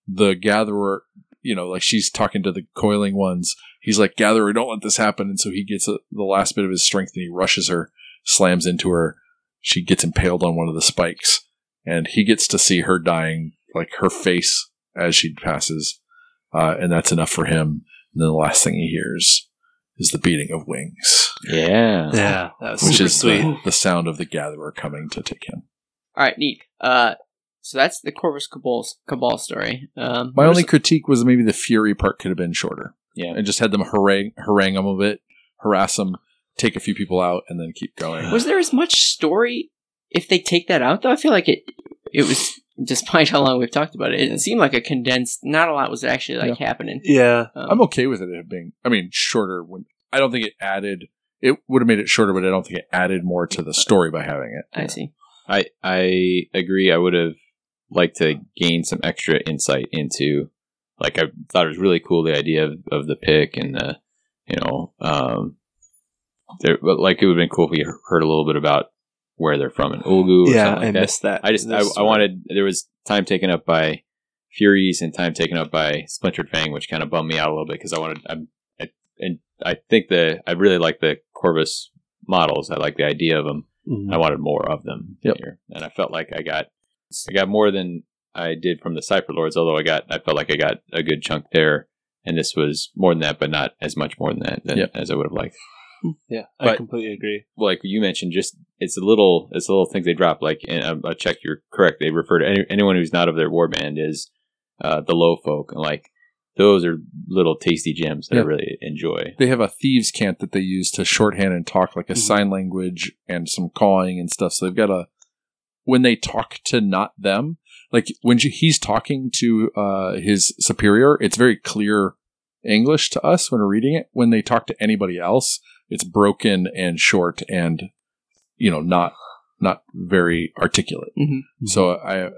the gatherer. You know, like she's talking to the coiling ones. He's like, "Gatherer, don't let this happen." And so he gets a, the last bit of his strength and he rushes her, slams into her. She gets impaled on one of the spikes, and he gets to see her dying, like her face as she passes, uh, and that's enough for him. And then the last thing he hears is the beating of wings, Yeah. yeah, that was which super is sweet. the, the sound of the gatherer coming to take him. All right, neat. Uh, so that's the Corvus Cabal Cabal story. Um, My only critique was maybe the Fury part could have been shorter. Yeah. and just had them harangue, harangue them a bit, harass them, take a few people out, and then keep going. was there as much story if they take that out though? I feel like it it was despite how long we've talked about it, it seemed like a condensed. Not a lot was actually like happening. Yeah. Um, I'm okay with it being. I mean, shorter. When I don't think it added. It would have made it shorter, but I don't think it added more to the story by having it. I see. I I agree. I would have liked to gain some extra insight into, like, I thought it was really cool the idea of, of the pick and the, you know, um, there, but like it would have been cool if we heard a little bit about where they're from in Ulgu. Or Yeah, something like I that. missed that. I just I, I wanted there was time taken up by Furies and time taken up by Splintered Fang, which kind of bummed me out a little bit because I wanted I'm, I and I think the I really like the Corvus models. I like the idea of them. Mhm. I wanted more of them Yep. here, and I felt like I got I got more than I did from the Cypher Lords. Although I got I felt like I got a good chunk there, and this was more than that, but not as much more than that than, Yep. as I would have liked. Yeah, I But- completely agree. like you mentioned, just it's a little it's a little things they drop. Like and um, I checked, you're correct. They refer to any, anyone who's not of their war band as uh, the low folk, and like those are little tasty gems that I really enjoy. They have a thieves' cant that they use to shorthand and talk, like a Mhm. sign language and some calling and stuff. So they've got a when they talk to not them, like when she- he's talking to uh, his superior, it's very clear English to us when we're reading it. When they talk to anybody else, it's broken and short and you know not not very articulate. hmm So I,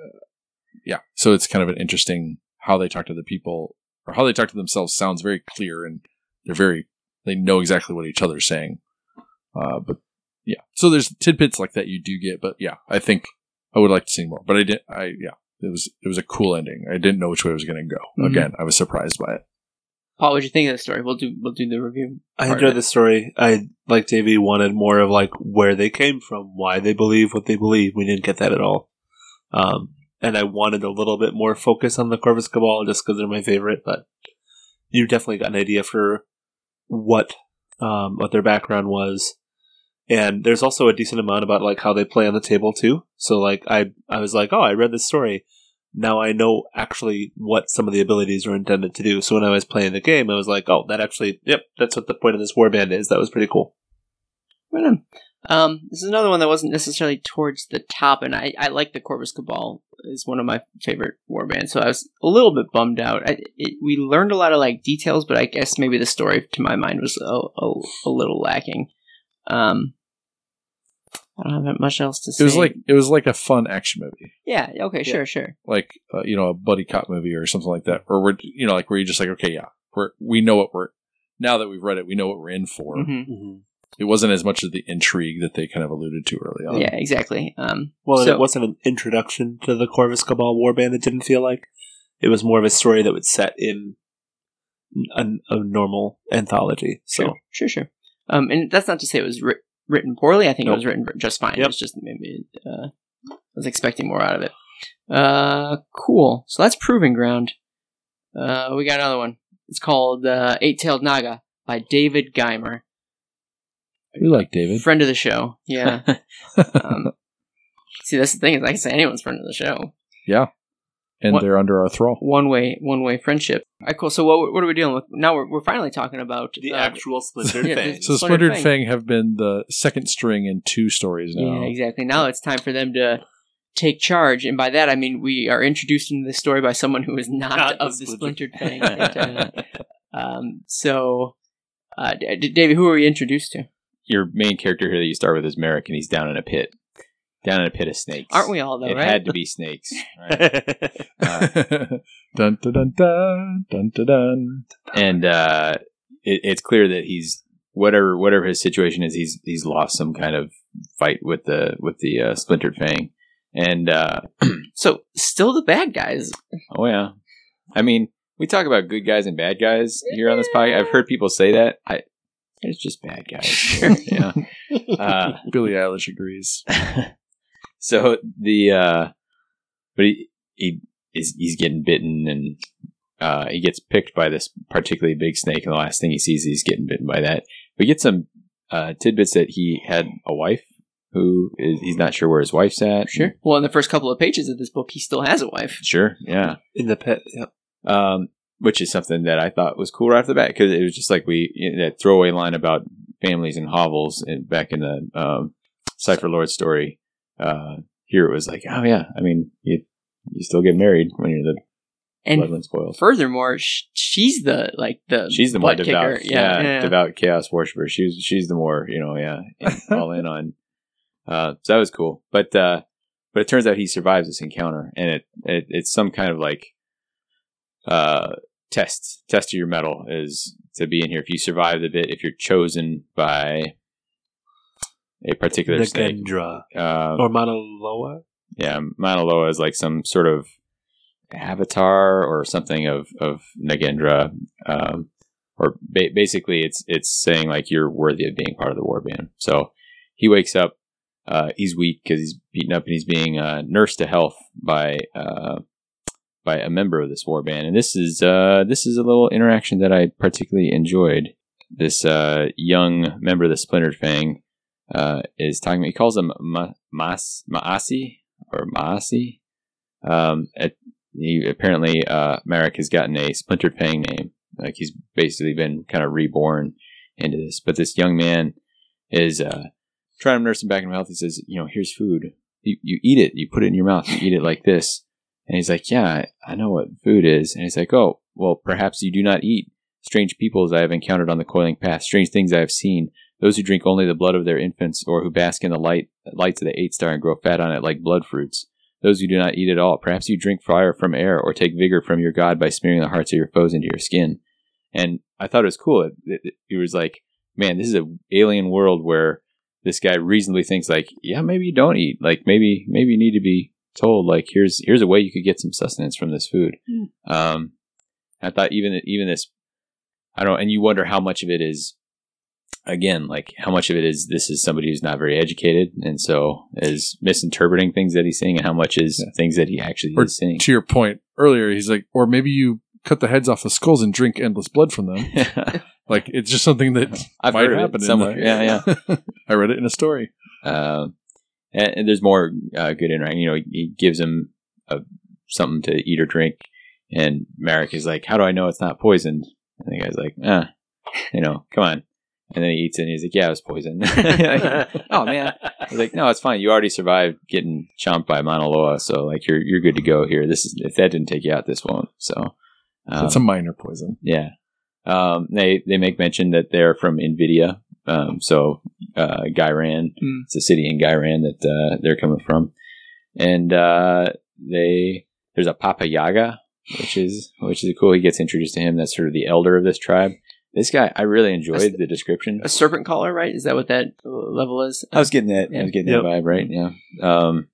yeah. So it's kind of an interesting how they talk to the people or how they talk to themselves sounds very clear and they're very they know exactly what each other's saying. Uh, but yeah, so there's tidbits like that you do get, but yeah, I think I would like to see more. But I did, I yeah, it was it was a cool ending. I didn't know which way it was going to go. Mhm. Again, I was surprised by it. Paul, what'd you think of the story? We'll do we'll do the review. I enjoyed the story. I like Davey wanted more of like where they came from, why they believe what they believe. We didn't get that at all. Um, and I wanted a little bit more focus on the Corvus Cabal just because they're my favorite. But you definitely got an idea for what um, what their background was. And there's also a decent amount about like how they play on the table too. So like I I was like, oh, I read this story. Now I know actually what some of the abilities are intended to do. So when I was playing the game, I was like, oh, that actually, yep, that's what the point of this warband is. That was pretty cool. Right on. Um, this is another one that wasn't necessarily towards the top, and I, I like the Corvus Cabal is one of my favorite warbands, so I was a little bit bummed out. I, it, we learned a lot of like details, but I guess maybe the story, to my mind, was a, a, a little lacking. Um, I don't have much else to say. It was like it was like a fun action movie, yeah, okay, sure, sure. like uh, you know a buddy cop movie or something like that, or we're you know like where you're just like okay yeah we're we know what we're now that we've read it we know what we're in for. hmm It wasn't as much of the intrigue that they kind of alluded to early on. Yeah, exactly. Um, Well, so- it wasn't an introduction to the Corvus Cabal warband. It didn't feel like it was more of a story that would set in a, a normal anthology. So Sure, sure, sure. Um, and that's not to say it was writ- written poorly. I think it was written just fine. It was just maybe uh, I was expecting more out of it. Uh, cool. So that's Proving Ground. Uh, we got another one. It's called uh, Eight Tailed Naga by David Guymer, We like David. friend of the show. Yeah. um, see, that's the thing is I can say anyone's friend of the show. And What- they're under our thrall. One way, one way friendship. All right, cool. So what, what are we dealing with now? We're, we're finally talking about the uh, actual splintered yeah, thing. So Splintered Splintered Fang. Fang have been the second string in two stories now. Yeah, exactly. Now it's time for them to take charge, and by that I mean we are introduced into this story by someone who is not, Not of the Splintered Splintered Fang. um, so, uh, D- D- David, who are we introduced to? Your main character here that you start with is Merrick, and he's down in a pit, down in a pit of snakes. Aren't we all though? it right? had to be snakes. Right? dun dun dun dun dun dun dun. and uh, it, it's clear that he's whatever whatever his situation is. He's he's lost some kind of fight with the with the uh, splintered fang, and uh, so still the bad guys. oh yeah, I mean we talk about good guys and bad guys here on this podcast. I've heard people say that. I it's just bad guys. yeah. Uh, Billie Eilish agrees. So the uh but he he is he's getting bitten and uh he gets picked by this particularly big snake and the last thing he sees is he's getting bitten by that we get some uh tidbits that he had a wife who is he's not sure where his wife's at Sure. Well, in the first couple of pages of this book, he still has a wife. sure yeah in the pit. Yep. um which is something that I thought was cool right off the bat because it was just like we you know, that throwaway line about families and hovels and back in the um, Cypher Lord story. Uh, here it was like, oh yeah, I mean, you you still get married when you're the And Bloodwind Spoils. furthermore, sh- she's the like the She's the more devout, kicker. yeah, yeah, devout chaos worshiper. She's she's the more you know, yeah, in- all in on. Uh, so that was cool, but uh, but it turns out he survives this encounter, and it, it it's some kind of like uh test test of your metal is to be in here. If you survive the bit, if you're chosen by a particular snake, Nagendra. uh, Or Mauna Loa? yeah, Mauna Loa is like some sort of avatar or something of of Nagendra, um, or ba- basically it's it's saying like you're worthy of being part of the war band. So he wakes up, uh, he's weak because he's beaten up and he's being uh, nursed to health by uh, by a member of this war band. And this is uh, this is a little interaction that I particularly enjoyed. This uh, young member of the Splintered Fang uh, is talking. He calls him Ma- Mas Maasi or Maasi. Um, he apparently uh, Marek has gotten a Splintered Fang name. Like he's basically been kind of reborn into this. But this young man is uh, trying to nurse him back in health. He says, "You know, here's food. You, you eat it. You put it in your mouth. You eat it like this." And he's like, "Yeah, I know what food is." And he's like, "Oh, well, perhaps you do not eat strange peoples I have encountered on the coiling path, strange things I have seen." Those who drink only the blood of their infants, or who bask in the light lights of the eight star and grow fat on it like blood fruits. Those who do not eat at all. Perhaps you drink fire from air, or take vigor from your god by smearing the hearts of your foes into your skin. And I thought it was cool. It, it, it was like, man, this is an alien world where this guy reasonably thinks like, yeah, maybe you don't eat. Like maybe maybe you need to be told like, here's here's a way you could get some sustenance from this food. Um, I thought even even this, I don't, know, and you wonder how much of it is again, like how much of it is this is somebody who's not very educated and so is misinterpreting things that he's saying, and how much is Yeah. things that he actually Or is saying. To your point earlier, he's like, or maybe you cut the heads off the skulls and drink endless blood from them. Like it's just something that I've might happen somewhere. yeah, yeah. I read it in a story. Um, and, and there's more uh, good interaction. You know, he, he gives him a, something to eat or drink, and Merrick is like, "How do I know it's not poisoned?" And the guy's like, "Ah, you know, come on." And then he eats it, and he's like, "Yeah, it was poisoned." oh man, he's like, "No, it's fine. You already survived getting chomped by Mauna Loa, so like you're you're good to go here. This is if that didn't take you out, this won't." So, um, It's a minor poison. yeah. Um, they they make mention that they're from Nvidia. Um, so uh, Gyran, Mm. it's a city in Gyran that uh, they're coming from, and uh, they there's a Baba Yaga, which is which is cool. He gets introduced to him. That's sort of the elder of this tribe. This guy, I really enjoyed That's- the description. A serpent caller, right? Is that what that level is? I was getting that. I was getting Yep. that vibe, right? Yeah. Um,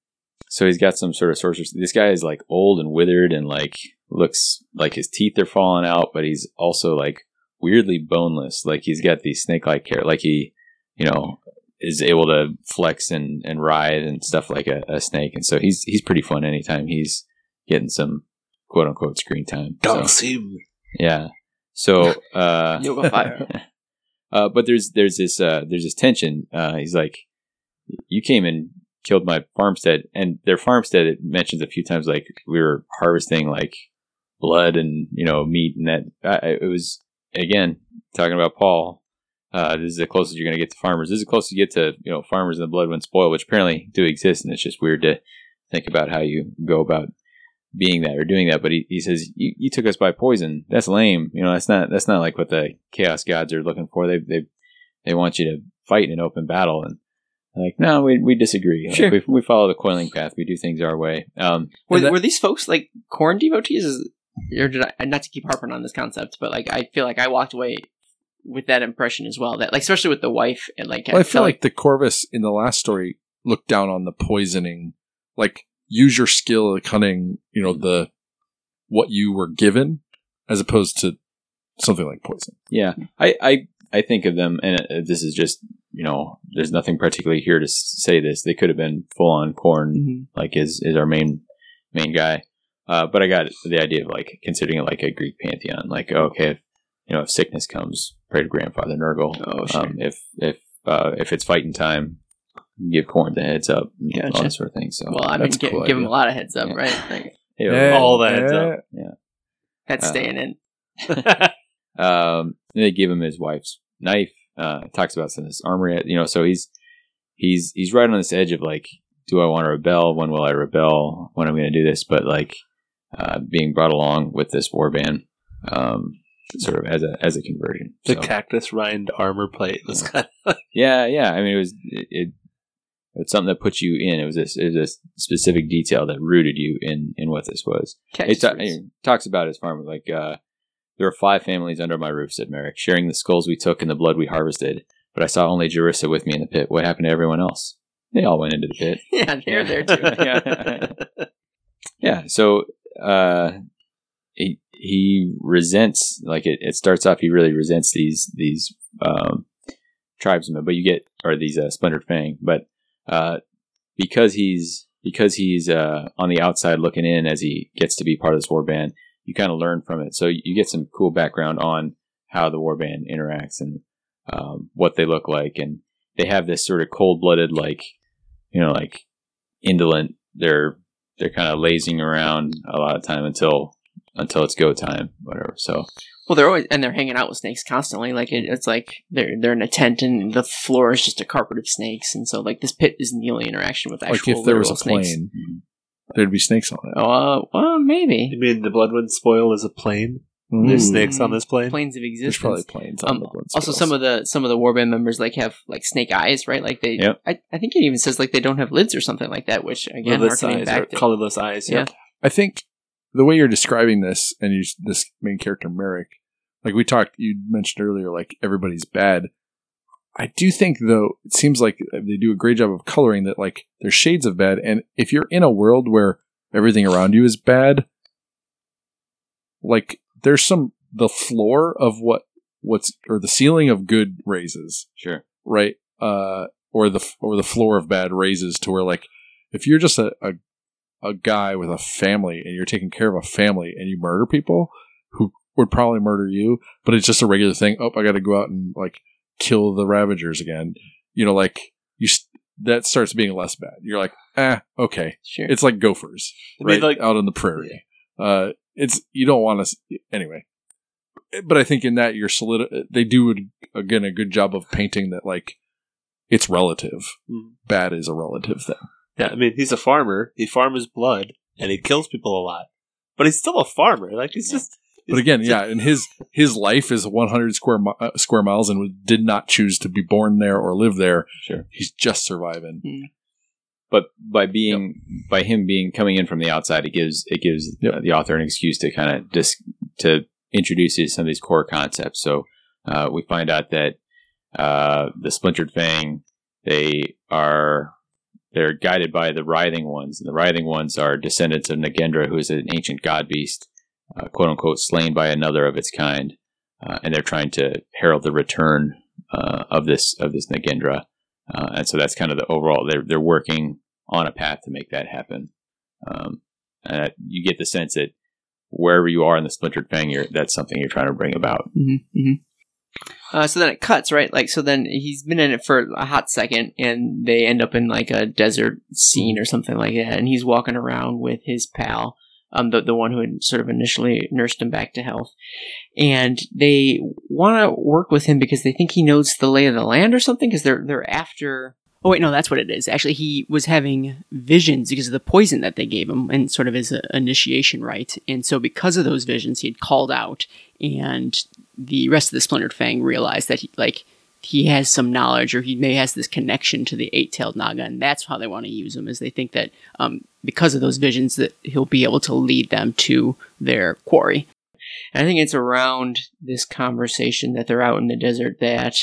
so he's got some sort of sorcerer. This guy is like old and withered and like looks like his teeth are falling out, but he's also like weirdly boneless. Like he's got these snake-like hair. Like he, you know, is able to flex and, and ride and stuff like a, a snake. And so he's he's pretty fun anytime he's getting some quote unquote screen time. So, him. yeah. So uh Yoga fire. uh, but there's there's this uh, there's this tension. Uh, he's like, you came and killed my farmstead, and their farmstead it mentions a few times like we were harvesting like blood and you know meat, and that I, I- it was again talking about Paul. Uh, this is the closest you're going to get to farmers. This is the closest you get to you know farmers and the Bloodwind Spoils, which apparently do exist, and it's just weird to think about how you go about being that or doing that. But he, he says you, you took us by poison. That's lame. You know that's not that's not like what the chaos gods are looking for. They they they want you to fight in an open battle and. Like no, we, we disagree. Like, Sure. we, we follow the coiling path. We do things our way. Um, Were, that- were these folks like Khorne devotees? Is- Or did I, not to keep harping on this concept, but like I feel like I walked away with that impression as well. That like especially with the wife and like Well, I feel felt like the Corvus in the last story looked down on the poisoning. Like use your skill, the cunning, you know, the what you were given, as opposed to something like poison. Yeah, I, I, I think of them, and uh, this is just you know, there's nothing particularly here to say this. They could have been full on Khorne, Mhm. like is is our main main guy. Uh, but I got the idea of like considering it like a Greek pantheon. Like, okay, if, you know, if sickness comes, pray to grandfather Nurgle. Oh, sure. Um, if if uh, if it's fighting time, give Khorne the heads up, and all that sort of thing. So well, I mean, That's a gi- cool give them idea. a lot of heads up, Yeah. right? Like, hey, All the heads up. Yeah, that's Uh, staying in. Um, and they give him his wife's knife. Uh, talks about some of this armor, You know, so he's he's he's right on this edge of like, do I want to rebel? When will I rebel? When I'm going to do this? But like uh, being brought along with this warband, um, sort of as a as a conversion. The So- cactus rind armor plate was kind of yeah, yeah. I mean, it was it. it it's something that puts you in. It was this, it was a specific detail that rooted you in in what this was. It, ta- it talks about his farm like uh, there were five families under my roof, said Merrick, sharing the skulls we took and the blood we harvested. But I saw only Jerissa with me in the pit. What happened to everyone else? They all went into the pit. yeah, they're there too. yeah. yeah. So uh, he he resents like it, it starts off. He really resents these these um, tribesmen, but you get or these uh, splintered fang. But uh, because he's because he's uh, on the outside looking in as he gets to be part of this warband, you kind of learn from it. So you get some cool background on how the warband interacts and um, what they look like, and they have this sort of cold blooded like you know like indolent. They're they're kind of lazing around a lot of time until until it's go time, whatever. So Well, they're always and they're hanging out with snakes constantly. Like it, it's like they're they're in a tent and the floor is just a carpet of snakes, and so like this pit isn't the only interaction with actual like if there was a literal snakes. plane, there'd be snakes on it. Oh, uh, well, maybe You mean the Bloodwind Spoil is a plane? Mm. There's snakes on this plane. planes of There's probably planes. On Um, the blood also, some of the some of the warband members like have like snake eyes, right? Like they, Yep. I, I think it even says like they don't have lids or something like that, which again, Colorless harkening eyes, back to colorless eyes. Yeah. Yeah. I think the way you're describing this, and you, this main character Merrick, like we talked, you mentioned earlier, like everybody's bad. I do think though, it seems like they do a great job of coloring that. Like there's shades of bad, and if you're in a world where everything around you is bad, like there's some the floor of what what's or the ceiling of good raises sure, right? Uh, or the or the floor of bad raises to where like if you're just a, a a guy with a family and you're taking care of a family and you murder people who would probably murder you, but it's just a regular thing. Oh, I got to go out and like kill the Ravagers again. You know, like you s- that starts being less bad. You're like, ah, okay. sure. It's like gophers, I mean, right, like- out on the prairie. Uh, it's you don't want to anyway. But I think in that you're solid. They do again a good job of painting that like it's relative. Mhm. Bad is a relative thing. Yeah, I mean, he's a farmer. He farms blood, and he kills people a lot. But he's still a farmer. Like he's just. But again, yeah, and his his life is 100 square mi- uh, square miles, and did not choose to be born there or live there. sure. He's just surviving. But by being by him being coming in from the outside, it gives it gives Yep. uh, the author an excuse to kind of just to introduce these- some of these core concepts. So uh, we find out that uh, the splintered fang they are they're guided by the writhing ones, and the writhing ones are descendants of Nagendra, who is an ancient god beast, uh, quote unquote, slain by another of its kind, uh, and they're trying to herald the return uh, of this of this Nagendra. Uh, and so that's kind of the overall. They're they're working on a path to make that happen. Um, and you get the sense that wherever you are in the splintered fang, that's something you're trying to bring about. Mm-hmm, Uh, so then it cuts, right? Like, so then he's been in it for a hot second, and they end up in like a desert scene or something like that, and he's walking around with his pal, um, the the one who had sort of initially nursed him back to health, and they want to work with him because they think he knows the lay of the land or something, because they're they're after. Oh wait, no, that's what it is. Actually, he was having visions because of the poison that they gave him, and sort of his an initiation rite. And so, because of those visions, he had called out, and the rest of the Splintered Fang realized that he like he has some knowledge, or he may has this connection to the eight-tailed Naga, and that's how they want to use him. Is they think that um, because of those visions, that he'll be able to lead them to their quarry. I think it's around this conversation that they're out in the desert that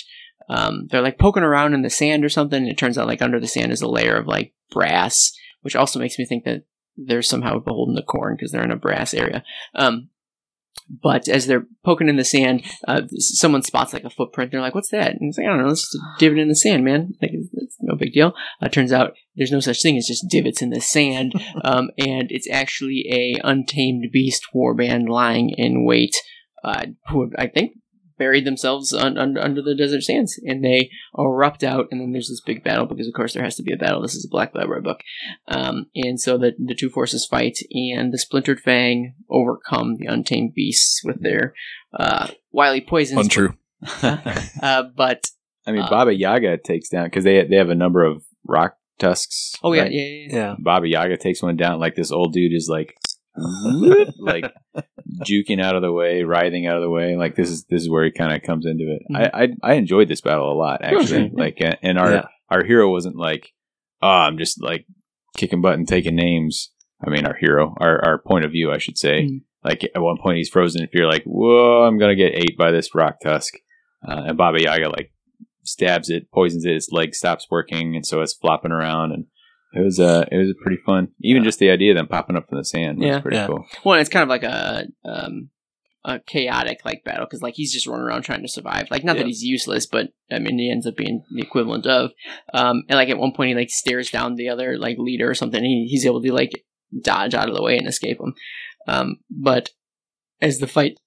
um, they're like poking around in the sand or something. And it turns out like under the sand is a layer of like brass, which also makes me think that they're somehow beholden to Khorne because they're in a brass area. Um, but as they're poking in the sand, uh, someone spots like a footprint. They're like, "What's that?" And it's like, "I don't know. It's just a divot in the sand, man. Like, it's, it's no big deal." Uh, turns out there's no such thing as just divots in the sand, um, and it's actually a untamed beast warband lying in wait, uh, who I think buried themselves un- un- under the desert sands, and they erupt out. And then there's this big battle because, of course, there has to be a battle. This is a Black Library book, um, and so the the two forces fight, and the Splintered Fang overcome the untamed beasts with their uh, wily poisons. Untrue. Uh, but I mean, Uh, Baba Yaga takes down because they they have a number of rock tusks. Oh yeah, right? yeah, yeah. yeah. Yeah. Baba Yaga takes one down. Like this old dude is like, like juking out of the way, writhing out of the way. Like this is this is where he kind of comes into it. I, I I enjoyed this battle a lot actually. Like, and our Yeah. our hero wasn't like, oh, I'm just like kicking butt and taking names. I mean, our hero, our our point of view, I should say. Mm. Like at one point, he's frozen if you're Like, whoa, I'm gonna get ate by this rock tusk. Uh, and Baba Yaga like stabs it, poisons it. Its leg stops working, and so it's flopping around. And it was uh, it was pretty fun. Even just the idea of them popping up from the sand was Yeah. pretty Yeah. cool. Well, and it's kind of like a um a chaotic like battle because like he's just running around trying to survive. Like not Yeah. that he's useless, but I mean he ends up being the equivalent of. Um, and like at one point he like stares down the other like leader or something. And he, he's able to like dodge out of the way and escape him. Um, but as the fight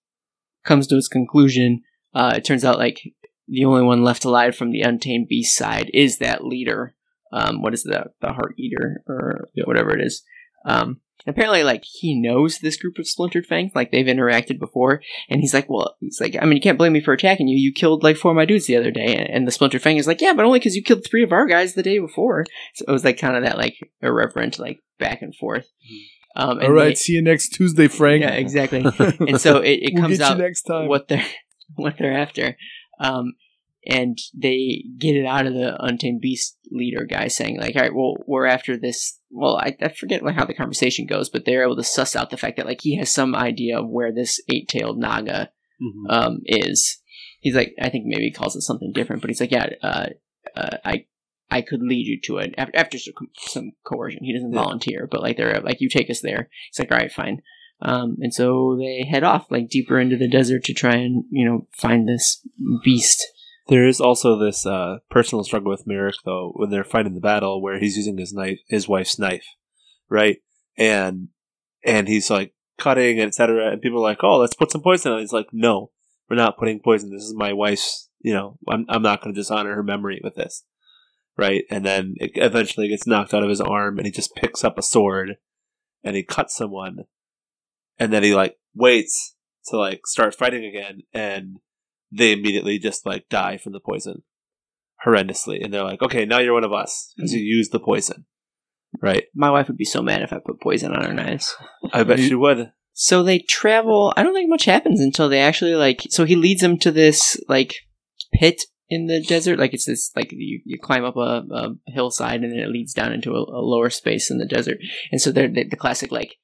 comes to its conclusion, uh, it turns out like the only one left alive from the untamed beast side is that leader. Um, what is the the heart eater or whatever it is. Um, apparently, like he knows this group of splintered fangs, like they've interacted before, and he's like, well, he's like, I mean, you can't blame me for attacking you. You killed like four of my dudes the other day, and, and the splintered fang is like, yeah, but only because you killed three of our guys the day before. So it was like kind of that like irreverent like back and forth. Um, and All right, they- see you next Tuesday, Frank. yeah, exactly. and so it, it we'll comes out next time. what they're what they're after. Um, and they get it out of the untamed beast leader guy saying like, all right, well, we're after this. Well, I, I forget like how the conversation goes, but they're able to suss out the fact that like he has some idea of where this eight-tailed naga Mhm. um, is. He's like, I think maybe he calls it something different, but he's like, yeah, uh, uh, I. I could lead you to it after, after some, some coercion. He doesn't Yeah. volunteer, but like they're like, you take us there. He's like, all right, fine. Um, and so they head off like deeper into the desert to try and you know find this beast. There is also this uh, personal struggle with Merrick, though, when they're fighting the battle, where he's using his knife, his wife's knife, right? And and he's like cutting, etc. And people are like, "Oh, let's put some poison on." He's like, "No, we're not putting poison. This is my wife's. You know, I'm I'm not going to dishonor her memory with this." Right? And then it eventually gets knocked out of his arm, and he just picks up a sword, and he cuts someone, and then he like waits to like start fighting again, and they immediately just like die from the poison horrendously and they're like okay now you're one of us because you used the poison right My wife would be so mad if I put poison on her knives. i bet she would So they travel. I don't think much happens until they actually like. So he leads them to this like pit in the desert. Like it's this like you, you climb up a, a hillside and then it leads down into a, a lower space in the desert. And so they're they, the classic like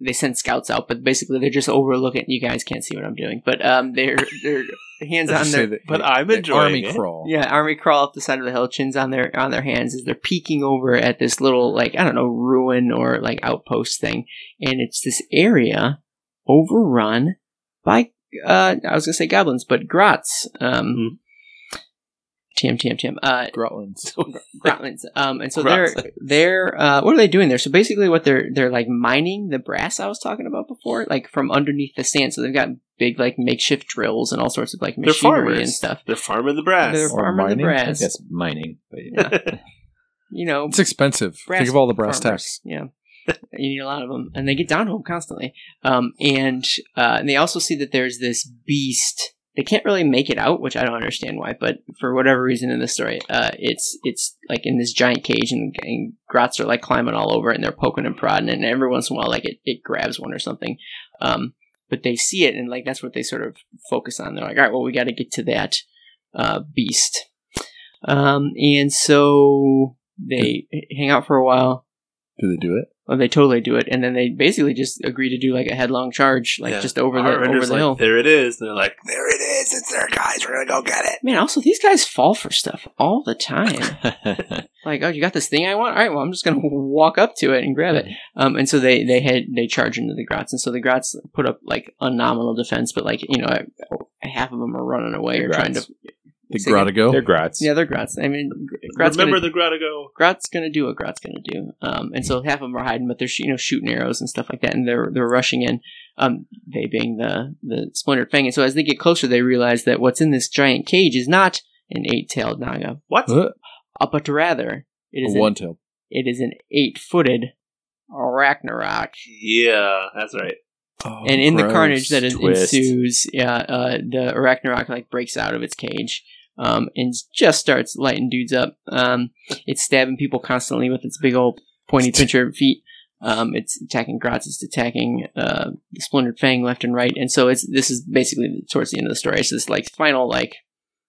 they send scouts out, but basically they're just overlooking. You guys can't see what I'm doing, but um, they're they're hands on Just their that- but I'm the enjoying army it. crawl. yeah, army crawl up the side of the hill, chins on their on their hands as they're peeking over at this little like I don't know ruin or like outpost thing, and it's this area overrun by uh I was gonna say goblins, but grots. Um, Mhm. TM TM TM. Uh, Grotlands. Grotlins. Um, and so Grots. they're they're uh, what are they doing there? So basically, what they're they're like mining the brass I was talking about before, like from underneath the sand. So they've got big like makeshift drills and all sorts of like they're machinery farmers and stuff. they're farming the brass They're Or farming the mining? I brass. guess mining. But yeah. You know, It's expensive. Think of all the brass farmers. tacks. Yeah. you need a lot of them, and they get down to them constantly. Um, and uh, and they also see that there's this beast. They can't really make it out, which I don't understand why, but for whatever reason in the story, uh, it's it's like in this giant cage, and, and grots are like climbing all over and they're poking and prodding, and every once in a while, like it, it grabs one or something. Um, but they see it, and like that's what they sort of focus on. They're like, all right, well, we got to get to that uh, beast. Um, and so they hang out for a while. Do they do it? Well, they totally do it, and then they basically just agree to do like a headlong charge, like Yeah. just over the over the like, hill. there it is and they're like there it is it's there guys we're gonna go get it Man, also these guys fall for stuff all the time. like, oh, you got this thing I want? All right, well, I'm just gonna walk up to it and grab it. Um, and so they they had they charge into the grots, and so the grots put up like a nominal defense, but like you know, half of them are running away or trying to. Grots. The Say. Grottigo? They're grots. Yeah, they're grots. I mean, grots remember gonna, the Gratigo Grot's gonna do what Grot's gonna do. Um, and so half of them are hiding, but they're you know shooting arrows and stuff like that, and they're they're rushing in. Um, they being the the splintered fang, and so as they get closer, they realize that what's in this giant cage is not an eight-tailed naga, what Uh, but rather it is a an, one tailed. it is an eight-footed Arachnarok. yeah that's right and in the carnage that is, Twist. ensues, yeah, uh, the Arachnarok like breaks out of its cage, um, and just starts lighting dudes up. Um, it's stabbing people constantly with its big old pointy pincher feet. Um, it's attacking grots, it's attacking uh, the Splintered Fang left and right, and so it's this is basically towards the end of the story. It's this like final like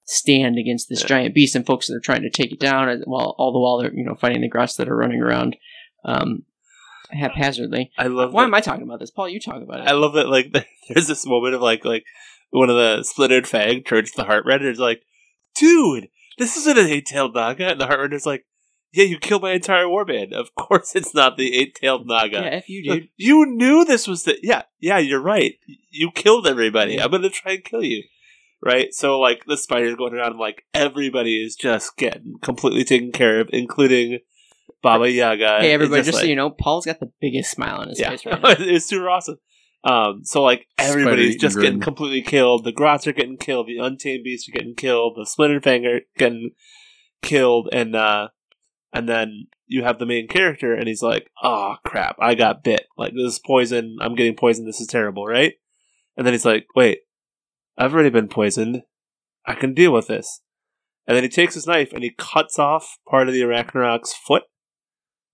stand against this giant beast, and folks that are trying to take it down, while all the while they're you know fighting the grots that are running around um, haphazardly. I love. Why that- am I talking about this, Paul? You talk about it. I love that. Like, there's this moment of like, like one of the splintered fang turns to the heart render's like, "Dude, this isn't an eight-tailed naga." And the heart render's like, "Yeah, you killed my entire warband. Of course, it's not the eight-tailed naga." yeah, f you, Like, you knew this was the. Yeah, yeah, you're right. You killed everybody. I'm gonna try and kill you. Right. So like the spider's going around, like everybody is just getting completely taken care of, including Baba Yaga. Hey, everybody, It's just, so you know, Paul's got the biggest smile on his yeah, face right now. it's super awesome. Um, so like everybody's just getting completely killed. The Grots are getting killed. The Untamed Beasts are getting killed. The Splintered Fang are getting killed, and uh, and then you have the main character, and he's like, "Oh crap, I got bit. Like this is poison. I'm getting poisoned. This is terrible, right?" And then he's like, "Wait, I've already been poisoned. I can deal with this." And then he takes his knife and he cuts off part of the Arachnarok's foot,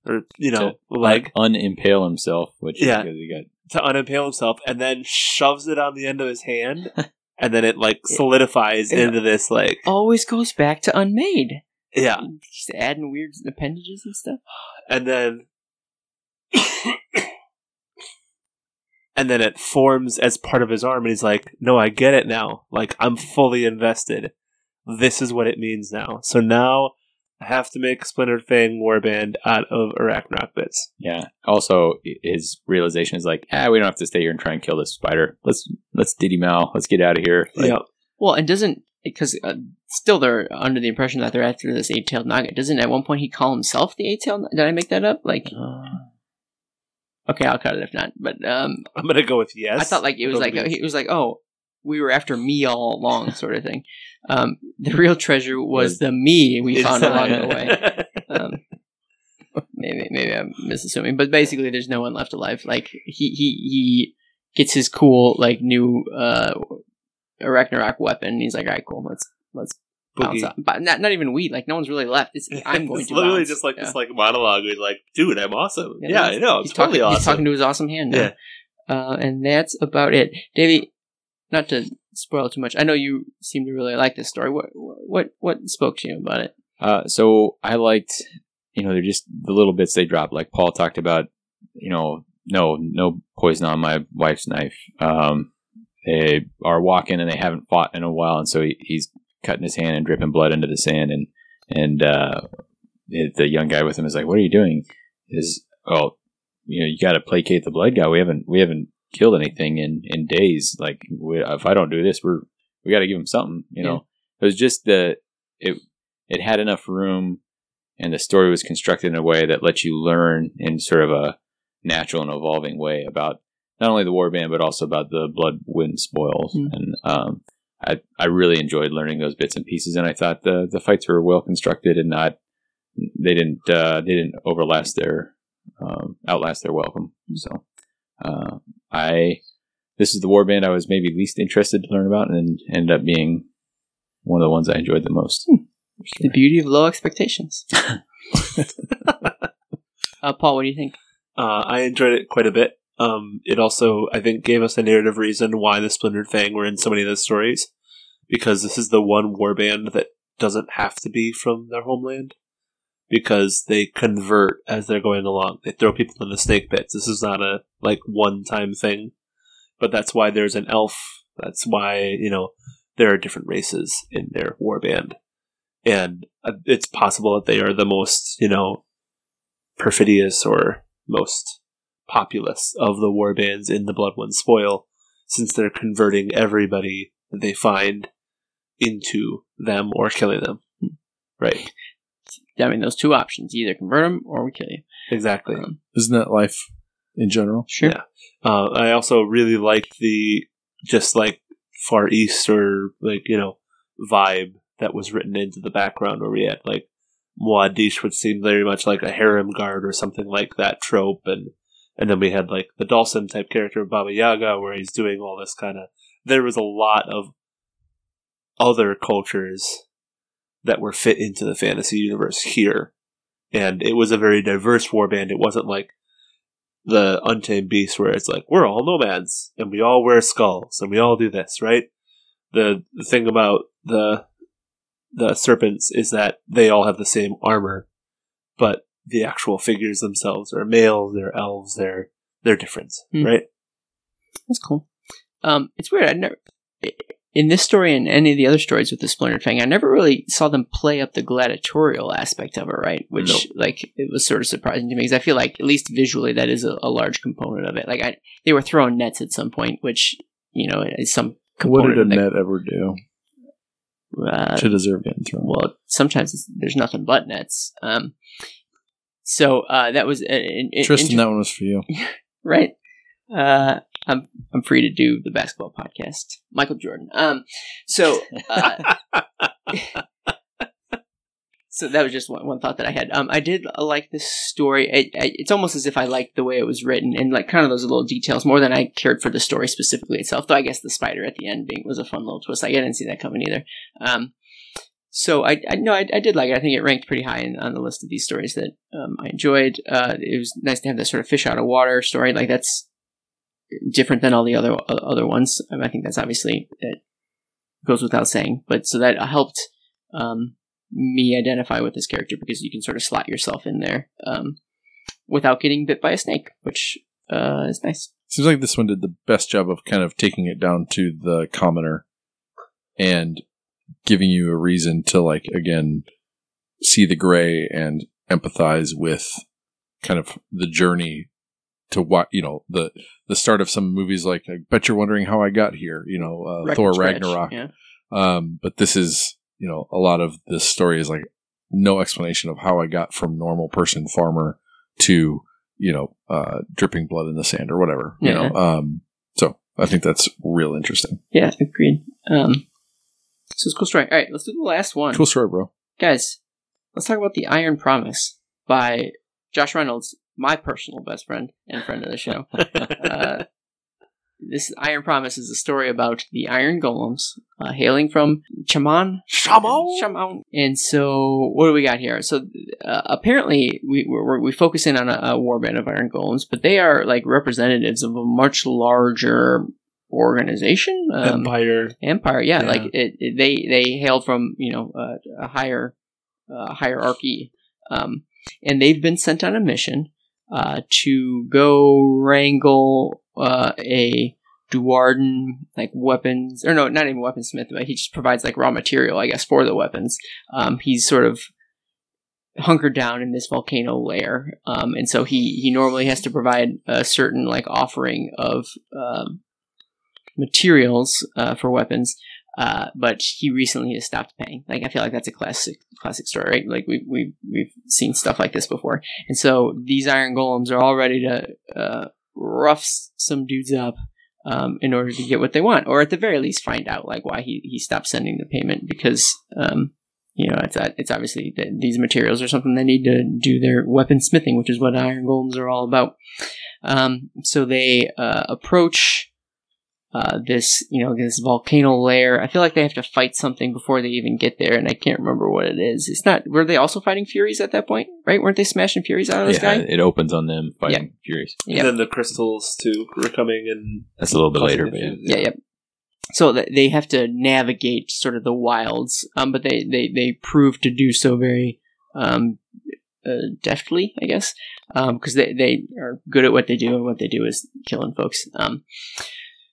or you know, leg unimpale himself, which Yeah. because he got to unimpale himself and then shoves it on the end of his hand and then it like solidifies Yeah. into this like Always goes back to unmade. yeah Just adding weird appendages and stuff. and then and then it forms as part of his arm and he's like no i get it now like i'm fully invested this is what it means now so now have to make splintered fang warband out of arachnarok bits yeah. Also, his realization is like, ah, we don't have to stay here and try and kill this spider. Let's let's diddy mal. Let's get out of here. Like, yeah Well, and doesn't because uh, still they're under the impression that they're after this eight-tailed naga. Doesn't at one point he call himself the eight-tailed? Did I make that up? Like, okay, I'll cut it if not. But um, i'm gonna go with yes I thought like it was It'll like be- it was like oh we were after me all along sort of thing. Um, the real treasure was the me we found along the way. Um, maybe maybe I'm misassuming, but basically there's no one left alive. Like he he he gets his cool like new uh Arachnarok weapon. And he's like, all right, cool, let's let's bounce out. But not not even we. Like no one's really left. It's I'm going it's to literally bounce. just like Yeah. this like monologue he's like, dude, I'm awesome. Yeah, Yeah, I know. I'm he's totally talking, awesome. He's talking to his awesome hand. Now. Yeah. Uh, and that's about it. Davey, not to spoil too much. I know you seem to really like this story. What what what spoke to you about it? Uh, so I liked, you know, they're just the little bits they dropped. Like Paul talked about, you know, no, no poison on my wife's knife. Um, they are walking and they haven't fought in a while, and so he, he's cutting his hand and dripping blood into the sand. And and uh, the young guy with him is like, "What are you doing?" Is oh, you know, you got to placate the blood guy. We haven't we haven't killed anything in in days. Like we, if I don't do this, we're we got to give him something. You know, it was just the it it had enough room and the story was constructed in a way that lets you learn in sort of a natural and evolving way about not only the warband but also about the Bloodwind Spoils Hmm. and um, I, I really enjoyed learning those bits and pieces and I thought the the fights were well constructed and not they didn't uh, they didn't overlast their um, outlast their welcome so uh, I this is the war band I was maybe least interested to learn about and ended up being one of the ones I enjoyed the most. The beauty of low expectations. uh, Paul, what do you think? Uh, I enjoyed it quite a bit. Um, it also, I think, gave us a narrative reason why the Splintered Fang were in so many of the stories, because this is the one war band that doesn't have to be from their homeland, because they convert as they're going along. They throw people in the snake pits. This is not a like one time thing, but that's why there's an elf. That's why you know there are different races in their warband, and uh, it's possible that they are the most you know perfidious or most populous of the war bands in the Bloodwind Spoil, since they're converting everybody that they find into them or killing them. Right. I mean, those two options: you either convert them or we kill you. Exactly. Um, Isn't that life in general? Sure. Yeah. Uh, I also really like the just like Far East or like you know vibe that was written into the background, where we had like Muadish, which seemed very much like a harem guard or something like that trope, and and then we had like the Dhalsim type character of Baba Yaga, where he's doing all this kind of. There was a lot of other cultures that were fit into the fantasy universe here. And it was a very diverse warband. It wasn't like the Untamed Beast where it's like, we're all nomads and we all wear skulls and we all do this, right? The, the thing about the the serpents is that they all have the same armor, but the actual figures themselves are males, they're elves, they're they're different, Hmm. right? That's cool. Um, it's weird. I never in this story and any of the other stories with the Splintered Fang, I never really saw them play up the gladiatorial aspect of it, right? Which, Nope. like, it was sort of surprising to me because I feel like, at least visually, that is a, a large component of it. Like, I, they were throwing nets at some point, which you know is some What did a net ever do uh, to deserve getting thrown? well, sometimes it's, there's nothing but nets. Um, so uh, that was an, Tristan, that one was for you. right? Uh, I'm I'm free to do the basketball podcast, Michael Jordan. Um, so uh, so that was just one, one thought that I had. Um, I did like this story. It, it, it's almost as if I liked the way it was written and like kind of those little details more than I cared for the story specifically itself. Though I guess the spider at the end being was a fun little twist. I didn't see that coming either. Um, so I, I no, I, I did like it. I think it ranked pretty high in, on the list of these stories that um, I enjoyed. Uh, it was nice to have this sort of fish out of water story. Like that's different than all the other other ones. Um, I think that's obviously that goes without saying. But so that helped um, me identify with this character because you can sort of slot yourself in there um, without getting bit by a snake, which uh, is nice. Seems like this one did the best job of kind of taking it down to the commoner and giving you a reason to like again see the gray and empathize with kind of the journey to what you know the the start of some movies like I bet you're wondering how I got here you know uh, Thor Ragnarok Yeah. um, but this is you know a lot of this story is like no explanation of how I got from normal person farmer to you know uh, dripping blood in the sand or whatever you know um, so I think that's real interesting Yeah, agreed. Um, so it's a cool story. All right, let's do the last one. cool story bro Guys, let's talk about The Iron Promise by Josh Reynolds, my personal best friend and friend of the show. uh, this Iron Promise is a story about the Iron Golems uh, hailing from Chamon. Shaman? Chamon. And so, what do we got here? So, uh, apparently, we we're, we focus in on a, a warband of Iron Golems, but they are like representatives of a much larger organization. Um, Empire. Empire, yeah, Yeah. like it, it- they they hailed from you know uh, a higher uh, hierarchy, um, and they've been sent on a mission uh, to go wrangle uh, a Duardin like weapons or no, not even weaponsmith, but he just provides like raw material, I guess, for the weapons. Um, he's sort of hunkered down in this volcano lair, um, and so he he normally has to provide a certain like offering of um, materials uh, for weapons. Uh, but he recently has stopped paying. Like I feel like that's a classic classic story, right? Like we we we've seen stuff like this before, and so these iron golems are all ready to uh, rough some dudes up um, in order to get what they want, or at the very least find out like why he he stopped sending the payment because um, you know it's it's obviously that these materials are something they need to do their weapon smithing, which is what iron golems are all about. Um, so they uh, approach uh, this you know this volcano lair. I feel like they have to fight something before they even get there, and I can't remember what it is. It's not. Were they also fighting Furies at that point? Right? Weren't they smashing Furies out of this yeah, guy? it opens on them fighting Furies. Yep. And then the crystals too were coming and That's a little bit later, but yeah. yeah, yeah. So th- they have to navigate sort of the wilds, um, but they, they, they prove to do so very um, uh, deftly, I guess, because they, they are good at what they do, and what they do is killing folks. Um,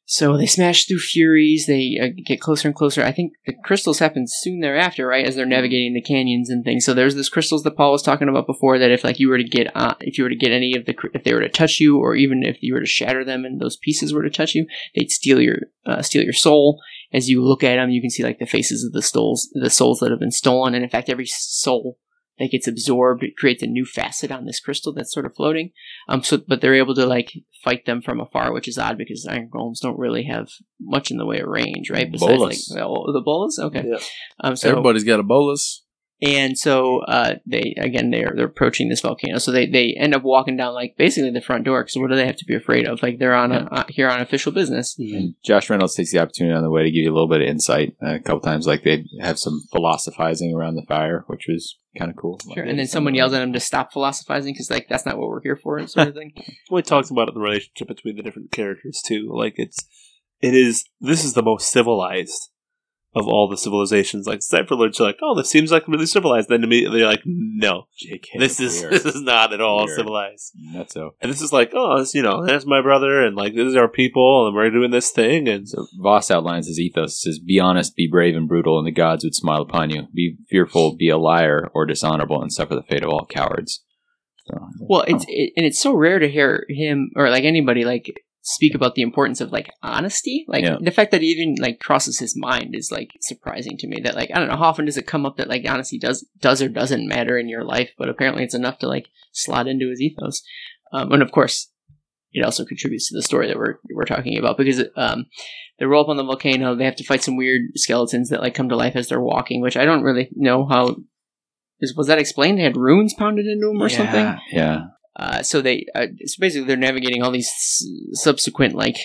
so they smash through Furies. They uh, get closer and closer. I think the crystals happen soon thereafter, right? As they're navigating the canyons and things. So there's this crystals that Paul was talking about before. That if like you were to get, uh, if you were to get any of the, if they were to touch you, or even if you were to shatter them and those pieces were to touch you, they'd steal your uh, steal your soul. As you look at them, you can see like the faces of the souls, the souls that have been stolen, and in fact, every soul that gets absorbed it creates a new facet on this crystal that's sort of floating. Um, so but they're able to like fight them from afar, which is odd because iron golems don't really have much in the way of range, right? Besides Bolas. like oh, the bolas, okay. Yeah. Um, so Everybody's got a bolus. And so uh, they again they're they're approaching this volcano. So they, they end up walking down like basically the front door. Because what do they have to be afraid of? Like they're on a, uh, here on official business. And Josh Reynolds takes the opportunity on the way to give you a little bit of insight. Uh, a couple times, like they have some philosophizing around the fire, which was kind of cool. Sure. And then someone yells at him to stop philosophizing because like that's not what we're here for, sort of thing. Well, it talks about the relationship between the different characters too. Like it's, it is. This is the most civilized of all the civilizations. Like Cypher Lords are like, oh, this seems like really civilized. Then immediately they're like, no, JK, this is we this is not at all Weird. civilized. nutso. And this is like, oh, this, you know, that's my brother, and like this is our people, and we're doing this thing, and So Voss outlines his ethos. He says, "Be honest, be brave and brutal, and the gods would smile upon you. Be fearful, be a liar or dishonorable, and suffer the fate of all cowards." So, Well, it's it, and it's so rare to hear him or like anybody like speak about the importance of like honesty. Like Yeah. the fact that it even like crosses his mind is like surprising to me. That like I don't know how often does it come up that like honesty does does or doesn't matter in your life, but apparently it's enough to like slot into his ethos. Um, and of course, it also contributes to the story that we're we're talking about because um, they roll up on the volcano. They have to fight some weird skeletons that like come to life as they're walking, which I don't really know how. Is, was that explained? They had runes pounded into them or yeah, something. Yeah, Uh, so they uh, so basically they're navigating all these s- subsequent like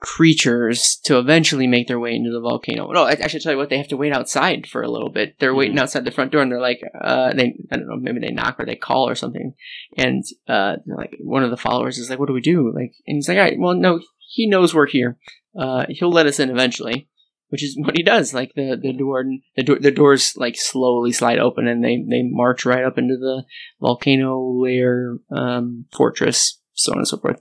creatures to eventually make their way into the volcano. No, I, I should tell you what they have to wait outside for a little bit. They're waiting outside the front door, and they're like, uh, they I don't know, maybe they knock or they call or something, and uh, like one of the followers is like, "What do we do?" Like, and he's like, "All right, well, no, he knows we're here. Uh, he'll let us in eventually." Which is what he does. Like the the door, the, door, the doors like slowly slide open, and they they march right up into the volcano lair um, fortress, so on and so forth.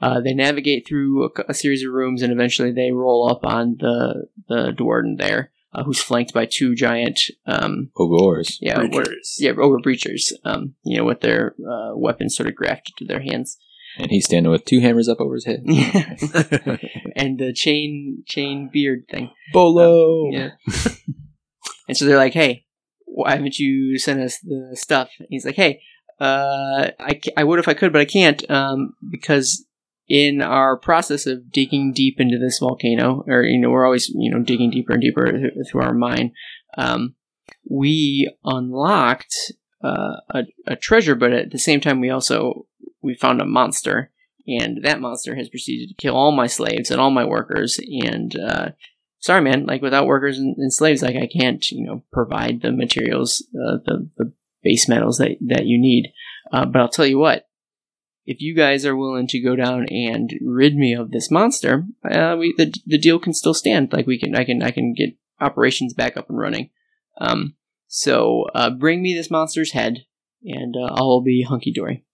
Uh, they navigate through a, a series of rooms, and eventually they roll up on the the Duardin there, uh, who's flanked by two giant, um, Ogors. yeah, what- creatures. yeah, Ogor Breachers, um, you know, with their uh, weapons sort of grafted to their hands, And he's standing with two hammers up over his head. and the chain chain beard thing. Bolo. Yeah. and so they're like, "Hey, why haven't you sent us the stuff?" And he's like, "Hey, uh, I, I would if I could, but I can't um, because in our process of digging deep into this volcano, or you know, we're always you know digging deeper and deeper th- through our mine. Um, we unlocked uh, a, a treasure, but at the same time, we also we found a monster." And that monster has proceeded to kill all my slaves and all my workers, and uh, sorry, man, like without workers and, and slaves, like I can't, you know, provide the materials, uh, the, the base metals that, that you need. Uh, but I'll tell you what, if you guys are willing to go down and rid me of this monster, uh, we, the, the deal can still stand. Like we can, I can, I can get operations back up and running. Um, so, uh, bring me this monster's head and, uh, I'll be hunky dory.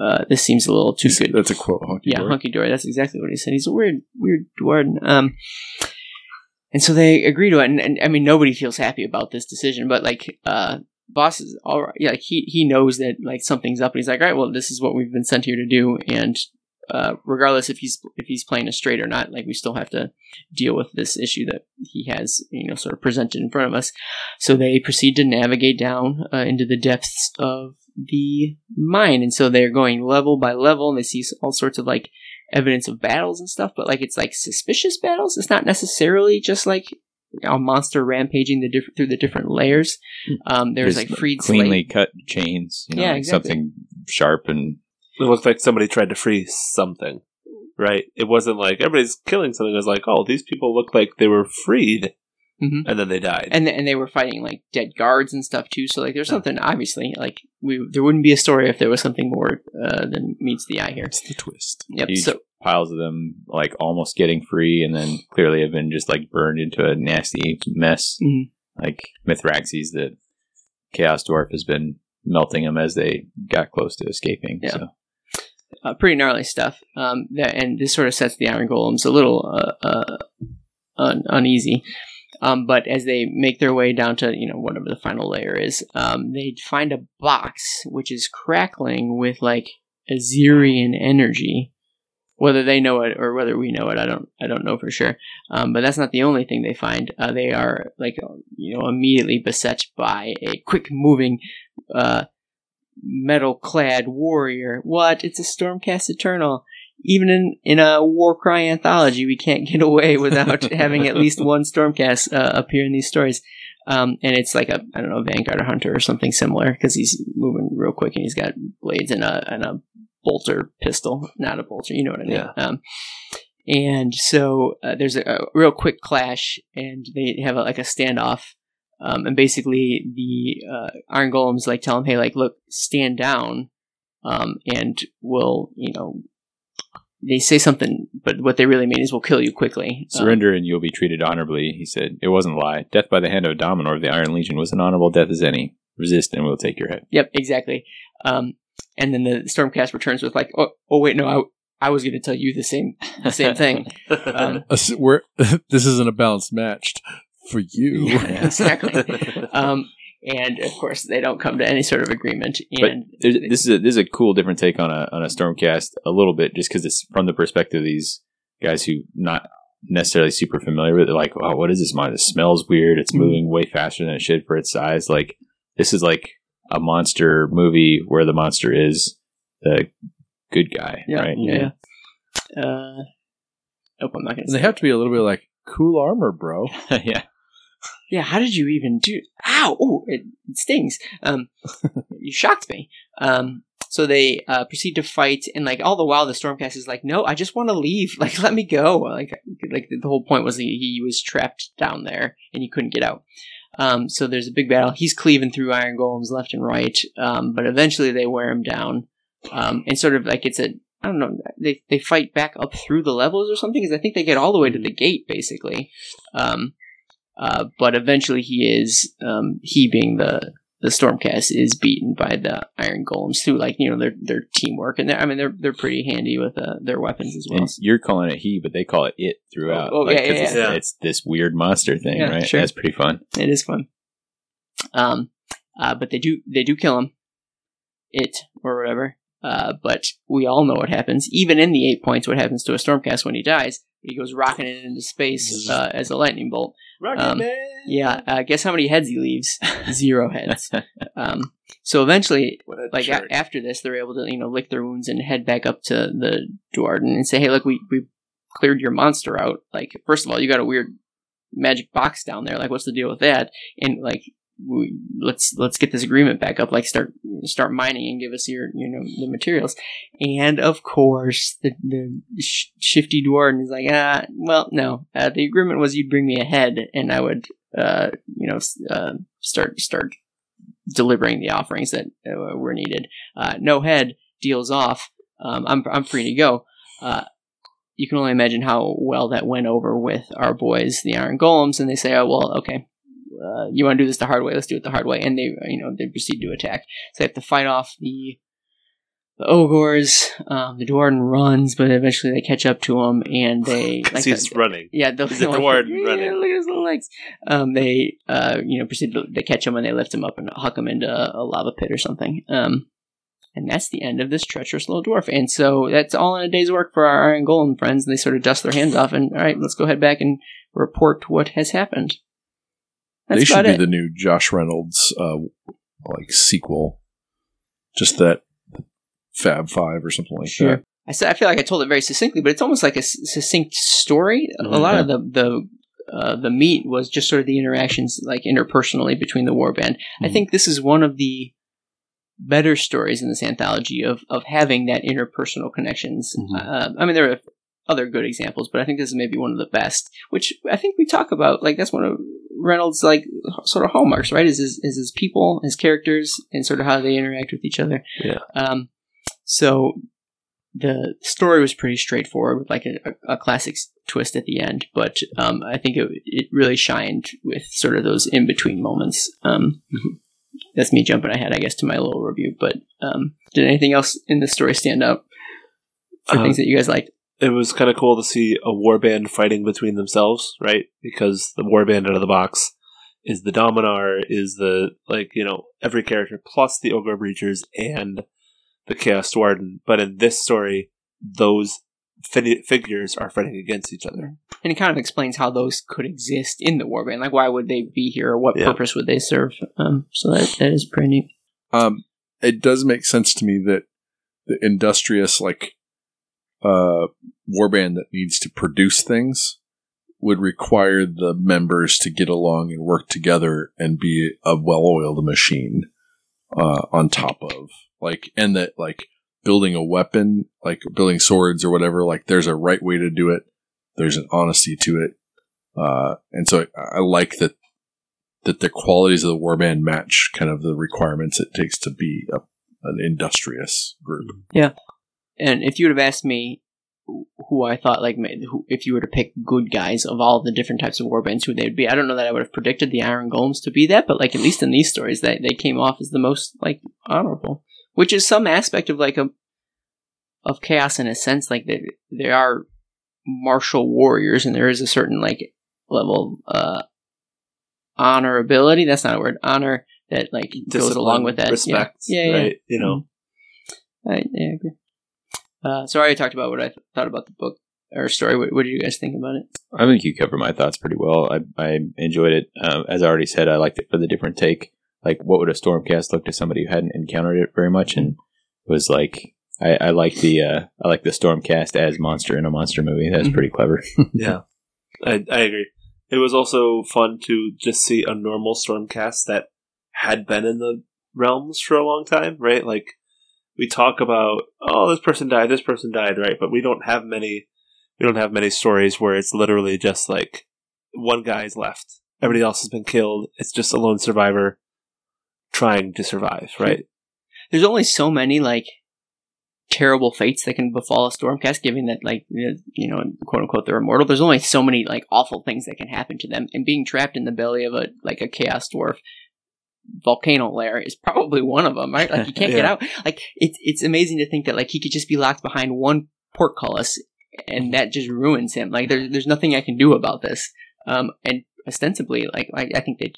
Uh, this seems a little too good. That's a quote. Hunky Yeah, dory. hunky dory. That's exactly what he said. He's a weird, weird dwarven. Um, and so they agree to it, and, and I mean, nobody feels happy about this decision, but like, uh, boss is all right. Yeah, like he he knows that like something's up, and he's like, all right, well, this is what we've been sent here to do, and uh, regardless if he's if he's playing us straight or not, like we still have to deal with this issue that he has, you know, sort of presented in front of us. So they proceed to navigate down uh, into the depths of the mine, and so they're going level by level, and they see all sorts of like evidence of battles and stuff, but like it's like suspicious battles. It's not necessarily just like a monster rampaging the diff- through the different layers. Um, there's Just like freed cleanly slave. cut chains. You know, Yeah, like exactly. something sharp and It looked like somebody tried to free something, right? It wasn't like everybody's killing something. It was like, oh, these people look like they were freed, Mhm. and then they died. and and they were fighting like dead guards and stuff too. So like there's something obviously like we there wouldn't be a story if there was something more uh, than meets the eye here. It's the twist. Yep. huge So piles of them, like almost getting free, and then clearly have been just like burned into a nasty mess. Mhm. Like Mithraxes, the Chaos Dwarf has been melting them as they got close to escaping. Yeah. So uh, pretty gnarly stuff. Um, that and this sort of sets the Iron Golems a little uh, uh, un- uneasy. Um, but as they make their way down to you know whatever the final layer is, um, they find a box which is crackling with like Azyrian energy. Whether they know it or whether we know it, I don't. I don't know for sure. Um, but that's not the only thing they find. Uh, they are like you know immediately beset by a quick moving uh, metal clad warrior. What? It's a Stormcast Eternal. Even in, in a Warcry anthology, we can't get away without having at least one Stormcast uh, appear in these stories. Um, and it's like a I don't know Vanguard or Hunter or something similar because he's moving real quick and he's got blades and a and a bolter pistol, not a bolter. You know what I mean? Yeah. Um, and so uh, there's a, a real quick clash, and they have a, like a standoff. Um, and basically, the uh, Iron Golems like tell him, "Hey, like, look, stand down, um, and we'll, you know." They say something, but what they really mean is, "We'll kill you quickly." Um, Surrender and you'll be treated honorably, he said. It wasn't a lie. Death by the hand of a Dominar of the Iron Legion was an honorable death as any. Resist and we'll take your head. Yep, exactly. Um, and then the Stormcast returns with like, "Oh, oh wait, no, I, I was going to tell you the same, the same thing." Um, A s- We're, this isn't a balanced match for you. Yeah, exactly. um, and of course, they don't come to any sort of agreement. But And there's, this is a, this is a cool different take on a on a Stormcast a little bit, just because it's from the perspective of these guys who not necessarily super familiar with it. They're Like, oh, what is this monster? It smells weird. It's Mhm. moving way faster than it should for its size. Like, this is like a monster movie where the monster is the good guy, yeah, right? yeah. yeah. Uh, nope, I'm not going to And they have to be a little bit like cool armor, bro. yeah. Yeah, how did you even do? Ow! Oh, it, it stings. Um, you shocked me. Um, so they uh, proceed to fight, and like all the while, the Stormcast is like, "No, I just want to leave. Like, let me go." Like, like the whole point was he, he was trapped down there and he couldn't get out. Um, so there's a big battle. He's cleaving through Iron Golems left and right, um, but eventually they wear him down, um, and sort of like it's a I don't know. They they fight back up through the levels or something because I think they get all the way to the gate basically. Um, uh, but eventually he is um, he being the the Stormcast is beaten by the Iron Golems through like you know their their teamwork and they're, I mean they're they're pretty handy with uh, their weapons as well. And you're calling it he, but they call it it throughout. Oh, oh, yeah, 'cause yeah, it's, yeah. it's this weird monster thing, Yeah, right? sure. That's pretty fun. It is fun. Um, uh, but they do they do kill him, it or whatever. Uh, but we all know what happens. Even in the Eightpoints, what happens to a Stormcast when he dies? He goes rocking it into space uh, as a lightning bolt. Rocket Um, Man. Yeah, uh, guess how many heads he leaves? Zero heads. Um, so eventually, like a- after this, they're able to you know lick their wounds and head back up to the Duardin and say, "Hey, look, we we cleared your monster out. Like, first of all, you got a weird magic box down there. Like, what's the deal with that? And like, let's let's get this agreement back up. Like, start start mining and give us your you know the materials. And of course, the the sh- shifty Duardin is like, ah, well, no. Uh, the agreement was you'd bring me a head, and I would uh you know uh, start start delivering the offerings that uh, were needed. Uh, no head deals off. Um, I'm I'm free to go. Uh, you can only imagine how well that went over with our boys, the Iron Golems, and they say, "Oh well, okay, uh, you want to do this the hard way? Let's do it the hard way." And they, you know, they proceed to attack. So they have to fight off the the ogres. Um, the Duardin runs, but eventually they catch up to him, and they like he's the- running. yeah, the, He's a Duardin yeah, running. Look at his little legs. Um, they, uh, you know, proceed to they catch him and they lift him up and huck him into a lava pit or something. Um, and that's the end of this treacherous little dwarf. And so that's all in a day's work for our Iron Golem friends. And they sort of dust their hands off and all right, let's go head back and report what has happened. That's they should be it. the new Josh Reynolds uh, like sequel. Just that Fab Five or something like Sure. that. I said I feel like I told it very succinctly, but it's almost like a s- succinct story. A lot of the the uh, the meat was just sort of the interactions, like interpersonally between the warband. I Mhm. think this is one of the better stories in this anthology of of having that interpersonal connections. Mhm. Uh, I mean, there are other good examples, but I think this is maybe one of the best. Which I think we talk about. Like that's one of Reynolds' like sort of hallmarks, right? Is his is his people, his characters, and sort of how they interact with each other. Yeah. Um. So the story was pretty straightforward with like a, a, classic twist at the end, but um, I think it, it really shined with sort of those in between moments. Um, that's me jumping ahead, I guess, to my little review. But um, did anything else in the story stand out for Uh, things that you guys liked? It was kind of cool to see a warband fighting between themselves, right? Because the warband out of the box is the Dominar, is the like you know every character plus the Ogor Breachers and the Chaos Warden. But in this story, those fi- figures are fighting against each other. And it kind of explains how those could exist in the warband. Like, why would they be here? Or what Yeah. purpose would they serve? Um, so that that is pretty neat. Um, it does make sense to me that the industrious like uh warband that needs to produce things would require the members to get along and work together and be a well-oiled machine uh, on top of like and that like building a weapon like building swords or whatever like there's a right way to do it. There's an honesty to it. Uh, and so I, I like that that the qualities of the warband match kind of the requirements it takes to be a, an industrious group. Yeah. And if you would have asked me who I thought like who, if you were to pick good guys of all the different types of warbands, who they'd be, I don't know that I would have predicted the Iron Golems to be that, but like at least in these stories, they they came off as the most like honorable, which is some aspect of like a of chaos in a sense. Like they they are martial warriors, and there is a certain like level of uh, honorability. That's not a word. Honor that like goes along with that. Yeah. respect, Yeah, yeah. right? You know, I, yeah, I agree. Uh, so I already talked about what I th- thought about the book or story. What, what did you guys think about it? I think you covered my thoughts pretty well. I, I enjoyed it. Um, as I already said, I liked it for the different take. Like, what would a Stormcast look to somebody who hadn't encountered it very much? And it was like, I, I like the uh, I like the Stormcast as monster in a monster movie. That was Mhm. pretty clever. yeah, I, I agree. It was also fun to just see a normal Stormcast that had been in the realms for a long time, right? Like we talk about, oh, this person died, this person died, right? But we don't have many. We don't have many stories where it's literally just like one guy's left, everybody else has been killed. It's just a lone survivor trying to survive, hmm. right? There's only so many like terrible fates that can befall a stormcast, given that like you know quote unquote they're immortal. There's only so many like awful things that can happen to them, and being trapped in the belly of a like a chaos dwarf volcano lair is probably one of them, right? Like you can't get out. Like it's it's amazing to think that like he could just be locked behind one portcullis, and that just ruins him. Like there's there's nothing I can do about this. Um, and ostensibly, like I, I think they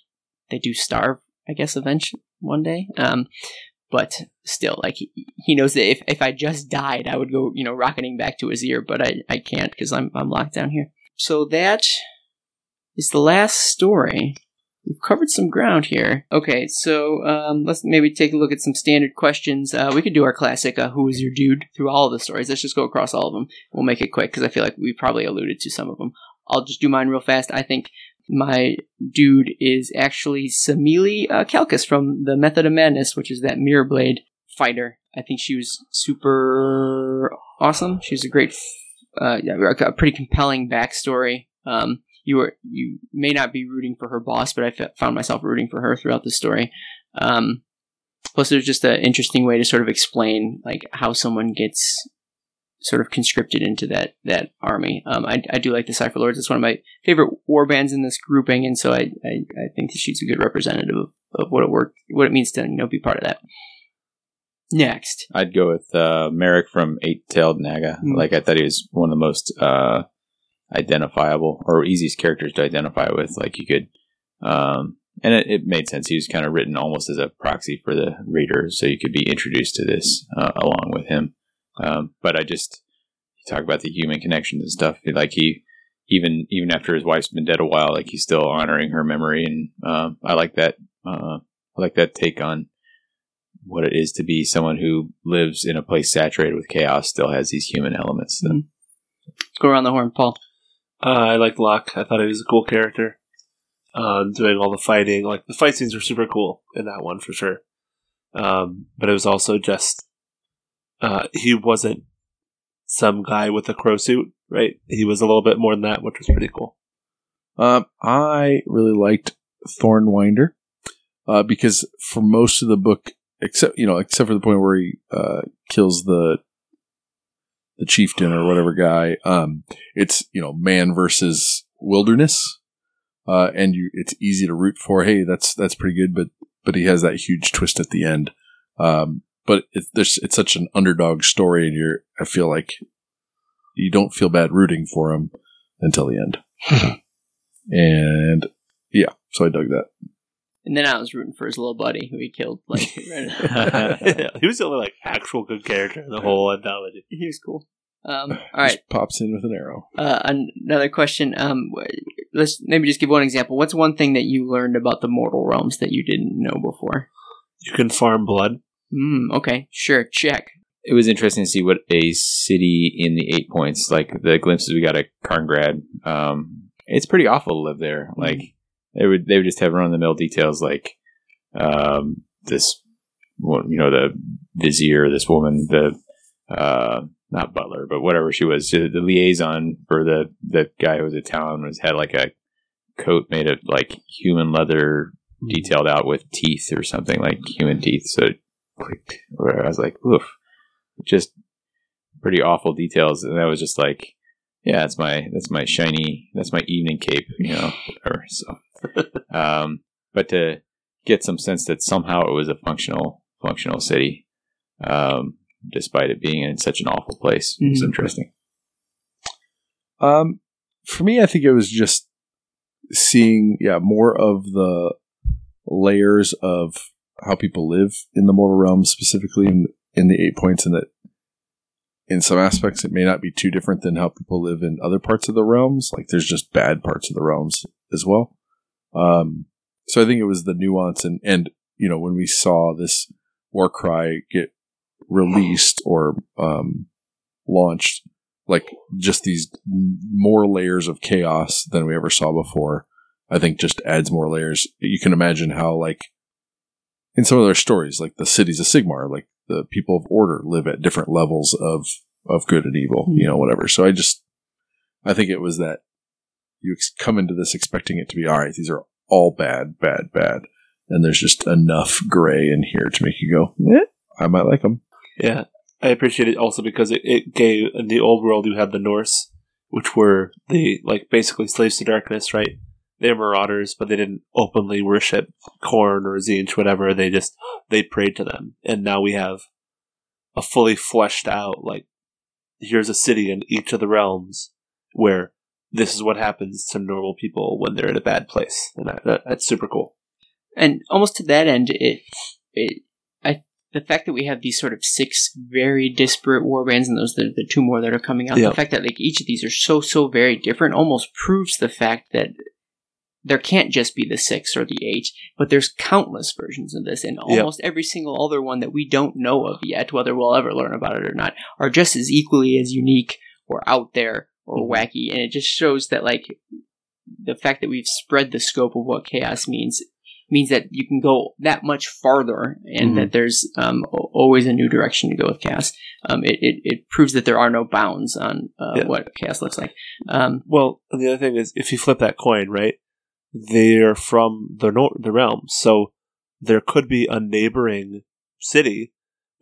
they do starve. I guess eventually one day. Um, but still, like he, he knows that if, if I just died, I would go, you know, rocketing back to Azyr, but I, I can't because I'm I'm locked down here. So that is the last story. We've covered some ground here. Okay, so um, let's maybe take a look at some standard questions. Uh, we could do our classic uh, "Who is your dude?" through all of the stories. Let's just go across all of them. We'll make it quick because I feel like we probably alluded to some of them. I'll just do mine real fast. I think my dude is actually Samili uh, from the Method of Madness, which is that Mirror Blade fighter. I think she was super awesome. She's a great, uh, yeah, a pretty compelling backstory. Um, you were you may not be rooting for her boss, but I f- found myself rooting for her throughout the story. Um, plus, there's just an interesting way to sort of explain like how someone gets sort of conscripted into that that army. Um, I, I do like the Cypher Lords. It's one of my favorite war bands in this grouping, and so I, I, I think that she's a good representative of, of what it work what it means to you know be part of that. Next, I'd go with uh, Merrick from Eight Tailed Naga. Mm. Like I thought he was one of the most uh, identifiable or easiest characters to identify with. Like you could, um, and it, it made sense. He was kind of written almost as a proxy for the reader, so you could be introduced to this uh, along with him. Um, but I just talk about the human connections and stuff. Like he, even even after his wife's been dead a while, like he's still honoring her memory, and um, I like that. Uh, I like that take on what it is to be someone who lives in a place saturated with chaos still has these human elements. that- let's go around the horn, Paul. Uh, I liked Locke. I thought he was a cool character. Um, doing all the fighting, like the fight scenes were super cool in that one for sure. Um, but it was also just uh, he wasn't some guy with a crow suit, right? He was a little bit more than that, which was pretty cool. Um, I really liked Thornwinder uh, because for most of the book, except you know, except for the point where he uh, kills the the chieftain or whatever guy, um, it's you know man versus wilderness, uh, and you it's easy to root for. Hey, that's that's pretty good, but but he has that huge twist at the end. Um, but it, there's it's such an underdog story, and you're I feel like you don't feel bad rooting for him until the end. And yeah, so I dug that. And then I was rooting for his little buddy who he killed. Like, right he was the only like actual good character in the whole anthology. he was cool. Um, all right, Just pops in with an arrow. uh, an- another question. Um, wh- let's maybe just give one example. What's one thing that you learned about the mortal realms that you didn't know before? You can farm blood. Hmm. Okay. Sure. Check. It was interesting to see what a city in the Eightpoints, like the glimpses we got at Carngrad, um, it's pretty awful to live there. Like they would they would just have run the mill details like um, this you know, the vizier, this woman, the uh, not butler, but whatever she was, the liaison for the the guy who was a town was had like a coat made of like human leather detailed out with teeth or something like human teeth. So it clicked. Where I was like, oof, just pretty awful details, and that was just like, yeah, that's my that's my shiny that's my evening cape, you know. Or so, um, but to get some sense that somehow it was a functional functional city, um, despite it being in such an awful place, was Mhm. interesting. Um, for me, I think it was just seeing, yeah, more of the layers of how people live in the mortal realm, specifically in in the Eightpoints, and that in some aspects it may not be too different than how people live in other parts of the realms. Like there's just bad parts of the realms as well. Um, so I think it was the nuance and and you know when we saw this Warcry get released or um, launched like just these more layers of chaos than we ever saw before. I think just adds more layers. You can imagine how like in some of their stories, like the cities of Sigmar, like the people of order live at different levels of of good and evil, you know, whatever. So I just I think it was that you ex- come into this expecting it to be all right. These are all bad, bad, bad, and there's just enough gray in here to make you go, eh, I might like them. Yeah, I appreciate it also because it, it gave in the old world you had the Norse, which were the like basically slaves to darkness, right? They're marauders, but they didn't openly worship Khorne or Tzeentch, whatever. They just they prayed to them, and now we have a fully fleshed out like here's a city in each of the realms where this is what happens to normal people when they're in a bad place, and that, that, that's super cool. and almost to that end, it, it, I, the fact that we have these sort of six very disparate war bands, and those are the two more that are coming out. Yeah. The fact that like each of these are so so very different almost proves the fact that there can't just be the six or the eight, but there's countless versions of this, and almost every single other one that we don't know of yet, whether we'll ever learn about it or not, are just as equally as unique or out there or Mhm. wacky, and it just shows that like the fact that we've spread the scope of what chaos means means that you can go that much farther and Mhm. that there's um, always a new direction to go with chaos. Um, it, it, it proves that there are no bounds on uh, Yeah. what chaos looks like. Um, Well, the other thing is, if you flip that coin, right, they're from the nor- the realm, so there could be a neighboring city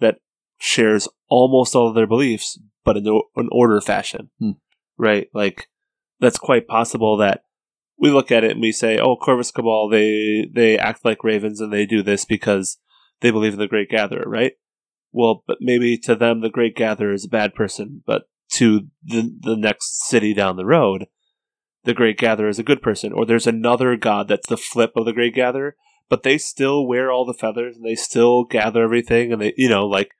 that shares almost all of their beliefs, but in o- an order fashion, Hmm. right? Like that's quite possible that we look at it and we say, "Oh, Corvus Cabal, they they act like ravens and they do this because they believe in the Great Gatherer, right?" Well, but maybe to them the Great Gatherer is a bad person, but to the the next city down the road, the Great Gatherer is a good person, or there's another god that's the flip of the Great Gatherer, but they still wear all the feathers and they still gather everything, and they, you know, like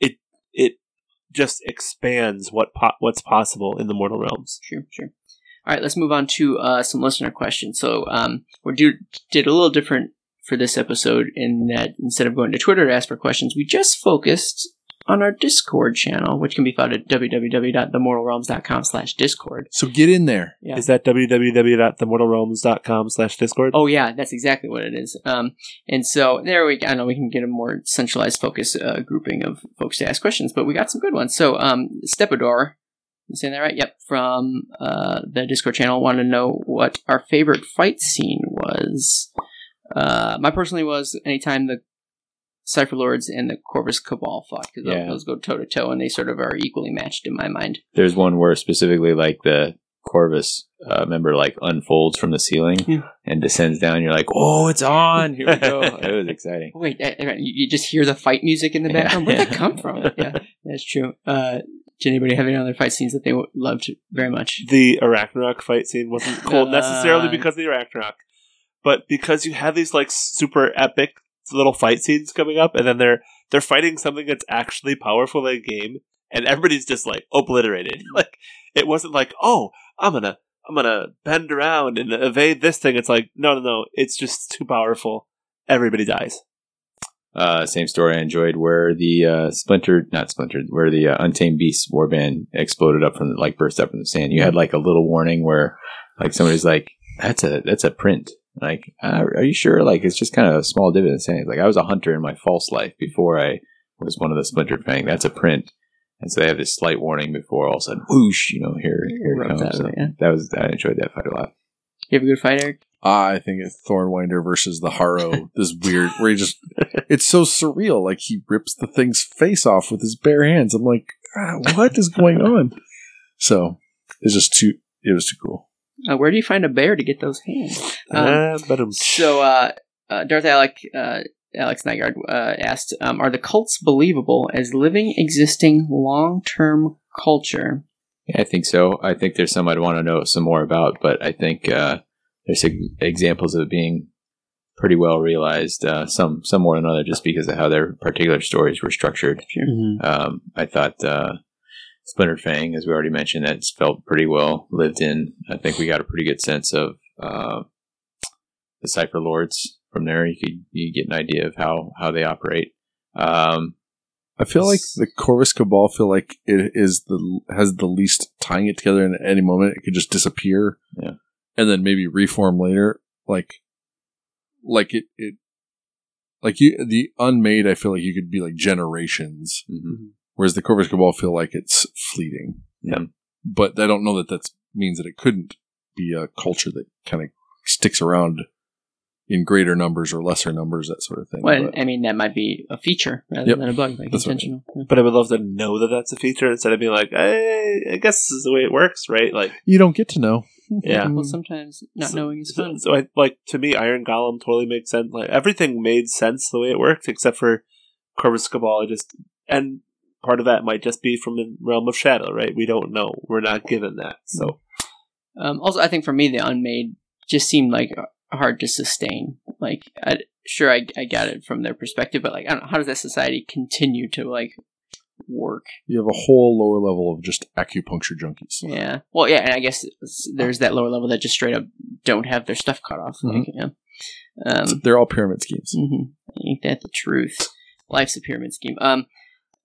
it, it just expands what po- what's possible in the mortal realms. Sure, sure. All right, let's move on to uh, some listener questions. So um, we do, did a little different for this episode in that instead of going to Twitter to ask for questions, we just focused on our Discord channel, which can be found at www.themortalrealms.com slash discord. So get in there. Yeah. Is that www.themortalrealms.com slash discord? Oh yeah, that's exactly what it is. Um, and so there we, go. I know we can get a more centralized focus uh, grouping of folks to ask questions, but we got some good ones. So um, Stepador, I saying that right? Yep, from uh, the Discord channel, wanted to know what our favorite fight scene was. Uh, my personally was anytime the Cypher Lords and the Corvus Cabal fought because Yeah. those go toe to toe and they sort of are equally matched in my mind. There's one where specifically like the Corvus uh, member like unfolds from the ceiling Yeah. and descends down. You're like, oh, it's on. Here we go. it was exciting. Wait, uh, uh, you you just hear the fight music in the Yeah. background. Where'd that come from? Yeah, that's true. Uh, did anybody have any other fight scenes that they loved very much? the Arachnarok fight scene wasn't cool necessarily Uh, because of the Arachnarok, but because you have these like super epic little fight scenes coming up, and then they're they're fighting something that's actually powerful in the game, and everybody's just like obliterated. like it wasn't like, oh, I'm gonna I'm gonna bend around and evade this thing. It's like, no, no, no, it's just too powerful. Everybody dies. Uh, same story I enjoyed where the uh, splintered, not splintered, where the uh, Untamed Beast warband exploded up from the, like burst up from the sand. You had like a little warning where like somebody's like, "That's a that's a print." Like, uh, are you sure? Like, it's just kind of a small dip in the sand. Like, I was a hunter in my false life before I was one of the splintered fang. That's a print. And so they have this slight warning before all of a sudden, whoosh, you know, here, here it comes. out So yeah. That was I enjoyed that fight a lot. You have a good fight, Eric? I think it's Thornwinder versus the Harrow. this weird, where he just, it's so surreal. Like he rips the thing's face off with his bare hands. I'm like, ah, what is going on? So it's just too, it was too cool. Uh, where do you find a bear to get those hands? Um, but um, So, uh, uh, Darth Alec, uh, Alex Nygaard uh, asked, um, "Are the cults believable as living, existing, long-term culture?" Yeah, I think so. I think there's some I'd want to know some more about, but I think uh, there's ex- examples of it being pretty well realized. Uh, some some more than other, just because of how their particular stories were structured. Um, I thought uh, Splinter Fang, as we already mentioned, that's felt pretty well lived in. I think we got a pretty good sense of uh, the Cypher Lords from there. You could you get an idea of how how they operate. Um, I feel like the Corvus Cabal feel like it is the has the least tying it together, and at any moment it could just disappear. Yeah. and then maybe reform later. Like, like it, it, like you, the unmade. I feel like you could be like generations, mhm. Whereas the Corvus Cabal feel like it's fleeting. Yeah. Mm-hmm. but I don't know that that means that it couldn't be a culture that kind of sticks around in greater numbers or lesser numbers, that sort of thing. Well, But- I mean, that might be a feature rather Yep. than a bug, like That's what I intentional. Yeah. but I would love to know that that's a feature instead of being like, hey, I guess this is the way it works, right? Like, you don't get to know. yeah. Well, sometimes not So- knowing is So, fun. so I like to me, Iron Golem totally makes sense. Like everything made sense the way it worked, except for Corvus Cabal. I just and part of that might just be from the realm of shadow, right? We don't know. We're not given that. So Um, also, I think for me, the unmade just seemed like hard to sustain. Like, I, sure, I, I got it from their perspective, but like, I don't know, how does that society continue to like work? You have a whole lower level of just acupuncture junkies. Yeah. Well, yeah, and I guess there's that lower level that just straight up don't have their stuff cut off. Like, yeah. Um, they're all pyramid schemes. hmm Ain't that the truth? Life's a pyramid scheme. Um,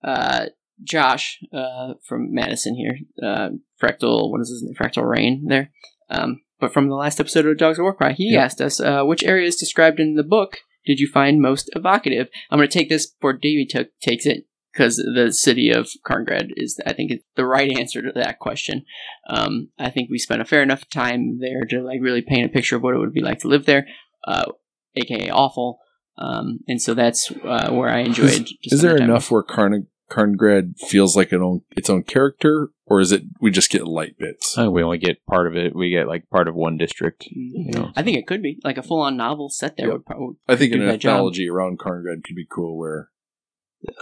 uh, Josh, uh, from Madison here, uh, Fractal, what is his name? Fractal Rain there. Um, but from the last episode of Dogs of Warcry, he Yep. asked us, uh, which areas described in the book did you find most evocative? I'm going to take this before Davey took takes it because the city of Carngrad is, I think, the right answer to that question. Um, I think we spent a fair enough time there to like really paint a picture of what it would be like to live there, uh, aka awful. Um, and so that's uh, where I enjoyed. Is, is there spending enough where Karn- Carngrad feels like an own, its own character, or is it we just get light bits? I we only get part of it. We get like part of one district. Mhm. You know, I think it could be like a full-on novel set there Yep. would probably. I think an that job. around Carngrad could be cool, where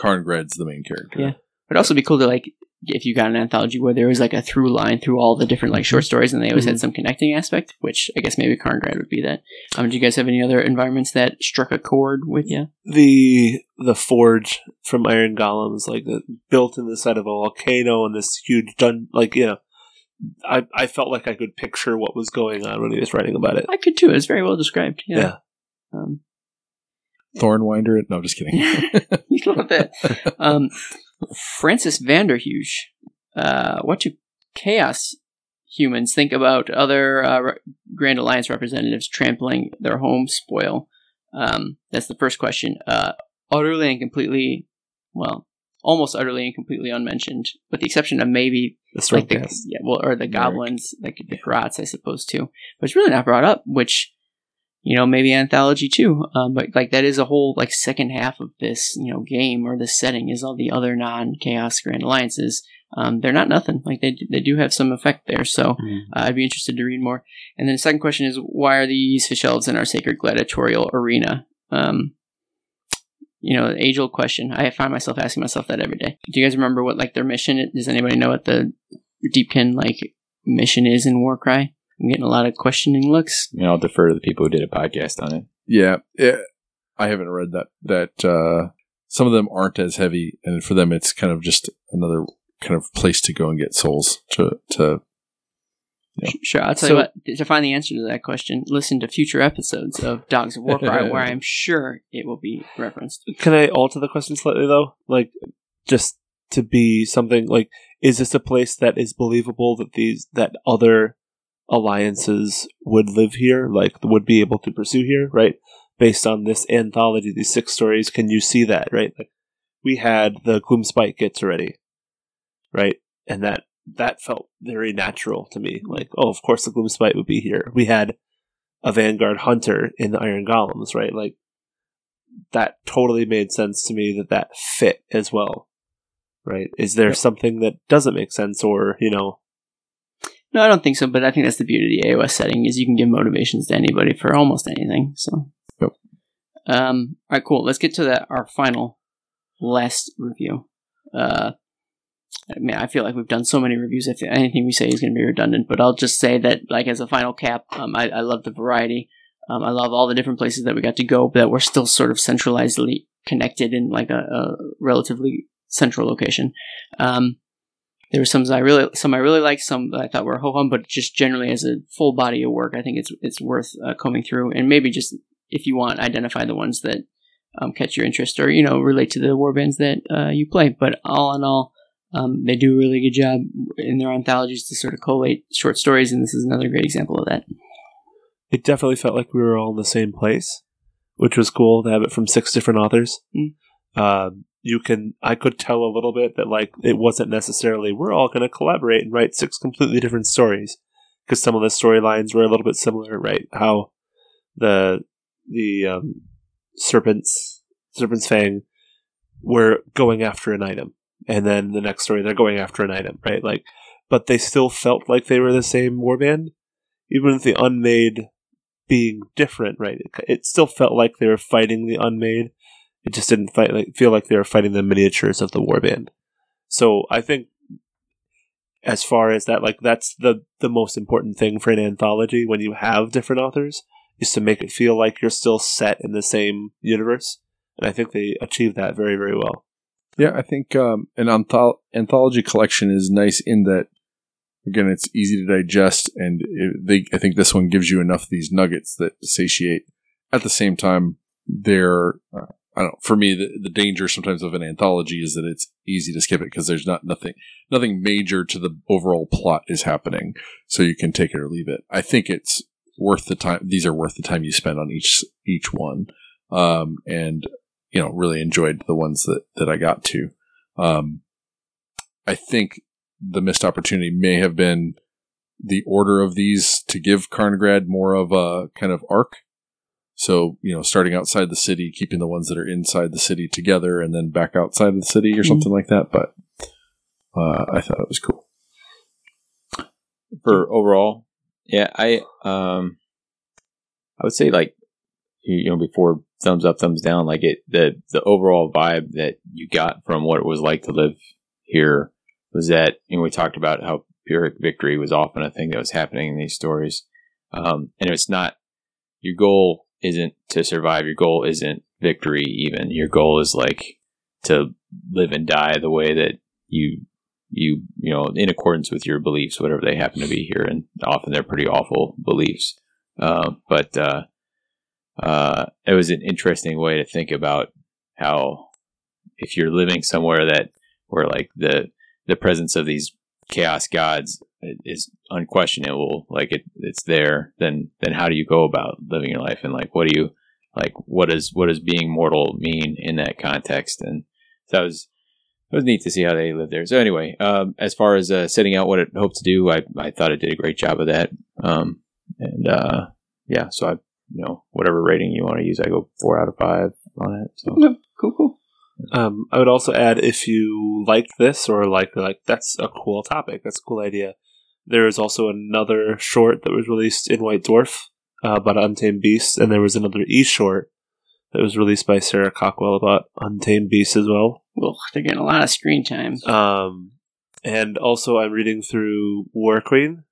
Carngrad's the main character. Yeah. It'd also be cool to like if you got an anthology where there was like a through line through all the different like short stories and they always Mm-hmm. had some connecting aspect, which I guess maybe Carngrad would be that. Um, do you guys have any other environments that struck a chord with you? the the forge from Iron Golems, like the, built in the side of a volcano and this huge dun like you know. I, I felt like I could picture what was going on when he was writing about it. I could too. It's very well described. Yeah. Yeah. Um, Thornwinder it? No, just kidding. you love that. Um, Francis Vanderhuge. Uh, what do chaos humans think about other uh, re- Grand Alliance representatives trampling their home spoil? Um, that's the first question. Uh, utterly and completely, well, almost utterly and completely unmentioned, with the exception of maybe The like the yeah, well, or the goblins, like the Grots, I suppose too. But it's really not brought up, which you know maybe anthology too. Um, but like that is a whole like second half of this you know game or this setting is all the other non Chaos Grand Alliances. Um, they're not nothing. Like they they do have some effect there. So Mhm. uh, I'd be interested to read more. And then the second question is why are these fish elves in our sacred gladiatorial arena? Um, you know, age old question. I find myself asking myself that every day. Do you guys remember what like their mission? is? Does anybody know what the Deepkin like mission is in Warcry? I'm getting a lot of questioning looks. you know, I'll defer to the people who did a podcast on it. yeah, it, I haven't read that. That uh, some of them aren't as heavy, and for them, it's kind of just another kind of place to go and get souls to to. Yeah. Sure, I'll tell So- you what. To find the answer to that question, listen to future episodes of Dogs of Warcry, where I'm sure it will be referenced. Can I alter the question slightly though? Like, just to be something like, is this a place that is believable that these that other alliances would live here, like would be able to pursue here, right? Based on this anthology, these six stories, can you see that, right? Like we had the Gloomspite Gits already, right? And that that felt very natural to me. Like, oh, of course the Gloomspite would be here. We had a Vanguard Hunter in the Iron Golems, right? Like that totally made sense to me that that fit as well, right? Is there Yep. something that doesn't make sense, or you know, No, I don't think so. But I think that's the beauty of the AOS setting is you can give motivations to anybody for almost anything. So, Yep. um, all right, cool. Let's get to that. Our final, last review. Uh, I mean, I feel like we've done so many reviews. If anything we say is going to be redundant, but I'll just say that, like as a final cap, um, I, I love the variety. Um, I love all the different places that we got to go, but that we're still sort of centralizedly connected in like a, a relatively central location. Um, there were some I really, some I really liked, some that I thought were ho hum, but just generally as a full body of work, I think it's it's worth uh, combing through, and maybe just if you want, identify the ones that um, catch your interest or you know relate to the war bands that uh, you play. But all in all, um, they do a really good job in their anthologies to sort of collate short stories, and this is another great example of that. it definitely felt like we were all in the same place, which was cool to have it from six different authors. Mm. Um, you can, I could tell a little bit that like it wasn't necessarily we're all going to collaborate and write six completely different stories because some of the storylines were a little bit similar, right? How the the um, serpents serpent's fang were going after an item, and then the next story they're going after an item, right? Like, but they still felt like they were the same warband, even with the unmade being different, right? It, it still felt like they were fighting the unmade. It just didn't fight like feel like they were fighting the miniatures of the warband. So I think, as far as that, like that's the the most important thing for an anthology when you have different authors is to make it feel like you're still set in the same universe. And I think they achieved that very very well. Yeah, I think um, an anthol- anthology collection is nice in that, again, it's easy to digest, and it, they, I think this one gives you enough of these nuggets that satiate. At the same time, they're, uh, I don't for me, the, the danger sometimes of an anthology is that it's easy to skip it because there's not nothing, nothing major to the overall plot is happening, so you can take it or leave it. I think it's worth the time. These are worth the time you spend on each each one, um, and you know really enjoyed the ones that that I got to. Um, I think the missed opportunity may have been the order of these to give Carngrad more of a kind of arc. So you know, starting outside the city, keeping the ones that are inside the city together, and then back outside of the city or something like that. But uh, I thought it was cool. for overall. Yeah, I um, I would say like you you know before thumbs up, thumbs down. Like it, the the overall vibe that you got from what it was like to live here was that you know we talked about how Pyrrhic victory was often a thing that was happening in these stories, um, and it's not your goal isn't to survive. Your goal isn't victory. Even your goal is like to live and die the way that you you you know in accordance with your beliefs whatever they happen to be here and often they're pretty awful beliefs uh, but uh, uh, it was an interesting way to think about how if you're living somewhere that where like the the presence of these chaos gods is unquestionable like it it's there then then how do you go about living your life and like what do you like what does what does being mortal mean in that context and so that was it was neat to see how they lived there. So anyway, um, as far as uh, setting out what it hoped to do, I, I thought it did a great job of that. Um, and uh, yeah, so I you know whatever rating you want to use, I go four out of five on it. So Cool, cool. Um, I would also add if you like this or like like that's a cool topic, that's a cool idea. There is also another short that was released in White Dwarf uh, about untamed beasts, and there was another e short that was released by Sarah Cawkwell about untamed beasts as well. Well, they're getting a lot of screen time. Um, and also, I'm reading through War Queen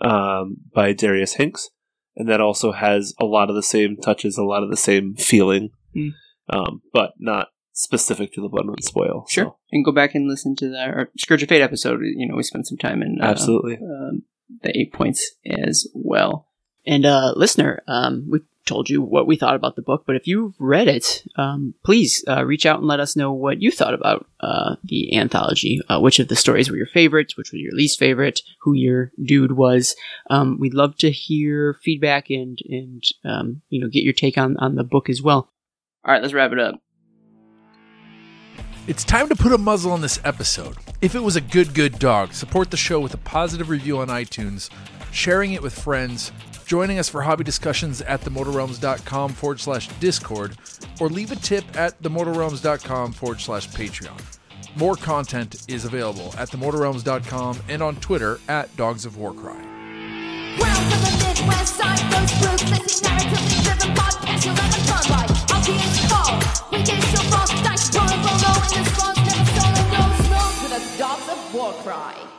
um, by Darius Hinks, and that also has a lot of the same touches, a lot of the same feeling, Hmm. um, but not specific to the Bloodwind Spoil. Sure. so- And go back and listen to the our Scourge of Fate episode. You know, we spent some time in uh, absolutely. um, the Eightpoints as well. And uh, listener, um, we told you what we thought about the book. But if you've read it, um, please uh, reach out and let us know what you thought about uh, the anthology. Uh, which of the stories were your favorites? Which were your least favorite? Who your dude was? Um, we'd love to hear feedback and and um, you know get your take on on the book as well. All right, let's wrap it up. It's time to put a muzzle on this episode. If it was a good, good dog, support the show with a positive review on iTunes, sharing it with friends, joining us for hobby discussions at themortalrealms.com forward slash discord, or leave a tip at themortalrealms.com forward slash patreon. More content is available at themortalrealms.com and on Twitter at Dogs of Warcry. Welcome the never no smoke dogs of war cry.